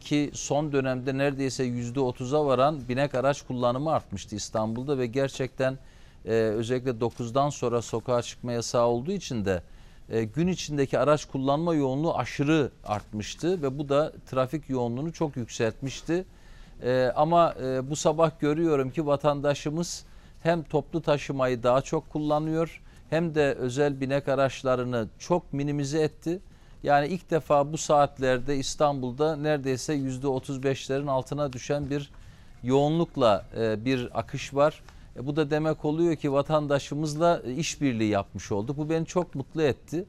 Ki son dönemde neredeyse yüzde otuza varan binek araç kullanımı artmıştı İstanbul'da ve gerçekten e, özellikle 9'dan sonra sokağa çıkma yasağı olduğu için de e, gün içindeki araç kullanma yoğunluğu aşırı artmıştı ve bu da trafik yoğunluğunu çok yükseltmişti. Ee, ama e, bu sabah görüyorum ki vatandaşımız hem toplu taşımayı daha çok kullanıyor hem de özel binek araçlarını çok minimize etti. Yani ilk defa bu saatlerde İstanbul'da neredeyse yüzde 35'lerin altına düşen bir yoğunlukla e, bir akış var. E, bu da demek oluyor ki vatandaşımızla işbirliği yapmış olduk. Bu beni çok mutlu etti.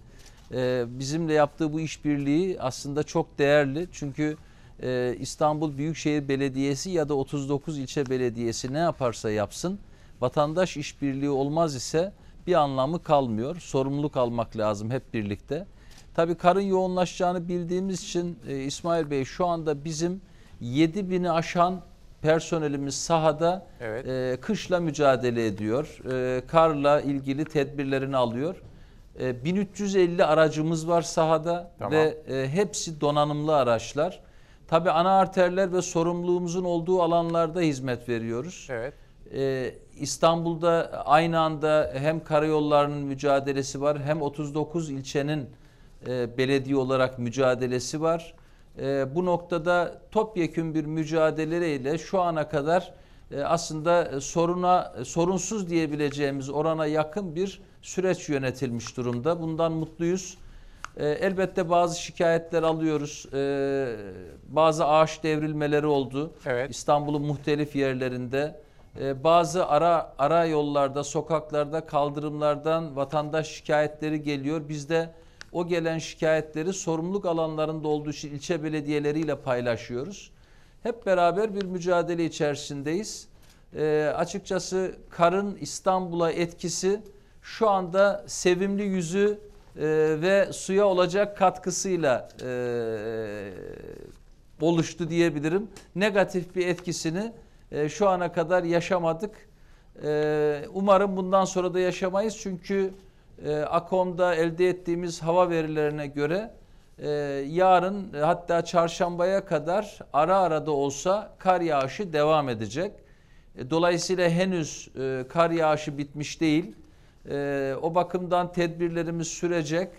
E, bizimle yaptığı bu işbirliği aslında çok değerli. Çünkü e, İstanbul Büyükşehir Belediyesi ya da 39 ilçe belediyesi ne yaparsa yapsın vatandaş işbirliği olmaz ise bir anlamı kalmıyor. Sorumluluk almak lazım hep birlikte. Tabii karın yoğunlaşacağını bildiğimiz için e, İsmail Bey şu anda bizim 7 bini aşan personelimiz sahada Evet. e, kışla mücadele ediyor. E, karla ilgili tedbirlerini alıyor. E, 1350 aracımız var sahada Tamam. ve e, hepsi donanımlı araçlar. Tabii ana arterler ve sorumluluğumuzun olduğu alanlarda hizmet veriyoruz. Evet. Ee, İstanbul'da aynı anda hem karayollarının mücadelesi var hem 39 ilçenin e, belediye olarak mücadelesi var. E, bu noktada topyekün bir mücadeleyle şu ana kadar e, aslında soruna sorunsuz diyebileceğimiz orana yakın bir süreç yönetilmiş durumda. Bundan mutluyuz. E, elbette bazı şikayetler alıyoruz. E, bazı ağaç devrilmeleri oldu. İstanbul'un muhtelif yerlerinde. E, bazı ara ara yollarda, sokaklarda, kaldırımlardan vatandaş şikayetleri geliyor. Biz de o gelen şikayetleri sorumluluk alanlarında olduğu için ilçe belediyeleriyle paylaşıyoruz. Hep beraber bir mücadele içerisindeyiz. E, açıkçası karın İstanbul'a etkisi şu anda sevimli yüzü e, ve suya olacak katkısıyla e, oluştu diyebilirim. Negatif bir etkisini e, şu ana kadar yaşamadık. E, umarım bundan sonra da yaşamayız çünkü e, AKOM'da elde ettiğimiz hava verilerine göre e, yarın e, hatta çarşambaya kadar ara ara da olsa kar yağışı devam edecek. E, dolayısıyla henüz e, kar yağışı bitmiş değil. E, o bakımdan tedbirlerimiz sürecek.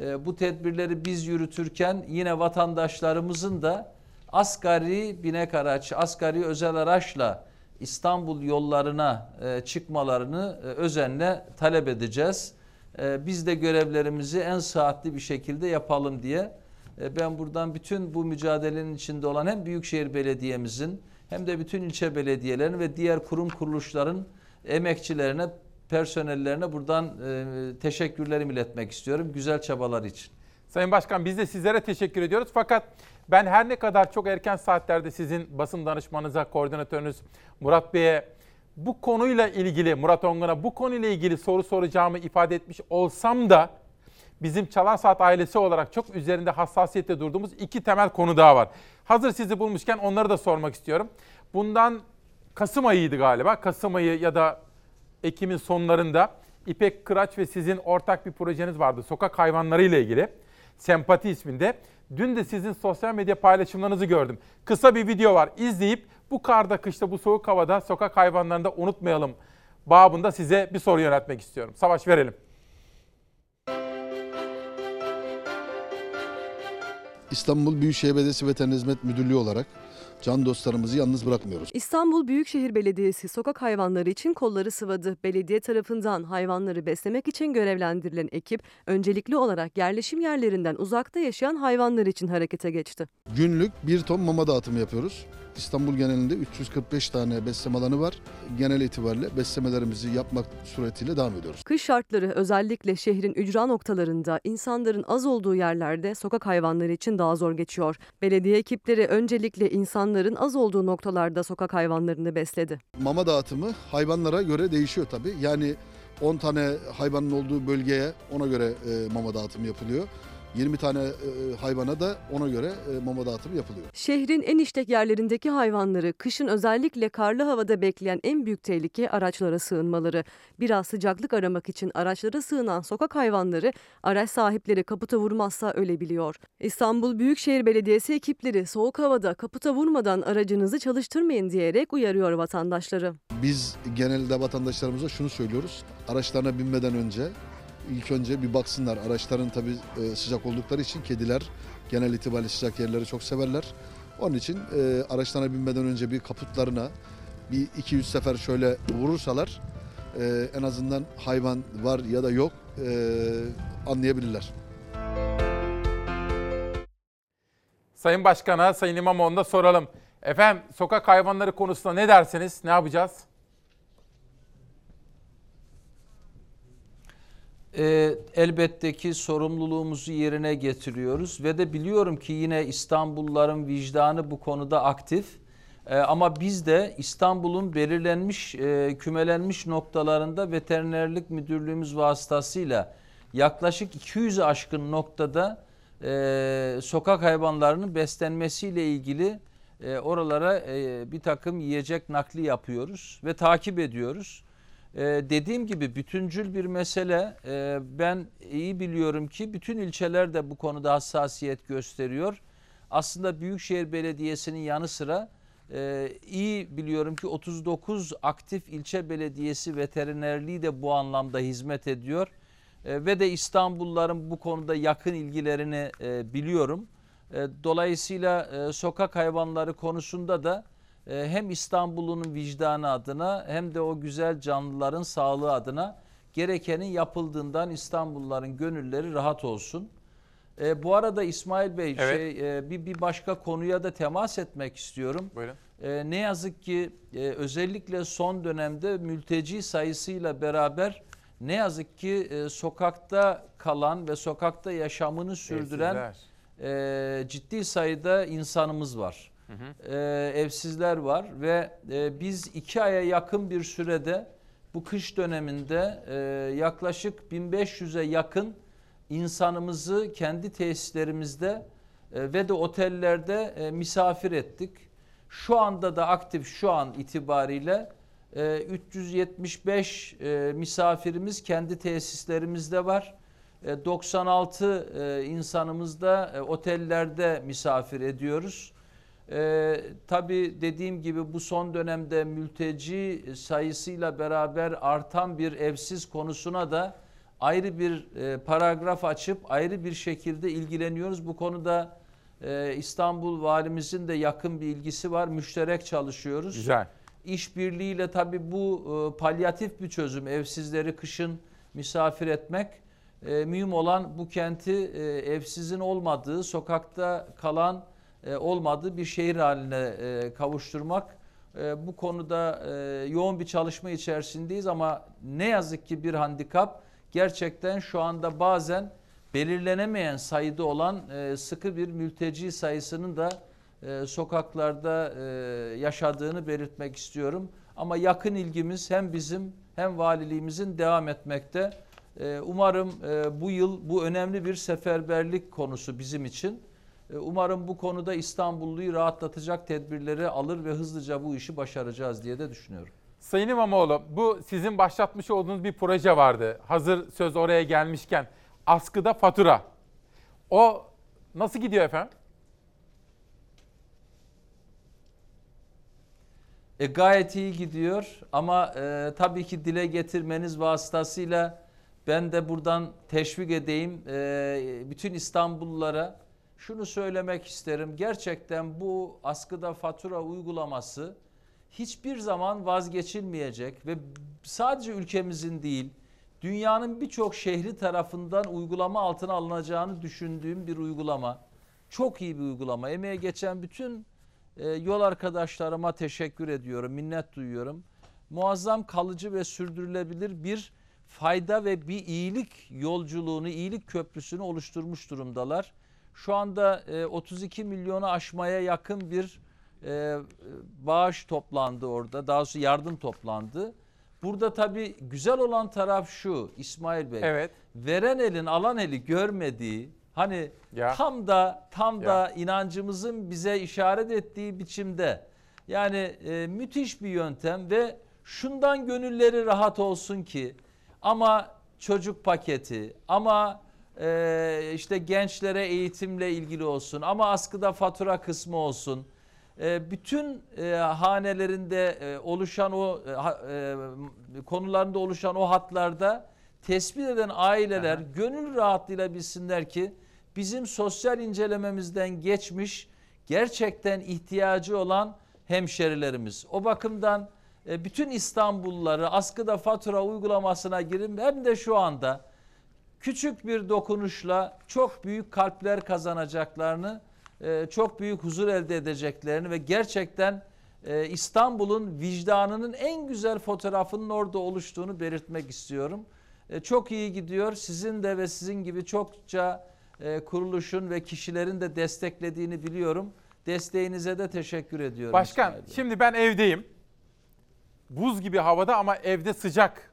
E, bu tedbirleri biz yürütürken yine vatandaşlarımızın da asgari binek araç, asgari özel araçla İstanbul yollarına e, çıkmalarını e, özenle talep edeceğiz. E, biz de görevlerimizi en saatli bir şekilde yapalım diye e, ben buradan bütün bu mücadelenin içinde olan hem Büyükşehir Belediye'mizin hem de bütün ilçe belediyelerinin ve diğer kurum kuruluşların emekçilerine, personellerine buradan e, teşekkürlerimi iletmek istiyorum güzel çabalar için. Sayın Başkan biz de sizlere teşekkür ediyoruz. Fakat ben her ne kadar çok erken saatlerde sizin basın danışmanınıza, koordinatörünüz Murat Bey'e bu konuyla ilgili, Murat Ongun'a bu konuyla ilgili soru soracağımı ifade etmiş olsam da bizim Çalar Saat ailesi olarak çok üzerinde hassasiyetle durduğumuz iki temel konu daha var. Hazır sizi bulmuşken onları da sormak istiyorum. Bundan Kasım ayıydı galiba. Kasım ayı ya da Ekim'in sonlarında İpek Kıraç ve sizin ortak bir projeniz vardı. Sokak hayvanları ile ilgili. Sempati isminde. Dün de sizin sosyal medya paylaşımlarınızı gördüm. Kısa bir video var. İzleyip bu karda, kışta, bu soğuk havada sokak hayvanlarını da unutmayalım babında size bir soru yöneltmek istiyorum. Savaş verelim. İstanbul Büyükşehir Belediyesi Veteriner Hizmet Müdürlüğü olarak can dostlarımızı yalnız bırakmıyoruz. İstanbul Büyükşehir Belediyesi sokak hayvanları için kolları sıvadı. Belediye tarafından hayvanları beslemek için görevlendirilen ekip öncelikli olarak yerleşim yerlerinden uzakta yaşayan hayvanlar için harekete geçti. Günlük bir ton mama dağıtımı yapıyoruz. İstanbul genelinde 345 tane besleme alanı var. Genel itibariyle beslemelerimizi yapmak suretiyle devam ediyoruz. Kış şartları özellikle şehrin ücra noktalarında insanların az olduğu yerlerde sokak hayvanları için daha zor geçiyor. Belediye ekipleri öncelikle insanların az olduğu noktalarda sokak hayvanlarını besledi. Mama dağıtımı hayvanlara göre değişiyor tabii. Yani 10 tane hayvanın olduğu bölgeye ona göre e, mama dağıtımı yapılıyor. 20 tane e, hayvana da ona göre e, mama dağıtımı yapılıyor. Şehrin en işlek yerlerindeki hayvanları kışın özellikle karlı havada bekleyen en büyük tehlike araçlara sığınmaları. Biraz sıcaklık aramak için araçlara sığınan sokak hayvanları araç sahipleri kaputa vurmazsa ölebiliyor. İstanbul Büyükşehir Belediyesi ekipleri soğuk havada kaputa vurmadan aracınızı çalıştırmayın diyerek uyarıyor vatandaşları. Biz genelde vatandaşlarımıza şunu söylüyoruz. Araçlarına binmeden önce ilk önce bir baksınlar. Araçların tabii e, sıcak oldukları için kediler genel itibariyle sıcak yerleri çok severler. Onun için e, araçlarına binmeden önce bir kaputlarına bir 200 sefer şöyle vurursalar e, en azından hayvan var ya da yok e, anlayabilirler. Sayın Başkan'a, Sayın İmamoğlu'na soralım. Efendim sokak hayvanları konusunda ne dersiniz? Ne yapacağız? E, elbette ki sorumluluğumuzu yerine getiriyoruz ve de biliyorum ki yine İstanbulluların vicdanı bu konuda aktif. E, ama biz de İstanbul'un belirlenmiş, e, kümelenmiş noktalarında veterinerlik müdürlüğümüz vasıtasıyla yaklaşık 200'ü aşkın noktada e, sokak hayvanlarının beslenmesiyle ilgili e, oralara e, bir takım yiyecek nakli yapıyoruz ve takip ediyoruz. Ee, dediğim gibi bütüncül bir mesele. Ee, ben iyi biliyorum ki bütün ilçeler de bu konuda hassasiyet gösteriyor. Aslında Büyükşehir Belediyesi'nin yanı sıra Ee, iyi biliyorum ki 39 aktif ilçe belediyesi veterinerliği de bu anlamda hizmet ediyor. Ee, ve de İstanbulluların bu konuda yakın ilgilerini e, biliyorum. E, dolayısıyla e, sokak hayvanları konusunda da e, hem İstanbul'un vicdanı adına hem de o güzel canlıların sağlığı adına gerekenin yapıldığından İstanbulluların gönülleri rahat olsun. E, bu arada İsmail Bey Evet. şey, e, bir, bir başka konuya da temas etmek istiyorum. Buyurun. E, ne yazık ki e, özellikle son dönemde mülteci sayısıyla beraber ne yazık ki e, sokakta kalan ve sokakta yaşamını sürdüren e, ciddi sayıda insanımız var. Hı hı. E, evsizler var ve e, biz iki aya yakın bir sürede bu kış döneminde e, yaklaşık 1500'e yakın insanımızı kendi tesislerimizde e, ve de otellerde e, misafir ettik. Şu anda da aktif şu an itibariyle e, 375 e, misafirimiz kendi tesislerimizde var. E, 96 e, insanımız da e, otellerde misafir ediyoruz. E, tabii dediğim gibi bu son dönemde mülteci sayısıyla beraber artan bir evsiz konusuna da ayrı bir e, paragraf açıp ayrı bir şekilde ilgileniyoruz. Bu konuda e, İstanbul valimizin de yakın bir ilgisi var. Müşterek çalışıyoruz. Güzel. İşbirliğiyle tabii bu e, palyatif bir çözüm. Evsizleri kışın misafir etmek. E, mühim olan bu kenti e, evsizin olmadığı, sokakta kalan e, olmadığı bir şehir haline e, kavuşturmak. E, bu konuda yoğun bir çalışma içerisindeyiz ama ne yazık ki bir handikap gerçekten şu anda bazen belirlenemeyen sayıda olan sıkı bir mülteci sayısının da sokaklarda yaşadığını belirtmek istiyorum. Ama yakın ilgimiz hem bizim hem valiliğimizin devam etmekte. Umarım bu yıl bu önemli bir seferberlik konusu bizim için. E, umarım bu konuda İstanbulluyu rahatlatacak tedbirleri alır ve hızlıca bu işi başaracağız diye de düşünüyorum. Sayın İmamoğlu bu sizin başlatmış olduğunuz bir proje vardı. Hazır söz oraya gelmişken askıda fatura. O nasıl gidiyor efendim? E, gayet iyi gidiyor ama e, tabii ki dile getirmeniz vasıtasıyla ben de buradan teşvik edeyim. E, bütün İstanbullulara şunu söylemek isterim. Gerçekten bu askıda fatura uygulaması hiçbir zaman vazgeçilmeyecek ve sadece ülkemizin değil dünyanın birçok şehri tarafından uygulama altına alınacağını düşündüğüm bir uygulama. Çok iyi bir uygulama. Emeğe geçen bütün e, yol arkadaşlarıma teşekkür ediyorum, minnet duyuyorum. Muazzam kalıcı ve sürdürülebilir bir fayda ve bir iyilik yolculuğunu, iyilik köprüsünü oluşturmuş durumdalar. Şu anda e, 32 milyonu aşmaya yakın bir e, bağış toplandı orada. Daha doğrusu yardım toplandı. Burada tabii güzel olan taraf şu İsmail Bey. Evet. Veren elin alan eli görmediği hani Ya. tam da tam Ya. da inancımızın bize işaret ettiği biçimde yani e, müthiş bir yöntem ve şundan gönülleri rahat olsun ki ama çocuk paketi ama e, işte gençlere eğitimle ilgili olsun ama askıda fatura kısmı olsun. E, bütün e, hanelerinde e, oluşan o e, e, konularında oluşan o hatlarda tespit eden aileler gönül rahatlığıyla bilsinler ki bizim sosyal incelememizden geçmiş gerçekten ihtiyacı olan hemşerilerimiz. O bakımdan bütün İstanbulluları askıda fatura uygulamasına girin hem de şu anda küçük bir dokunuşla çok büyük kalpler kazanacaklarını, e, çok büyük huzur elde edeceklerini ve gerçekten e, İstanbul'un vicdanının en güzel fotoğrafının orada oluştuğunu belirtmek istiyorum. E, Çok iyi gidiyor. Sizin de ve sizin gibi çokça kuruluşun ve kişilerin de desteklediğini biliyorum. Desteğinize de teşekkür ediyorum. Başkan İsmail şimdi ben evdeyim. Buz gibi havada ama evde sıcak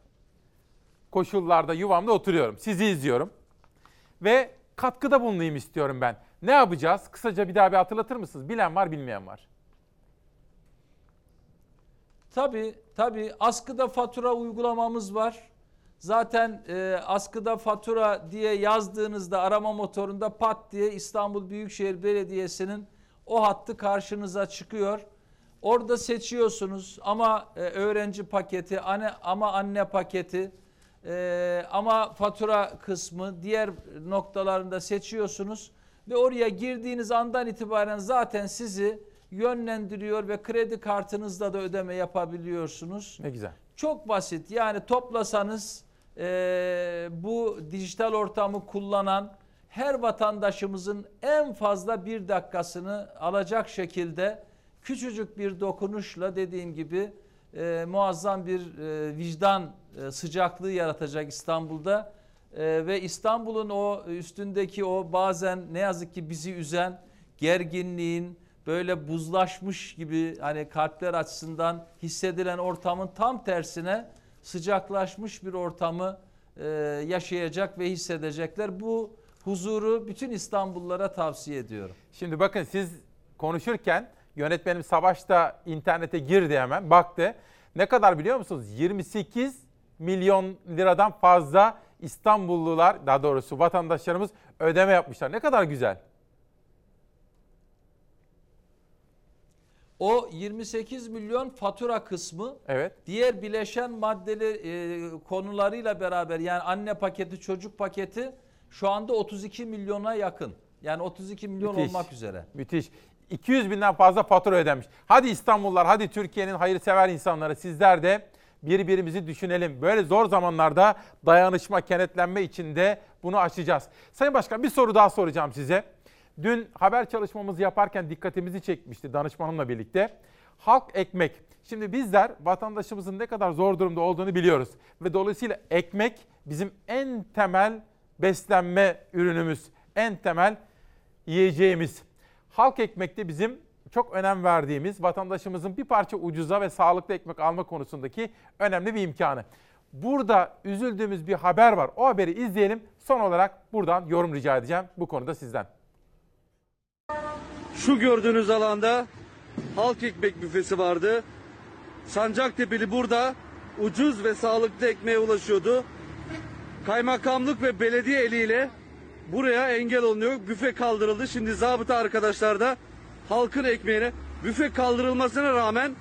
koşullarda yuvamda oturuyorum. Sizi izliyorum. Ve katkıda bulunayım istiyorum ben. Ne yapacağız? Kısaca bir daha bir hatırlatır mısınız? Bilen var, bilmeyen var. Tabii tabii askıda fatura uygulamamız var. Zaten e, askıda fatura diye yazdığınızda arama motorunda pat diye İstanbul Büyükşehir Belediyesi'nin o hattı karşınıza çıkıyor. Orada seçiyorsunuz ama e, öğrenci paketi, anne, ama anne paketi, e, ama fatura kısmı diğer noktalarında seçiyorsunuz ve oraya girdiğiniz andan itibaren zaten sizi yönlendiriyor ve kredi kartınızla da ödeme yapabiliyorsunuz. Ne güzel. Çok basit yani toplasanız e, bu dijital ortamı kullanan her vatandaşımızın en fazla bir dakikasını alacak şekilde küçücük bir dokunuşla dediğim gibi e, muazzam bir e, vicdan sıcaklığı yaratacak İstanbul'da. E, ve İstanbul'un o üstündeki o bazen ne yazık ki bizi üzen gerginliğin böyle buzlaşmış gibi hani kalpler açısından hissedilen ortamın tam tersine sıcaklaşmış bir ortamı e, yaşayacak ve hissedecekler. Bu huzuru bütün İstanbullulara tavsiye ediyorum. Şimdi bakın siz konuşurken yönetmenim Savaş da internete girdi hemen baktı. Ne kadar biliyor musunuz? 28 milyon liradan fazla İstanbullular daha doğrusu vatandaşlarımız ödeme yapmışlar. Ne kadar güzel. O 28 milyon fatura kısmı Evet. diğer bileşen maddeli e, konularıyla beraber yani anne paketi çocuk paketi şu anda 32 milyona yakın. Yani 32 milyon Müthiş. olmak üzere. Müthiş. 200 binden fazla fatura ödenmiş. Hadi İstanbullular, hadi Türkiye'nin hayırsever insanları sizler de birbirimizi düşünelim. Böyle zor zamanlarda dayanışma, kenetlenme içinde bunu aşacağız. Sayın Başkan bir soru daha soracağım size. Dün haber çalışmamızı yaparken dikkatimizi çekmişti danışmanımla birlikte. Halk ekmek. Şimdi bizler vatandaşımızın ne kadar zor durumda olduğunu biliyoruz. Ve dolayısıyla ekmek bizim en temel beslenme ürünümüz. En temel yiyeceğimiz. Halk ekmekte bizim çok önem verdiğimiz vatandaşımızın bir parça ucuza ve sağlıklı ekmek alma konusundaki önemli bir imkanı. Burada üzüldüğümüz bir haber var. O haberi izleyelim. Son olarak buradan yorum rica edeceğim bu konuda sizden. Şu gördüğünüz alanda halk ekmek büfesi vardı. Sancaktepe'li burada ucuz ve sağlıklı ekmeğe ulaşıyordu. Kaymakamlık ve belediye eliyle buraya engel olunuyor. Büfe kaldırıldı. Şimdi zabıta arkadaşlar da halkın ekmeğine büfe kaldırılmasına rağmen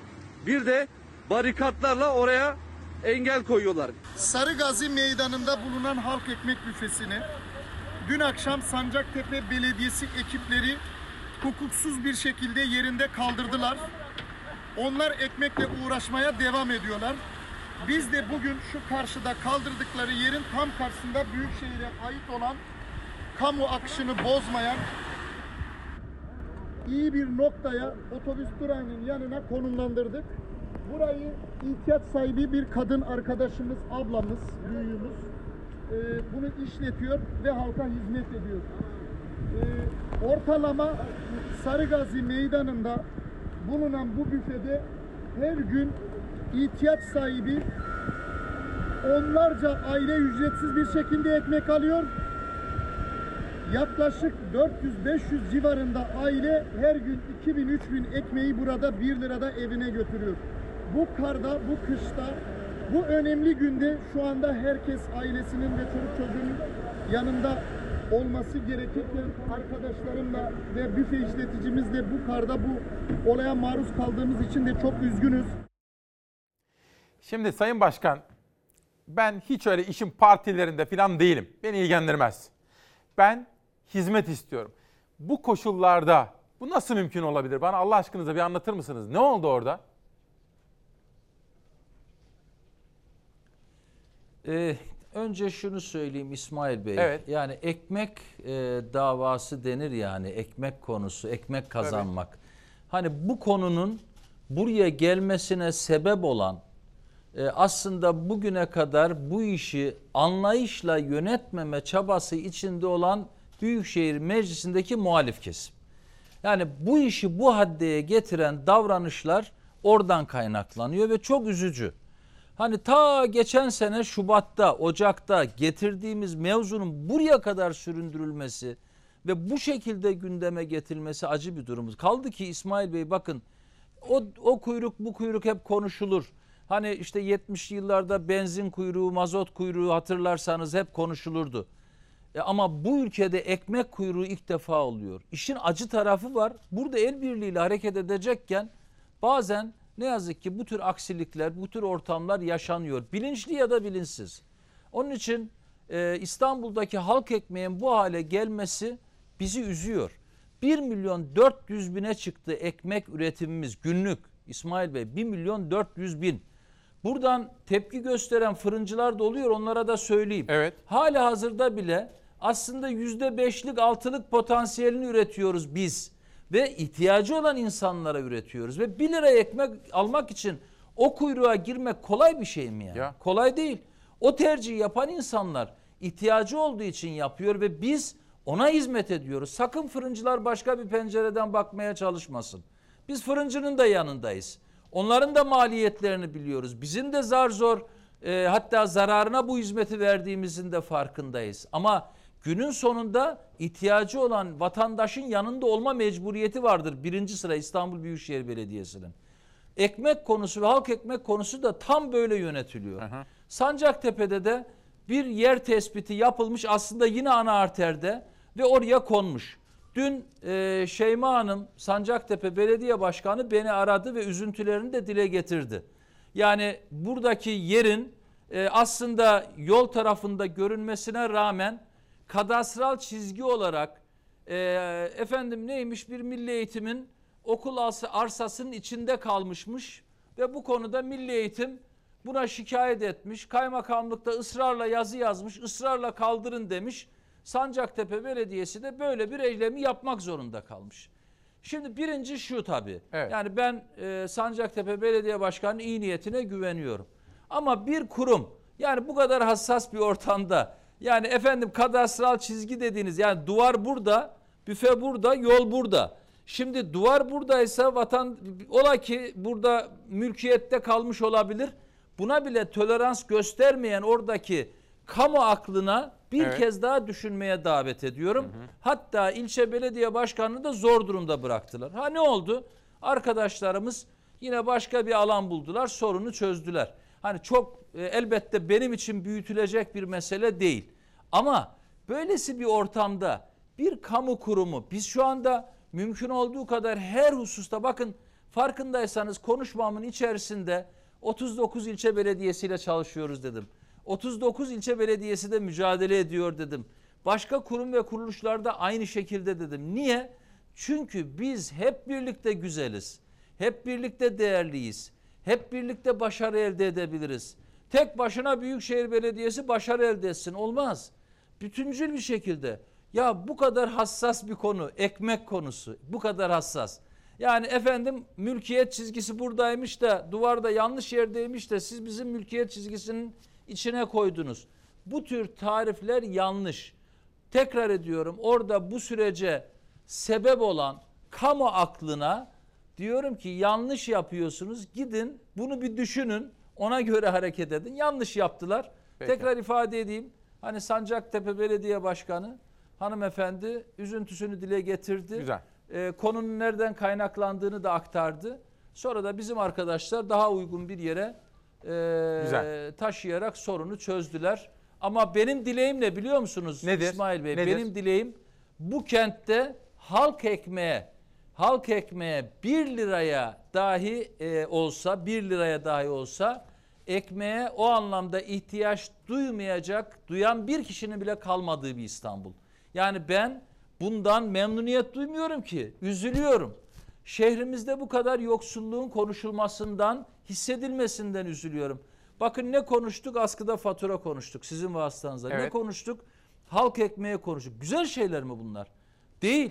bir de barikatlarla oraya engel koyuyorlar. Sarıgazi Meydanı'nda bulunan halk ekmek büfesini dün akşam Sancaktepe Belediyesi ekipleri hukuksuz bir şekilde yerinde kaldırdılar. Onlar ekmekle uğraşmaya devam ediyorlar. Biz de bugün şu karşıda kaldırdıkları yerin tam karşısında Büyükşehir'e ait olan kamu akışını bozmayan iyi bir noktaya otobüs durağının yanına konumlandırdık. Burayı ihtiyaç sahibi bir kadın arkadaşımız, ablamız, büyüğümüz e, bunu işletiyor ve halka hizmet ediyor. E, ortalama Sarıgazi Meydanı'nda bulunan bu büfede her gün ihtiyaç sahibi onlarca aile ücretsiz bir şekilde ekmek alıyor. Yaklaşık 400-500 civarında aile her gün 2000-3000 ekmeği burada 1 lirada evine götürüyor. Bu karda, bu kışta, bu önemli günde şu anda herkes ailesinin ve çocuk çocuğunun yanında olması gerekirken arkadaşlarımla ve büfe işleticimizle bu karda bu olaya maruz kaldığımız için de çok üzgünüz. Şimdi Sayın Başkan ben hiç öyle işin partilerinde falan değilim. Beni ilgilendirmez. Ben hizmet istiyorum. Bu koşullarda bu nasıl mümkün olabilir? Bana Allah aşkınıza bir anlatır mısınız? Ne oldu orada? Ee, önce şunu söyleyeyim İsmail Bey. Evet. Yani ekmek e, davası denir yani ekmek konusu, ekmek kazanmak. Hani bu konunun buraya gelmesine sebep olan e, aslında bugüne kadar bu işi anlayışla yönetmeme çabası içinde olan Büyükşehir Meclisi'ndeki muhalif kesim. Yani bu işi bu haddeye getiren davranışlar oradan kaynaklanıyor ve çok üzücü. Hani ta geçen sene Şubat'ta, Ocak'ta getirdiğimiz mevzunun buraya kadar süründürülmesi ve bu şekilde gündeme getirilmesi acı bir durumuz. Kaldı ki İsmail Bey bakın o, o kuyruk bu kuyruk hep konuşulur. Hani işte 70'li yıllarda benzin kuyruğu, mazot kuyruğu hatırlarsanız hep konuşulurdu. E ama bu ülkede ekmek kuyruğu ilk defa oluyor. İşin acı tarafı var. Burada el birliğiyle hareket edecekken Bazen ne yazık ki bu tür aksilikler, bu tür ortamlar yaşanıyor. Bilinçli ya da bilinçsiz. Onun için e, İstanbul'daki halk ekmeğin bu hale gelmesi bizi üzüyor. 1 milyon 400 bine çıktı ekmek üretimimiz günlük. İsmail Bey 1 milyon 400 bin. Buradan tepki gösteren fırıncılar da oluyor onlara da söyleyeyim. Evet. Hala hazırda bile aslında %5'lik altılık potansiyelini üretiyoruz biz. Ve ihtiyacı olan insanlara üretiyoruz. Ve 1 lira ekmek almak için o kuyruğa girmek kolay bir şey mi yani? Ya. Kolay değil. O tercihi yapan insanlar ihtiyacı olduğu için yapıyor ve biz ona hizmet ediyoruz. Sakın fırıncılar başka bir pencereden bakmaya çalışmasın. Biz fırıncının da yanındayız. Onların da maliyetlerini biliyoruz. Bizim de zar zor e, hatta zararına bu hizmeti verdiğimizin de farkındayız. Ama günün sonunda ihtiyacı olan vatandaşın yanında olma mecburiyeti vardır. Birinci sıra İstanbul Büyükşehir Belediyesi'nin. Ekmek konusu ve halk ekmek konusu da tam böyle yönetiliyor. Sancaktepe'de de bir yer tespiti yapılmış aslında yine ana arterde ve oraya konmuş. Dün e, Şeyma Hanım Sancaktepe Belediye Başkanı beni aradı ve üzüntülerini de dile getirdi. Yani buradaki yerin e, aslında yol tarafında görünmesine rağmen kadastral çizgi olarak e, efendim neymiş bir milli eğitimin okul arsa- arsasının içinde kalmışmış ve bu konuda milli eğitim buna şikayet etmiş. Kaymakamlıkta ısrarla yazı yazmış, ısrarla kaldırın demiş. Sancaktepe Belediyesi de böyle bir eylemi yapmak zorunda kalmış. Şimdi birinci şu tabii. Yani ben e, Sancaktepe Belediye Başkanı'nın iyi niyetine güveniyorum. Ama bir kurum yani bu kadar hassas bir ortamda yani efendim kadastral çizgi dediğiniz yani duvar burada, büfe burada, yol burada. Şimdi duvar buradaysa vatan ola ki burada mülkiyette kalmış olabilir. Buna bile tolerans göstermeyen oradaki kamu aklına bir Evet. kez daha düşünmeye davet ediyorum. Hatta ilçe belediye başkanını da zor durumda bıraktılar. Ha ne oldu? Arkadaşlarımız yine başka bir alan buldular, sorunu çözdüler. Hani çok e, elbette benim için büyütülecek bir mesele değil. Ama böylesi bir ortamda bir kamu kurumu biz şu anda mümkün olduğu kadar her hususta bakın farkındaysanız konuşmamın içerisinde 39 ilçe belediyesiyle çalışıyoruz dedim. 39 ilçe belediyesi de mücadele ediyor dedim. Başka kurum ve kuruluşlarda aynı şekilde dedim. Niye? Çünkü biz hep birlikte güzeliz. Hep birlikte değerliyiz. Hep birlikte başarı elde edebiliriz. Tek başına Büyükşehir Belediyesi başarı elde etsin. Olmaz. Bütüncül bir şekilde. Ya bu kadar hassas bir konu, ekmek konusu. Bu kadar hassas. Yani efendim mülkiyet çizgisi buradaymış da duvarda yanlış yerdeymiş de siz bizim mülkiyet çizgisinin içine koydunuz. Bu tür tarifler yanlış. Tekrar ediyorum orada bu sürece sebep olan kamu aklına diyorum ki yanlış yapıyorsunuz. Gidin bunu bir düşünün. Ona göre hareket edin. Yanlış yaptılar. Peki. Tekrar ifade edeyim. Hani Sancaktepe Belediye Başkanı hanımefendi üzüntüsünü dile getirdi. Güzel. Ee, konunun nereden kaynaklandığını da aktardı. Sonra da bizim arkadaşlar daha uygun bir yere e, Güzel. taşıyarak sorunu çözdüler. Ama benim dileğim ne biliyor musunuz Nedir? İsmail Bey? Nedir? Benim dileğim bu kentte halk ekmeğe halk ekmeğe 1 liraya dahi e, olsa 1 liraya dahi olsa ekmeğe o anlamda ihtiyaç duymayacak, duyan bir kişinin bile kalmadığı bir İstanbul. Yani ben bundan memnuniyet duymuyorum ki, üzülüyorum. Şehrimizde bu kadar yoksulluğun konuşulmasından, hissedilmesinden üzülüyorum. Bakın ne konuştuk? Askıda fatura konuştuk sizin vasıtanızla. Ne Evet. konuştuk? Halk ekmeği konuştuk. Güzel şeyler mi bunlar? Değil.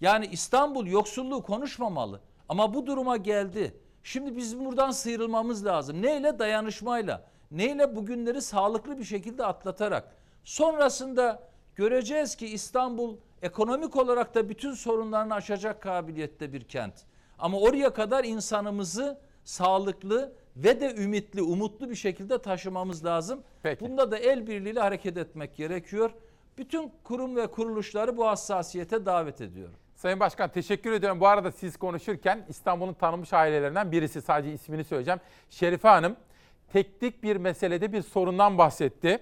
Yani İstanbul yoksulluğu konuşmamalı. Ama bu duruma geldi. Şimdi bizim buradan sıyrılmamız lazım. Neyle? Dayanışmayla. Neyle? Bugünleri sağlıklı bir şekilde atlatarak. Sonrasında göreceğiz ki İstanbul ekonomik olarak da bütün sorunlarını aşacak kabiliyette bir kent. Ama oraya kadar insanımızı sağlıklı ve de ümitli, umutlu bir şekilde taşımamız lazım. Bunda da el birliğiyle hareket etmek gerekiyor. Bütün kurum ve kuruluşları bu hassasiyete davet ediyorum. Sayın Başkan teşekkür ediyorum. Bu arada siz konuşurken İstanbul'un tanınmış ailelerinden birisi sadece ismini söyleyeceğim. Şerife Hanım teknik bir meselede bir sorundan bahsetti.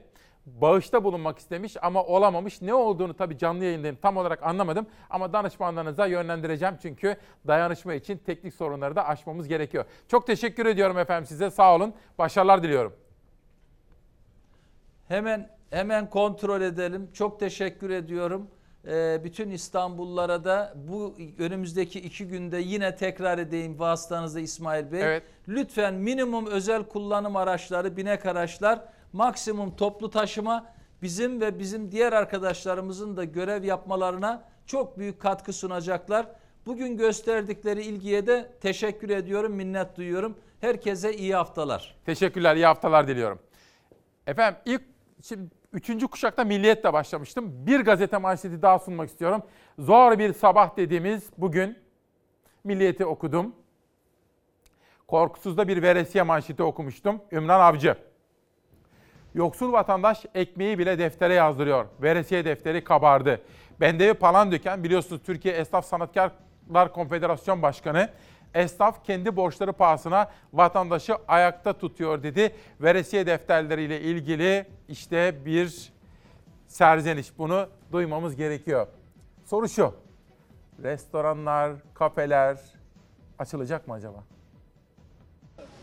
bağışta bulunmak istemiş ama olamamış. Ne olduğunu tabii canlı yayındayım tam olarak anlamadım ama danışmanlarınıza yönlendireceğim çünkü dayanışma için teknik sorunları da aşmamız gerekiyor. Çok teşekkür ediyorum efendim size sağ olun. Başarılar diliyorum. Hemen hemen kontrol edelim. Çok teşekkür ediyorum. Ee, bütün İstanbullulara da bu önümüzdeki iki günde yine tekrar edeyim vasıtanızda İsmail Bey. Evet. Lütfen minimum özel kullanım araçları, binek araçlar, maksimum toplu taşıma bizim ve bizim diğer arkadaşlarımızın da görev yapmalarına çok büyük katkı sunacaklar. Bugün gösterdikleri ilgiye de teşekkür ediyorum, minnet duyuyorum. Herkese iyi haftalar. Teşekkürler, iyi haftalar diliyorum. Efendim ilk şimdi üçüncü kuşakta Milliyet'le başlamıştım. Bir gazete manşeti daha sunmak istiyorum. Zor bir sabah dediğimiz bugün Milliyet'i okudum. Korkusuzda bir veresiye manşeti okumuştum. Ümran Avcı. Yoksul vatandaş ekmeği bile deftere yazdırıyor. Veresiye defteri kabardı. Bendevi Palandöken biliyorsunuz Türkiye Esnaf Sanatkarlar Konfederasyon Başkanı. Esnaf kendi borçları pahasına vatandaşı ayakta tutuyor dedi. Veresiye defterleriyle ilgili işte bir serzeniş. Bunu duymamız gerekiyor. Soru şu. Restoranlar, kafeler açılacak mı acaba?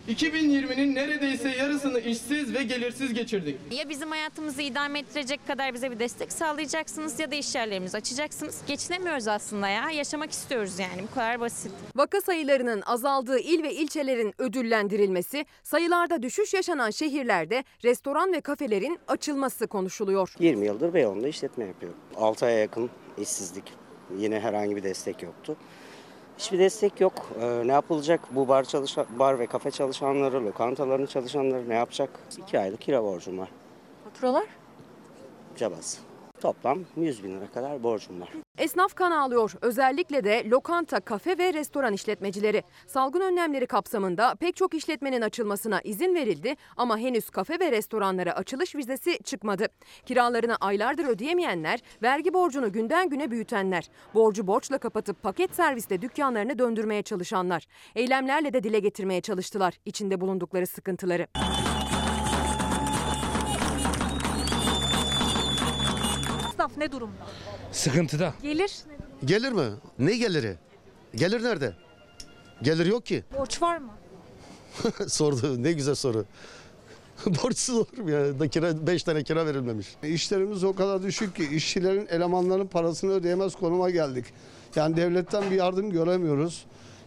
2020'nin neredeyse yarısını işsiz ve gelirsiz geçirdik. Ya bizim hayatımızı idame ettirecek kadar bize bir destek sağlayacaksınız ya da iş yerlerimizi açacaksınız. Geçinemiyoruz aslında ya. Yaşamak istiyoruz yani. Bu kadar basit. Vaka sayılarının azaldığı il ve ilçelerin ödüllendirilmesi, sayılarda düşüş yaşanan şehirlerde restoran ve kafelerin açılması konuşuluyor. 20 yıldır Beyoğlu'nda işletme yapıyorum. 6 aya yakın işsizlik. Yine herhangi bir destek yoktu. Hiçbir destek yok. Ee, ne yapılacak? Bu bar çalışan, bar ve kafe çalışanları, lokantaların çalışanları ne yapacak? 2 aylık kira borcum var. Faturalar? Cabası. Toplam 100 bin lira kadar borcum var. Esnaf kan ağlıyor. Özellikle de lokanta, kafe ve restoran işletmecileri. Salgın önlemleri kapsamında pek çok işletmenin açılmasına izin verildi ama henüz kafe ve restoranlara açılış vizesi çıkmadı. Kiralarını aylardır ödeyemeyenler, vergi borcunu günden güne büyütenler, borcu borçla kapatıp paket servisle dükkanlarını döndürmeye çalışanlar, eylemlerle de dile getirmeye çalıştılar içinde bulundukları sıkıntıları. Esnaf ne durumda? Sıkıntıda. Gelir? Gelir mi? Ne geliri? Gelir nerede? Gelir yok ki. Borç var mı? Sordu. Ne güzel soru. Borçsuz olur mu ya? Da kira, beş tane kira verilmemiş. İşlerimiz o kadar düşük ki işçilerin, elemanların parasını ödeyemez konuma geldik. Yani devletten bir yardım göremiyoruz.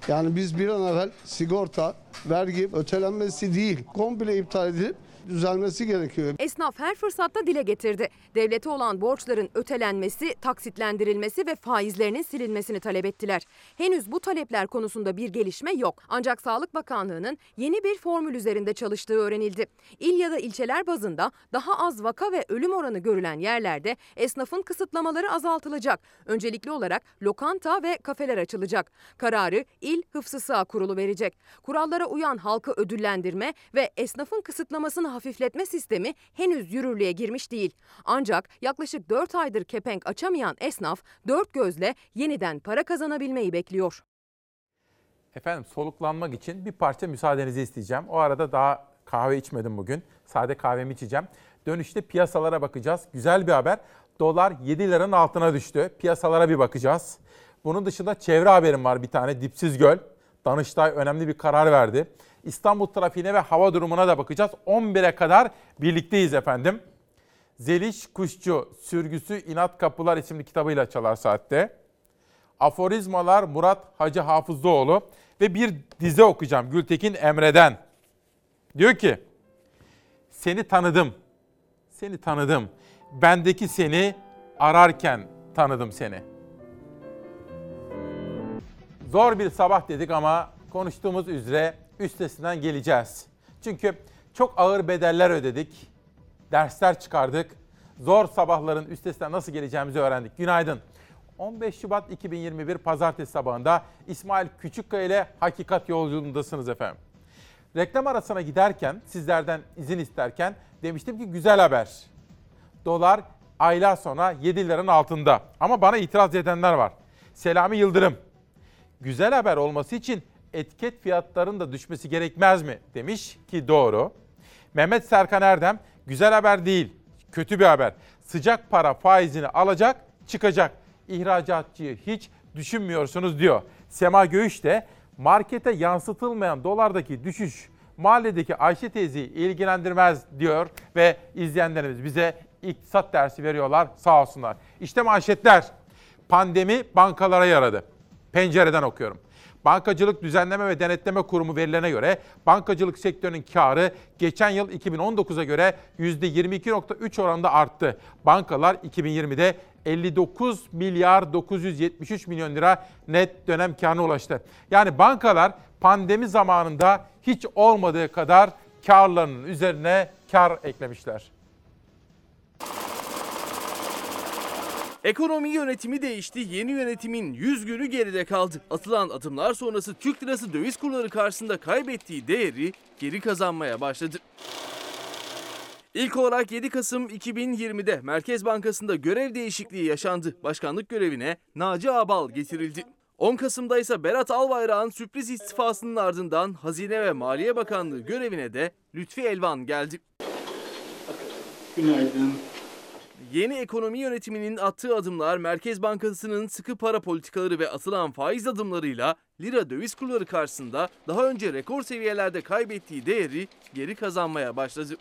Yani biz bir an evvel sigorta, vergi ötelenmesi değil, komple iptal edilip düzelmesi gerekiyor. Esnaf her fırsatta dile getirdi. Devlete olan borçların ötelenmesi, taksitlendirilmesi ve faizlerinin silinmesini talep ettiler. Henüz bu talepler konusunda bir gelişme yok. Ancak Sağlık Bakanlığı'nın yeni bir formül üzerinde çalıştığı öğrenildi. İl ya da ilçeler bazında daha az vaka ve ölüm oranı görülen yerlerde esnafın kısıtlamaları azaltılacak. Öncelikli olarak lokanta ve kafeler açılacak. Kararı İl Hıfzı Sağ Kurulu verecek. Kurallara uyan halkı ödüllendirme ve esnafın kısıtlamasını hafifletme sistemi henüz yürürlüğe girmiş değil. Ancak yaklaşık 4 aydır kepenk açamayan esnaf dört gözle yeniden para kazanabilmeyi bekliyor. Efendim soluklanmak için bir parça müsaadenizi isteyeceğim. O arada daha kahve içmedim bugün. Sade kahvemi içeceğim. Dönüşte piyasalara bakacağız. Güzel bir haber. Dolar 7 liranın altına düştü. Piyasalara bir bakacağız. Bunun dışında çevre haberim var bir tane. Dipsiz Göl. Danıştay önemli bir karar verdi. İstanbul trafiğine ve hava durumuna da bakacağız. 11'e kadar birlikteyiz efendim. Zeliş Kuşçu, Sürgüsü İnat Kapılar isimli kitabıyla çalar saatte. Aforizmalar Murat Hacı Hafızlıoğlu ve bir dize okuyacağım Gültekin Emre'den. Diyor ki, seni tanıdım, seni tanıdım. Bendeki seni ararken tanıdım seni. Zor bir sabah dedik ama konuştuğumuz üzere üstesinden geleceğiz. Çünkü çok ağır bedeller ödedik, dersler çıkardık. Zor sabahların üstesinden nasıl geleceğimizi öğrendik. Günaydın. 15 Şubat 2021 Pazartesi sabahında İsmail Küçükkaya ile Hakikat Yolculuğundasınız efendim. Reklam arasına giderken, sizlerden izin isterken demiştim ki güzel haber. Dolar aylar sonra 7 liranın altında. Ama bana itiraz edenler var. Selami Yıldırım, güzel haber olması için etiket fiyatlarının da düşmesi gerekmez mi demiş ki doğru. Mehmet Serkan Erdem güzel haber değil, Kötü bir haber. Sıcak para faizini alacak, çıkacak. İhracatçıyı hiç düşünmüyorsunuz diyor. Sema Göğüş de markete yansıtılmayan dolardaki düşüş mahalledeki Ayşe teyzeyi ilgilendirmez diyor ve izleyenlerimiz bize iktisat dersi veriyorlar sağ olsunlar. İşte manşetler. Pandemi bankalara yaradı. Pencereden okuyorum. Bankacılık Düzenleme ve Denetleme Kurumu verilerine göre bankacılık sektörünün karı geçen yıl 2019'a göre %22.3 oranında arttı. Bankalar 2020'de 59 milyar 973 milyon lira net dönem karına ulaştı. Yani bankalar pandemi zamanında hiç olmadığı kadar karlarının üzerine kar eklemişler. Ekonomi yönetimi değişti, yeni yönetimin 100 günü geride kaldı. Atılan adımlar sonrası Türk lirası döviz kurları karşısında kaybettiği değeri geri kazanmaya başladı. İlk olarak 7 Kasım 2020'de Merkez Bankası'nda görev değişikliği yaşandı. Başkanlık görevine Naci Ağbal getirildi. 10 Kasım'da ise Berat Albayrak'ın sürpriz istifasının ardından Hazine ve Maliye Bakanlığı görevine de Lütfi Elvan geldi. Günaydın. Yeni ekonomi yönetiminin attığı adımlar Merkez Bankası'nın sıkı para politikaları ve atılan faiz adımlarıyla lira döviz kurları karşısında daha önce rekor seviyelerde kaybettiği değeri geri kazanmaya başladı.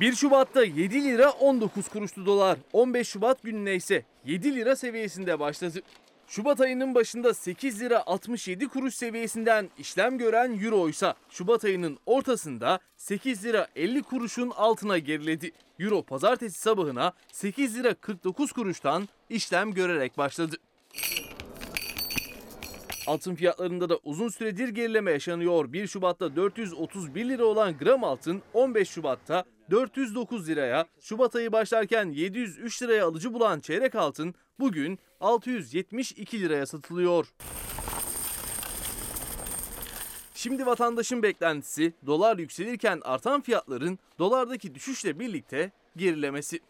1 Şubat'ta 7 lira 19 kuruştu dolar. 15 Şubat gününe ise 7 lira seviyesinde başladı. Şubat ayının başında 8 lira 67 kuruş seviyesinden işlem gören euro ise Şubat ayının ortasında 8 lira 50 kuruşun altına geriledi. Euro pazartesi sabahına 8 lira 49 kuruştan işlem görerek başladı. Altın fiyatlarında da uzun süredir gerileme yaşanıyor. 1 Şubat'ta 431 lira olan gram altın 15 Şubat'ta 409 liraya, Şubat ayı başlarken 703 liraya alıcı bulan çeyrek altın bugün 672 liraya satılıyor. Şimdi vatandaşın beklentisi dolar yükselirken artan fiyatların dolardaki düşüşle birlikte gerilemesi.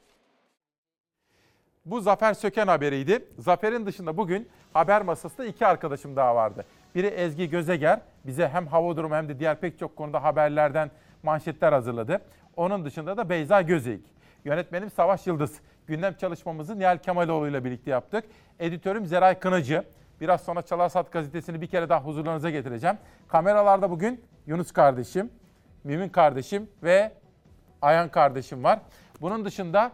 Bu Zafer Söken haberiydi. Zafer'in dışında bugün haber masasında iki arkadaşım daha vardı. Biri Ezgi Gözeger. Bize hem hava durumu hem de diğer pek çok konuda haberlerden manşetler hazırladı. Onun dışında da Beyza Gözeyik. Yönetmenim Savaş Yıldız. Gündem çalışmamızı Nihal Kemaloğlu ile birlikte yaptık. Editörüm Zeray Kınacı. Biraz sonra Çalarsat gazetesini bir kere daha huzurlarınıza getireceğim. Kameralarda bugün Yunus kardeşim, Mümin kardeşim ve Ayhan kardeşim var. Bunun dışında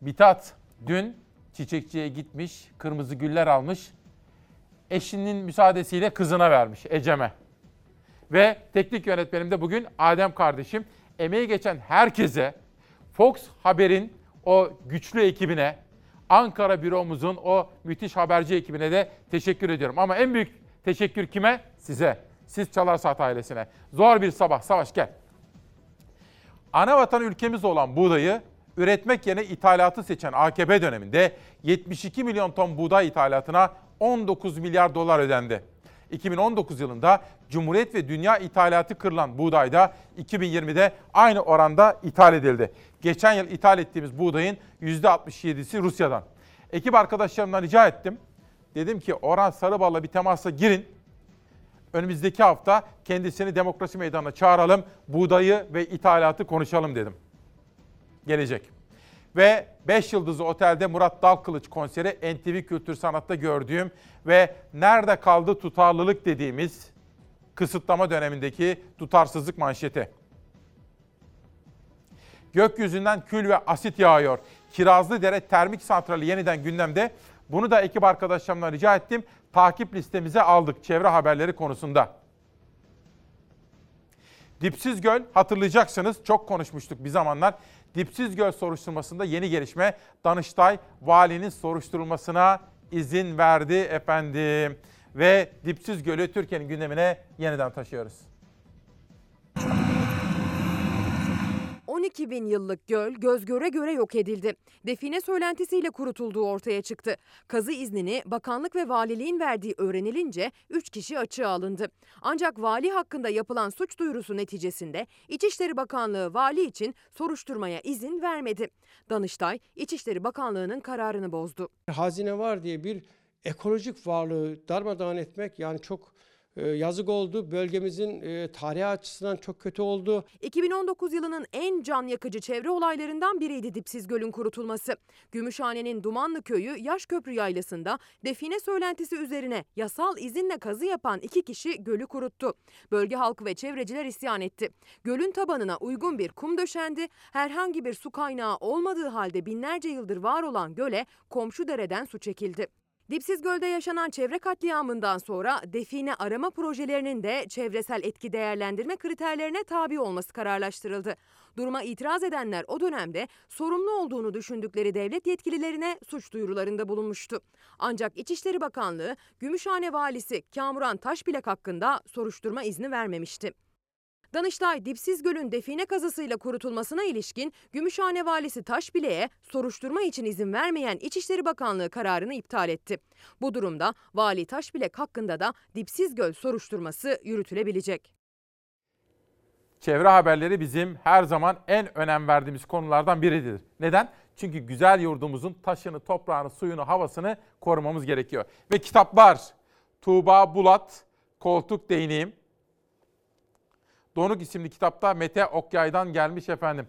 Mithat dün çiçekçiye gitmiş, kırmızı güller almış. Eşinin müsaadesiyle kızına vermiş Ecem'e. Ve teknik yönetmenim de bugün Adem kardeşim. Emeği geçen herkese, Fox Haber'in o güçlü ekibine, Ankara büromuzun o müthiş haberci ekibine de teşekkür ediyorum. Ama en büyük teşekkür kime? Size. Siz Çalar Saat ailesine. Zor bir sabah. Savaş gel. Ana vatan ülkemiz olan buğdayı üretmek yerine ithalatı seçen AKP döneminde 72 milyon ton buğday ithalatına 19 milyar dolar ödendi. 2019 yılında Cumhuriyet ve dünya ithalatı kırılan buğday da 2020'de aynı oranda ithal edildi. Geçen yıl ithal ettiğimiz buğdayın %67'si Rusya'dan. Ekip arkadaşlarımdan rica ettim. Dedim ki Orhan Sarıbal'la bir temasa girin. Önümüzdeki hafta kendisini demokrasi meydanına çağıralım. Buğdayı ve ithalatı konuşalım dedim. Gelecek. Ve 5 yıldızlı otelde Murat Dalkılıç konseri NTV Kültür Sanat'ta gördüğüm ve nerede kaldı tutarlılık dediğimiz kısıtlama dönemindeki tutarsızlık manşeti. Gökyüzünden kül ve asit yağıyor. Kirazlıdere Termik Santrali yeniden gündemde. Bunu da ekip arkadaşlarımdan rica ettim. Takip listemize aldık çevre haberleri konusunda. Dipsiz Göl hatırlayacaksınız çok konuşmuştuk bir zamanlar. Dipsiz Göl soruşturmasında yeni gelişme Danıştay valinin soruşturulmasına izin verdi efendim. Ve Dipsiz Göl'ü Türkiye'nin gündemine yeniden taşıyoruz. 12 bin yıllık göl göz göre göre yok edildi. Define söylentisiyle kurutulduğu ortaya çıktı. Kazı iznini bakanlık ve valiliğin verdiği öğrenilince 3 kişi açığa alındı. Ancak vali hakkında yapılan suç duyurusu neticesinde İçişleri Bakanlığı vali için soruşturmaya izin vermedi. Danıştay İçişleri Bakanlığı'nın kararını bozdu. Hazine var diye bir ekolojik varlığı darmadağın etmek yani çok yazık oldu. Bölgemizin e, tarihi açısından çok kötü oldu. 2019 yılının en can yakıcı çevre olaylarından biriydi Dipsiz Göl'ün kurutulması. Gümüşhane'nin Dumanlı Köyü Yaşköprü Yaylası'nda define söylentisi üzerine yasal izinle kazı yapan iki kişi gölü kuruttu. Bölge halkı ve çevreciler isyan etti. Gölün tabanına uygun bir kum döşendi. Herhangi bir su kaynağı olmadığı halde binlerce yıldır var olan göle komşu dereden su çekildi. Dipsiz Göl'de yaşanan çevre katliamından sonra define arama projelerinin de çevresel etki değerlendirme kriterlerine tabi olması kararlaştırıldı. Duruma itiraz edenler o dönemde sorumlu olduğunu düşündükleri devlet yetkililerine suç duyurularında bulunmuştu. Ancak İçişleri Bakanlığı Gümüşhane Valisi Kamuran Taşbilek hakkında soruşturma izni vermemişti. Danıştay Dipsiz Göl'ün define kazısıyla kurutulmasına ilişkin Gümüşhane Valisi Taşbile'ye soruşturma için izin vermeyen İçişleri Bakanlığı kararını iptal etti. Bu durumda Vali Taşbilek hakkında da Dipsiz Göl soruşturması yürütülebilecek. Çevre haberleri bizim her zaman en önem verdiğimiz konulardan biridir. Neden? Çünkü güzel yurdumuzun taşını, toprağını, suyunu, havasını korumamız gerekiyor. Ve kitaplar. Tuğba Bulat, Koltuk Değneğim. Donuk isimli kitapta Mete Okyay'dan gelmiş efendim.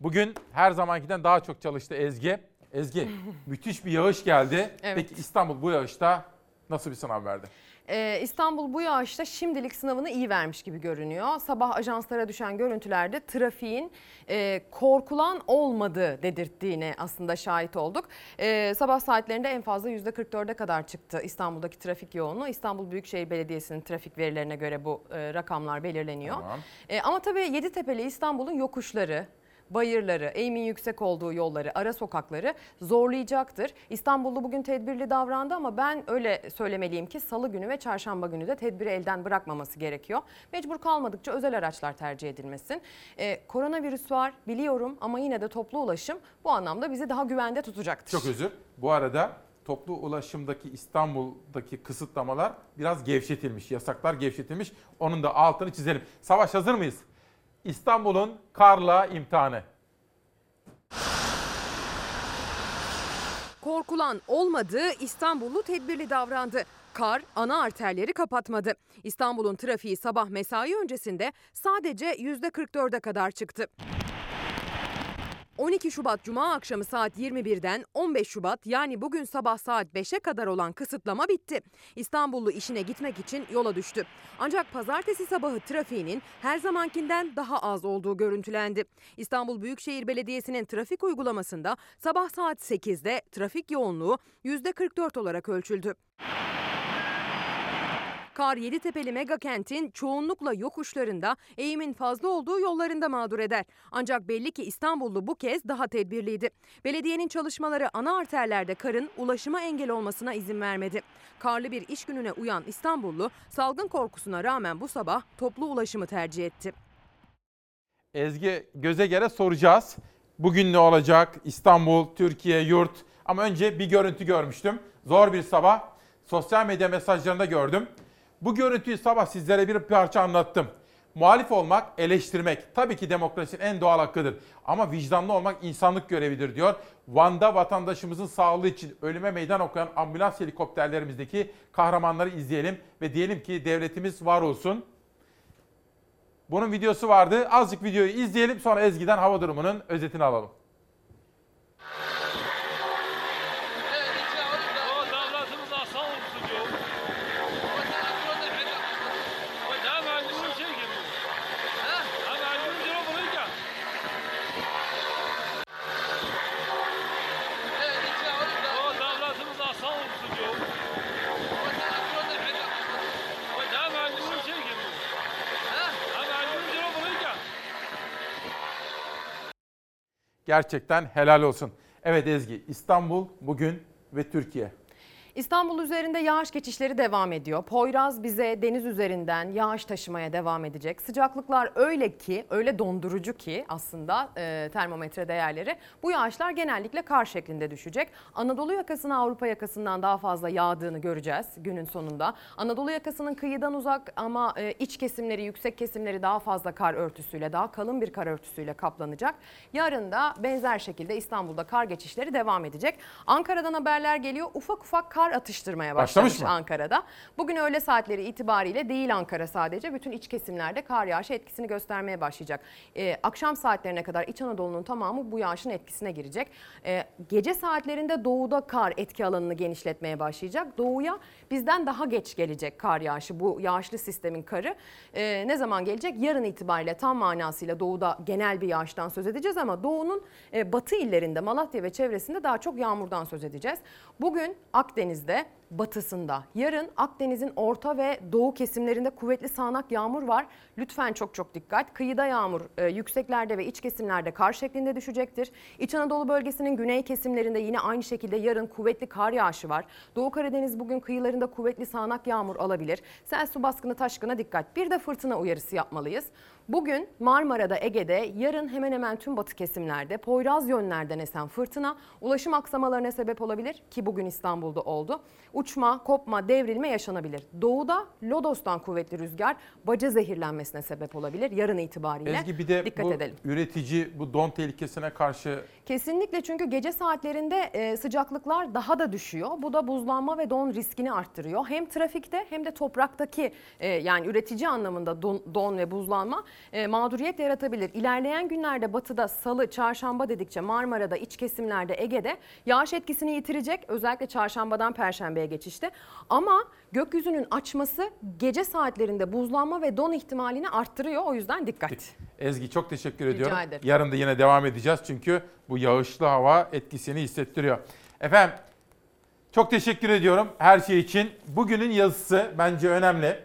Bugün her zamankinden daha çok çalıştı Ezgi. Ezgi müthiş bir yağış geldi. Evet. Peki İstanbul bu yağışta nasıl bir sınav verdi? Ee, İstanbul bu yağışta şimdilik sınavını iyi vermiş gibi görünüyor. Sabah ajanslara düşen görüntülerde trafiğin e, korkulan olmadığı dedirttiğine aslında şahit olduk. Ee, sabah saatlerinde en fazla %44'e kadar çıktı İstanbul'daki trafik yoğunluğu. İstanbul Büyükşehir Belediyesi'nin trafik verilerine göre bu e, rakamlar belirleniyor. Tamam. E, ama tabii Yeditepe'li İstanbul'un yokuşları, bayırları, eğimin yüksek olduğu yolları, ara sokakları zorlayacaktır. İstanbullu bugün tedbirli davrandı ama ben öyle söylemeliyim ki salı günü ve çarşamba günü de tedbiri elden bırakmaması gerekiyor. Mecbur kalmadıkça özel araçlar tercih edilmesin. Ee, koronavirüs var biliyorum ama yine de toplu ulaşım bu anlamda bizi daha güvende tutacaktır. Çok özür. Bu arada toplu ulaşımdaki İstanbul'daki kısıtlamalar biraz gevşetilmiş. Yasaklar gevşetilmiş. Onun da altını çizelim. Savaş hazır mıyız? İstanbul'un karla imtihanı. Korkulan olmadı, İstanbullu tedbirli davrandı. Kar ana arterleri kapatmadı. İstanbul'un trafiği sabah mesai öncesinde sadece %44'e kadar çıktı. 12 Şubat Cuma akşamı saat 21'den 15 Şubat yani bugün sabah saat 5'e kadar olan kısıtlama bitti. İstanbullu işine gitmek için yola düştü. Ancak pazartesi sabahı trafiğinin her zamankinden daha az olduğu görüntülendi. İstanbul Büyükşehir Belediyesi'nin trafik uygulamasında sabah saat 8'de trafik yoğunluğu %44 olarak ölçüldü. Kar Yeditepe'li mega kentin çoğunlukla yokuşlarında, eğimin fazla olduğu yollarında mağdur eder. Ancak belli ki İstanbullu bu kez daha tedbirliydi. Belediyenin çalışmaları ana arterlerde karın ulaşıma engel olmasına izin vermedi. Karlı bir iş gününe uyan İstanbullu salgın korkusuna rağmen bu sabah toplu ulaşımı tercih etti. Ezgi göze göre soracağız. Bugün ne olacak? İstanbul, Türkiye, yurt. Ama önce bir görüntü görmüştüm. Zor bir sabah. Sosyal medya mesajlarında gördüm. Bu görüntüyü sabah sizlere bir parça anlattım. Muhalif olmak, eleştirmek tabii ki demokrasinin en doğal hakkıdır. Ama vicdanlı olmak insanlık görevidir diyor. Van'da vatandaşımızın sağlığı için ölüme meydan okuyan ambulans helikopterlerimizdeki kahramanları izleyelim ve diyelim ki devletimiz var olsun. Bunun videosu vardı. Azıcık videoyu izleyelim sonra Ezgi'den hava durumunun özetini alalım. Gerçekten helal olsun. Evet Ezgi, İstanbul bugün ve Türkiye. İstanbul üzerinde yağış geçişleri devam ediyor. Poyraz bize deniz üzerinden yağış taşımaya devam edecek. Sıcaklıklar öyle ki, öyle dondurucu ki aslında e, termometre değerleri. Bu yağışlar genellikle kar şeklinde düşecek. Anadolu yakasına Avrupa yakasından daha fazla yağdığını göreceğiz günün sonunda. Anadolu yakasının kıyıdan uzak ama e, iç kesimleri, yüksek kesimleri daha fazla kar örtüsüyle, daha kalın bir kar örtüsüyle kaplanacak. Yarın da benzer şekilde İstanbul'da kar geçişleri devam edecek. Ankara'dan haberler geliyor. Ufak ufak kar kar atıştırmaya Başlamış başlamış mı? Ankara'da. Bugün öğle saatleri itibariyle değil Ankara sadece bütün iç kesimlerde kar yağışı etkisini göstermeye başlayacak. Ee, akşam saatlerine kadar İç Anadolu'nun tamamı bu yağışın etkisine girecek. Ee, gece saatlerinde doğuda kar etki alanını genişletmeye başlayacak. Doğuya bizden daha geç gelecek kar yağışı bu yağışlı sistemin karı. Ee, ne zaman gelecek? Yarın itibariyle tam manasıyla doğuda genel bir yağıştan söz edeceğiz ama doğunun e, batı illerinde Malatya ve çevresinde daha çok yağmurdan söz edeceğiz. Bugün Akdeniz'de batısında, yarın Akdeniz'in orta ve doğu kesimlerinde kuvvetli sağanak yağmur var. Lütfen çok çok dikkat. Kıyıda yağmur e, yükseklerde ve iç kesimlerde kar şeklinde düşecektir. İç Anadolu bölgesinin güney kesimlerinde yine aynı şekilde yarın kuvvetli kar yağışı var. Doğu Karadeniz bugün kıyılarında kuvvetli sağanak yağmur alabilir. Sel su baskını taşkına dikkat. Bir de fırtına uyarısı yapmalıyız. Bugün Marmara'da, Ege'de, yarın hemen hemen tüm batı kesimlerde Poyraz yönlerden esen fırtına ulaşım aksamalarına sebep olabilir ki bugün İstanbul'da oldu. Uçma, kopma, devrilme yaşanabilir. Doğuda Lodos'tan kuvvetli rüzgar baca zehirlenmesine sebep olabilir yarın itibariyle. Ezgi bir de Dikkat bu edelim. üretici bu don tehlikesine karşı Kesinlikle çünkü gece saatlerinde e, sıcaklıklar daha da düşüyor. Bu da buzlanma ve don riskini arttırıyor. Hem trafikte hem de topraktaki e, yani üretici anlamında don, don ve buzlanma e, mağduriyet yaratabilir. İlerleyen günlerde batıda salı, çarşamba dedikçe Marmara'da, iç kesimlerde, Ege'de yağış etkisini yitirecek. Özellikle çarşambadan perşembeye geçişte. Ama gökyüzünün açması gece saatlerinde buzlanma ve don ihtimalini arttırıyor. O yüzden dikkat. Ezgi çok teşekkür Rica ediyorum. ederim. Yarın da yine devam edeceğiz çünkü bu yağışlı hava etkisini hissettiriyor. Efendim çok teşekkür ediyorum her şey için. Bugünün yazısı bence önemli.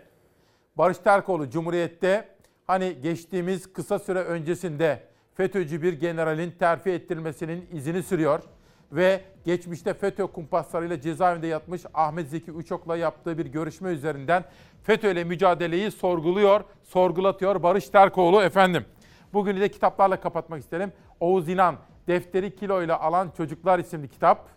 Barış Terkoğlu Cumhuriyet'te hani geçtiğimiz kısa süre öncesinde FETÖ'cü bir generalin terfi ettirilmesinin izini sürüyor ve geçmişte FETÖ kumpaslarıyla cezaevinde yatmış Ahmet Zeki Uçok'la yaptığı bir görüşme üzerinden FETÖ ile mücadeleyi sorguluyor, sorgulatıyor Barış Terkoğlu efendim. Bugünü de kitaplarla kapatmak isterim. Oğuz İnan, Defteri Kiloyla Alan Çocuklar isimli kitap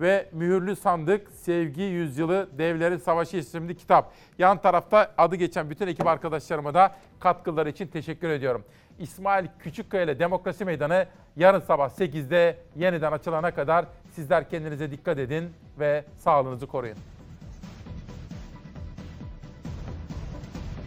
ve Mühürlü Sandık Sevgi Yüzyılı Devlerin Savaşı isimli kitap. Yan tarafta adı geçen bütün ekip arkadaşlarıma da katkıları için teşekkür ediyorum. İsmail Küçükkaya ile Demokrasi Meydanı yarın sabah 8'de yeniden açılana kadar sizler kendinize dikkat edin ve sağlığınızı koruyun.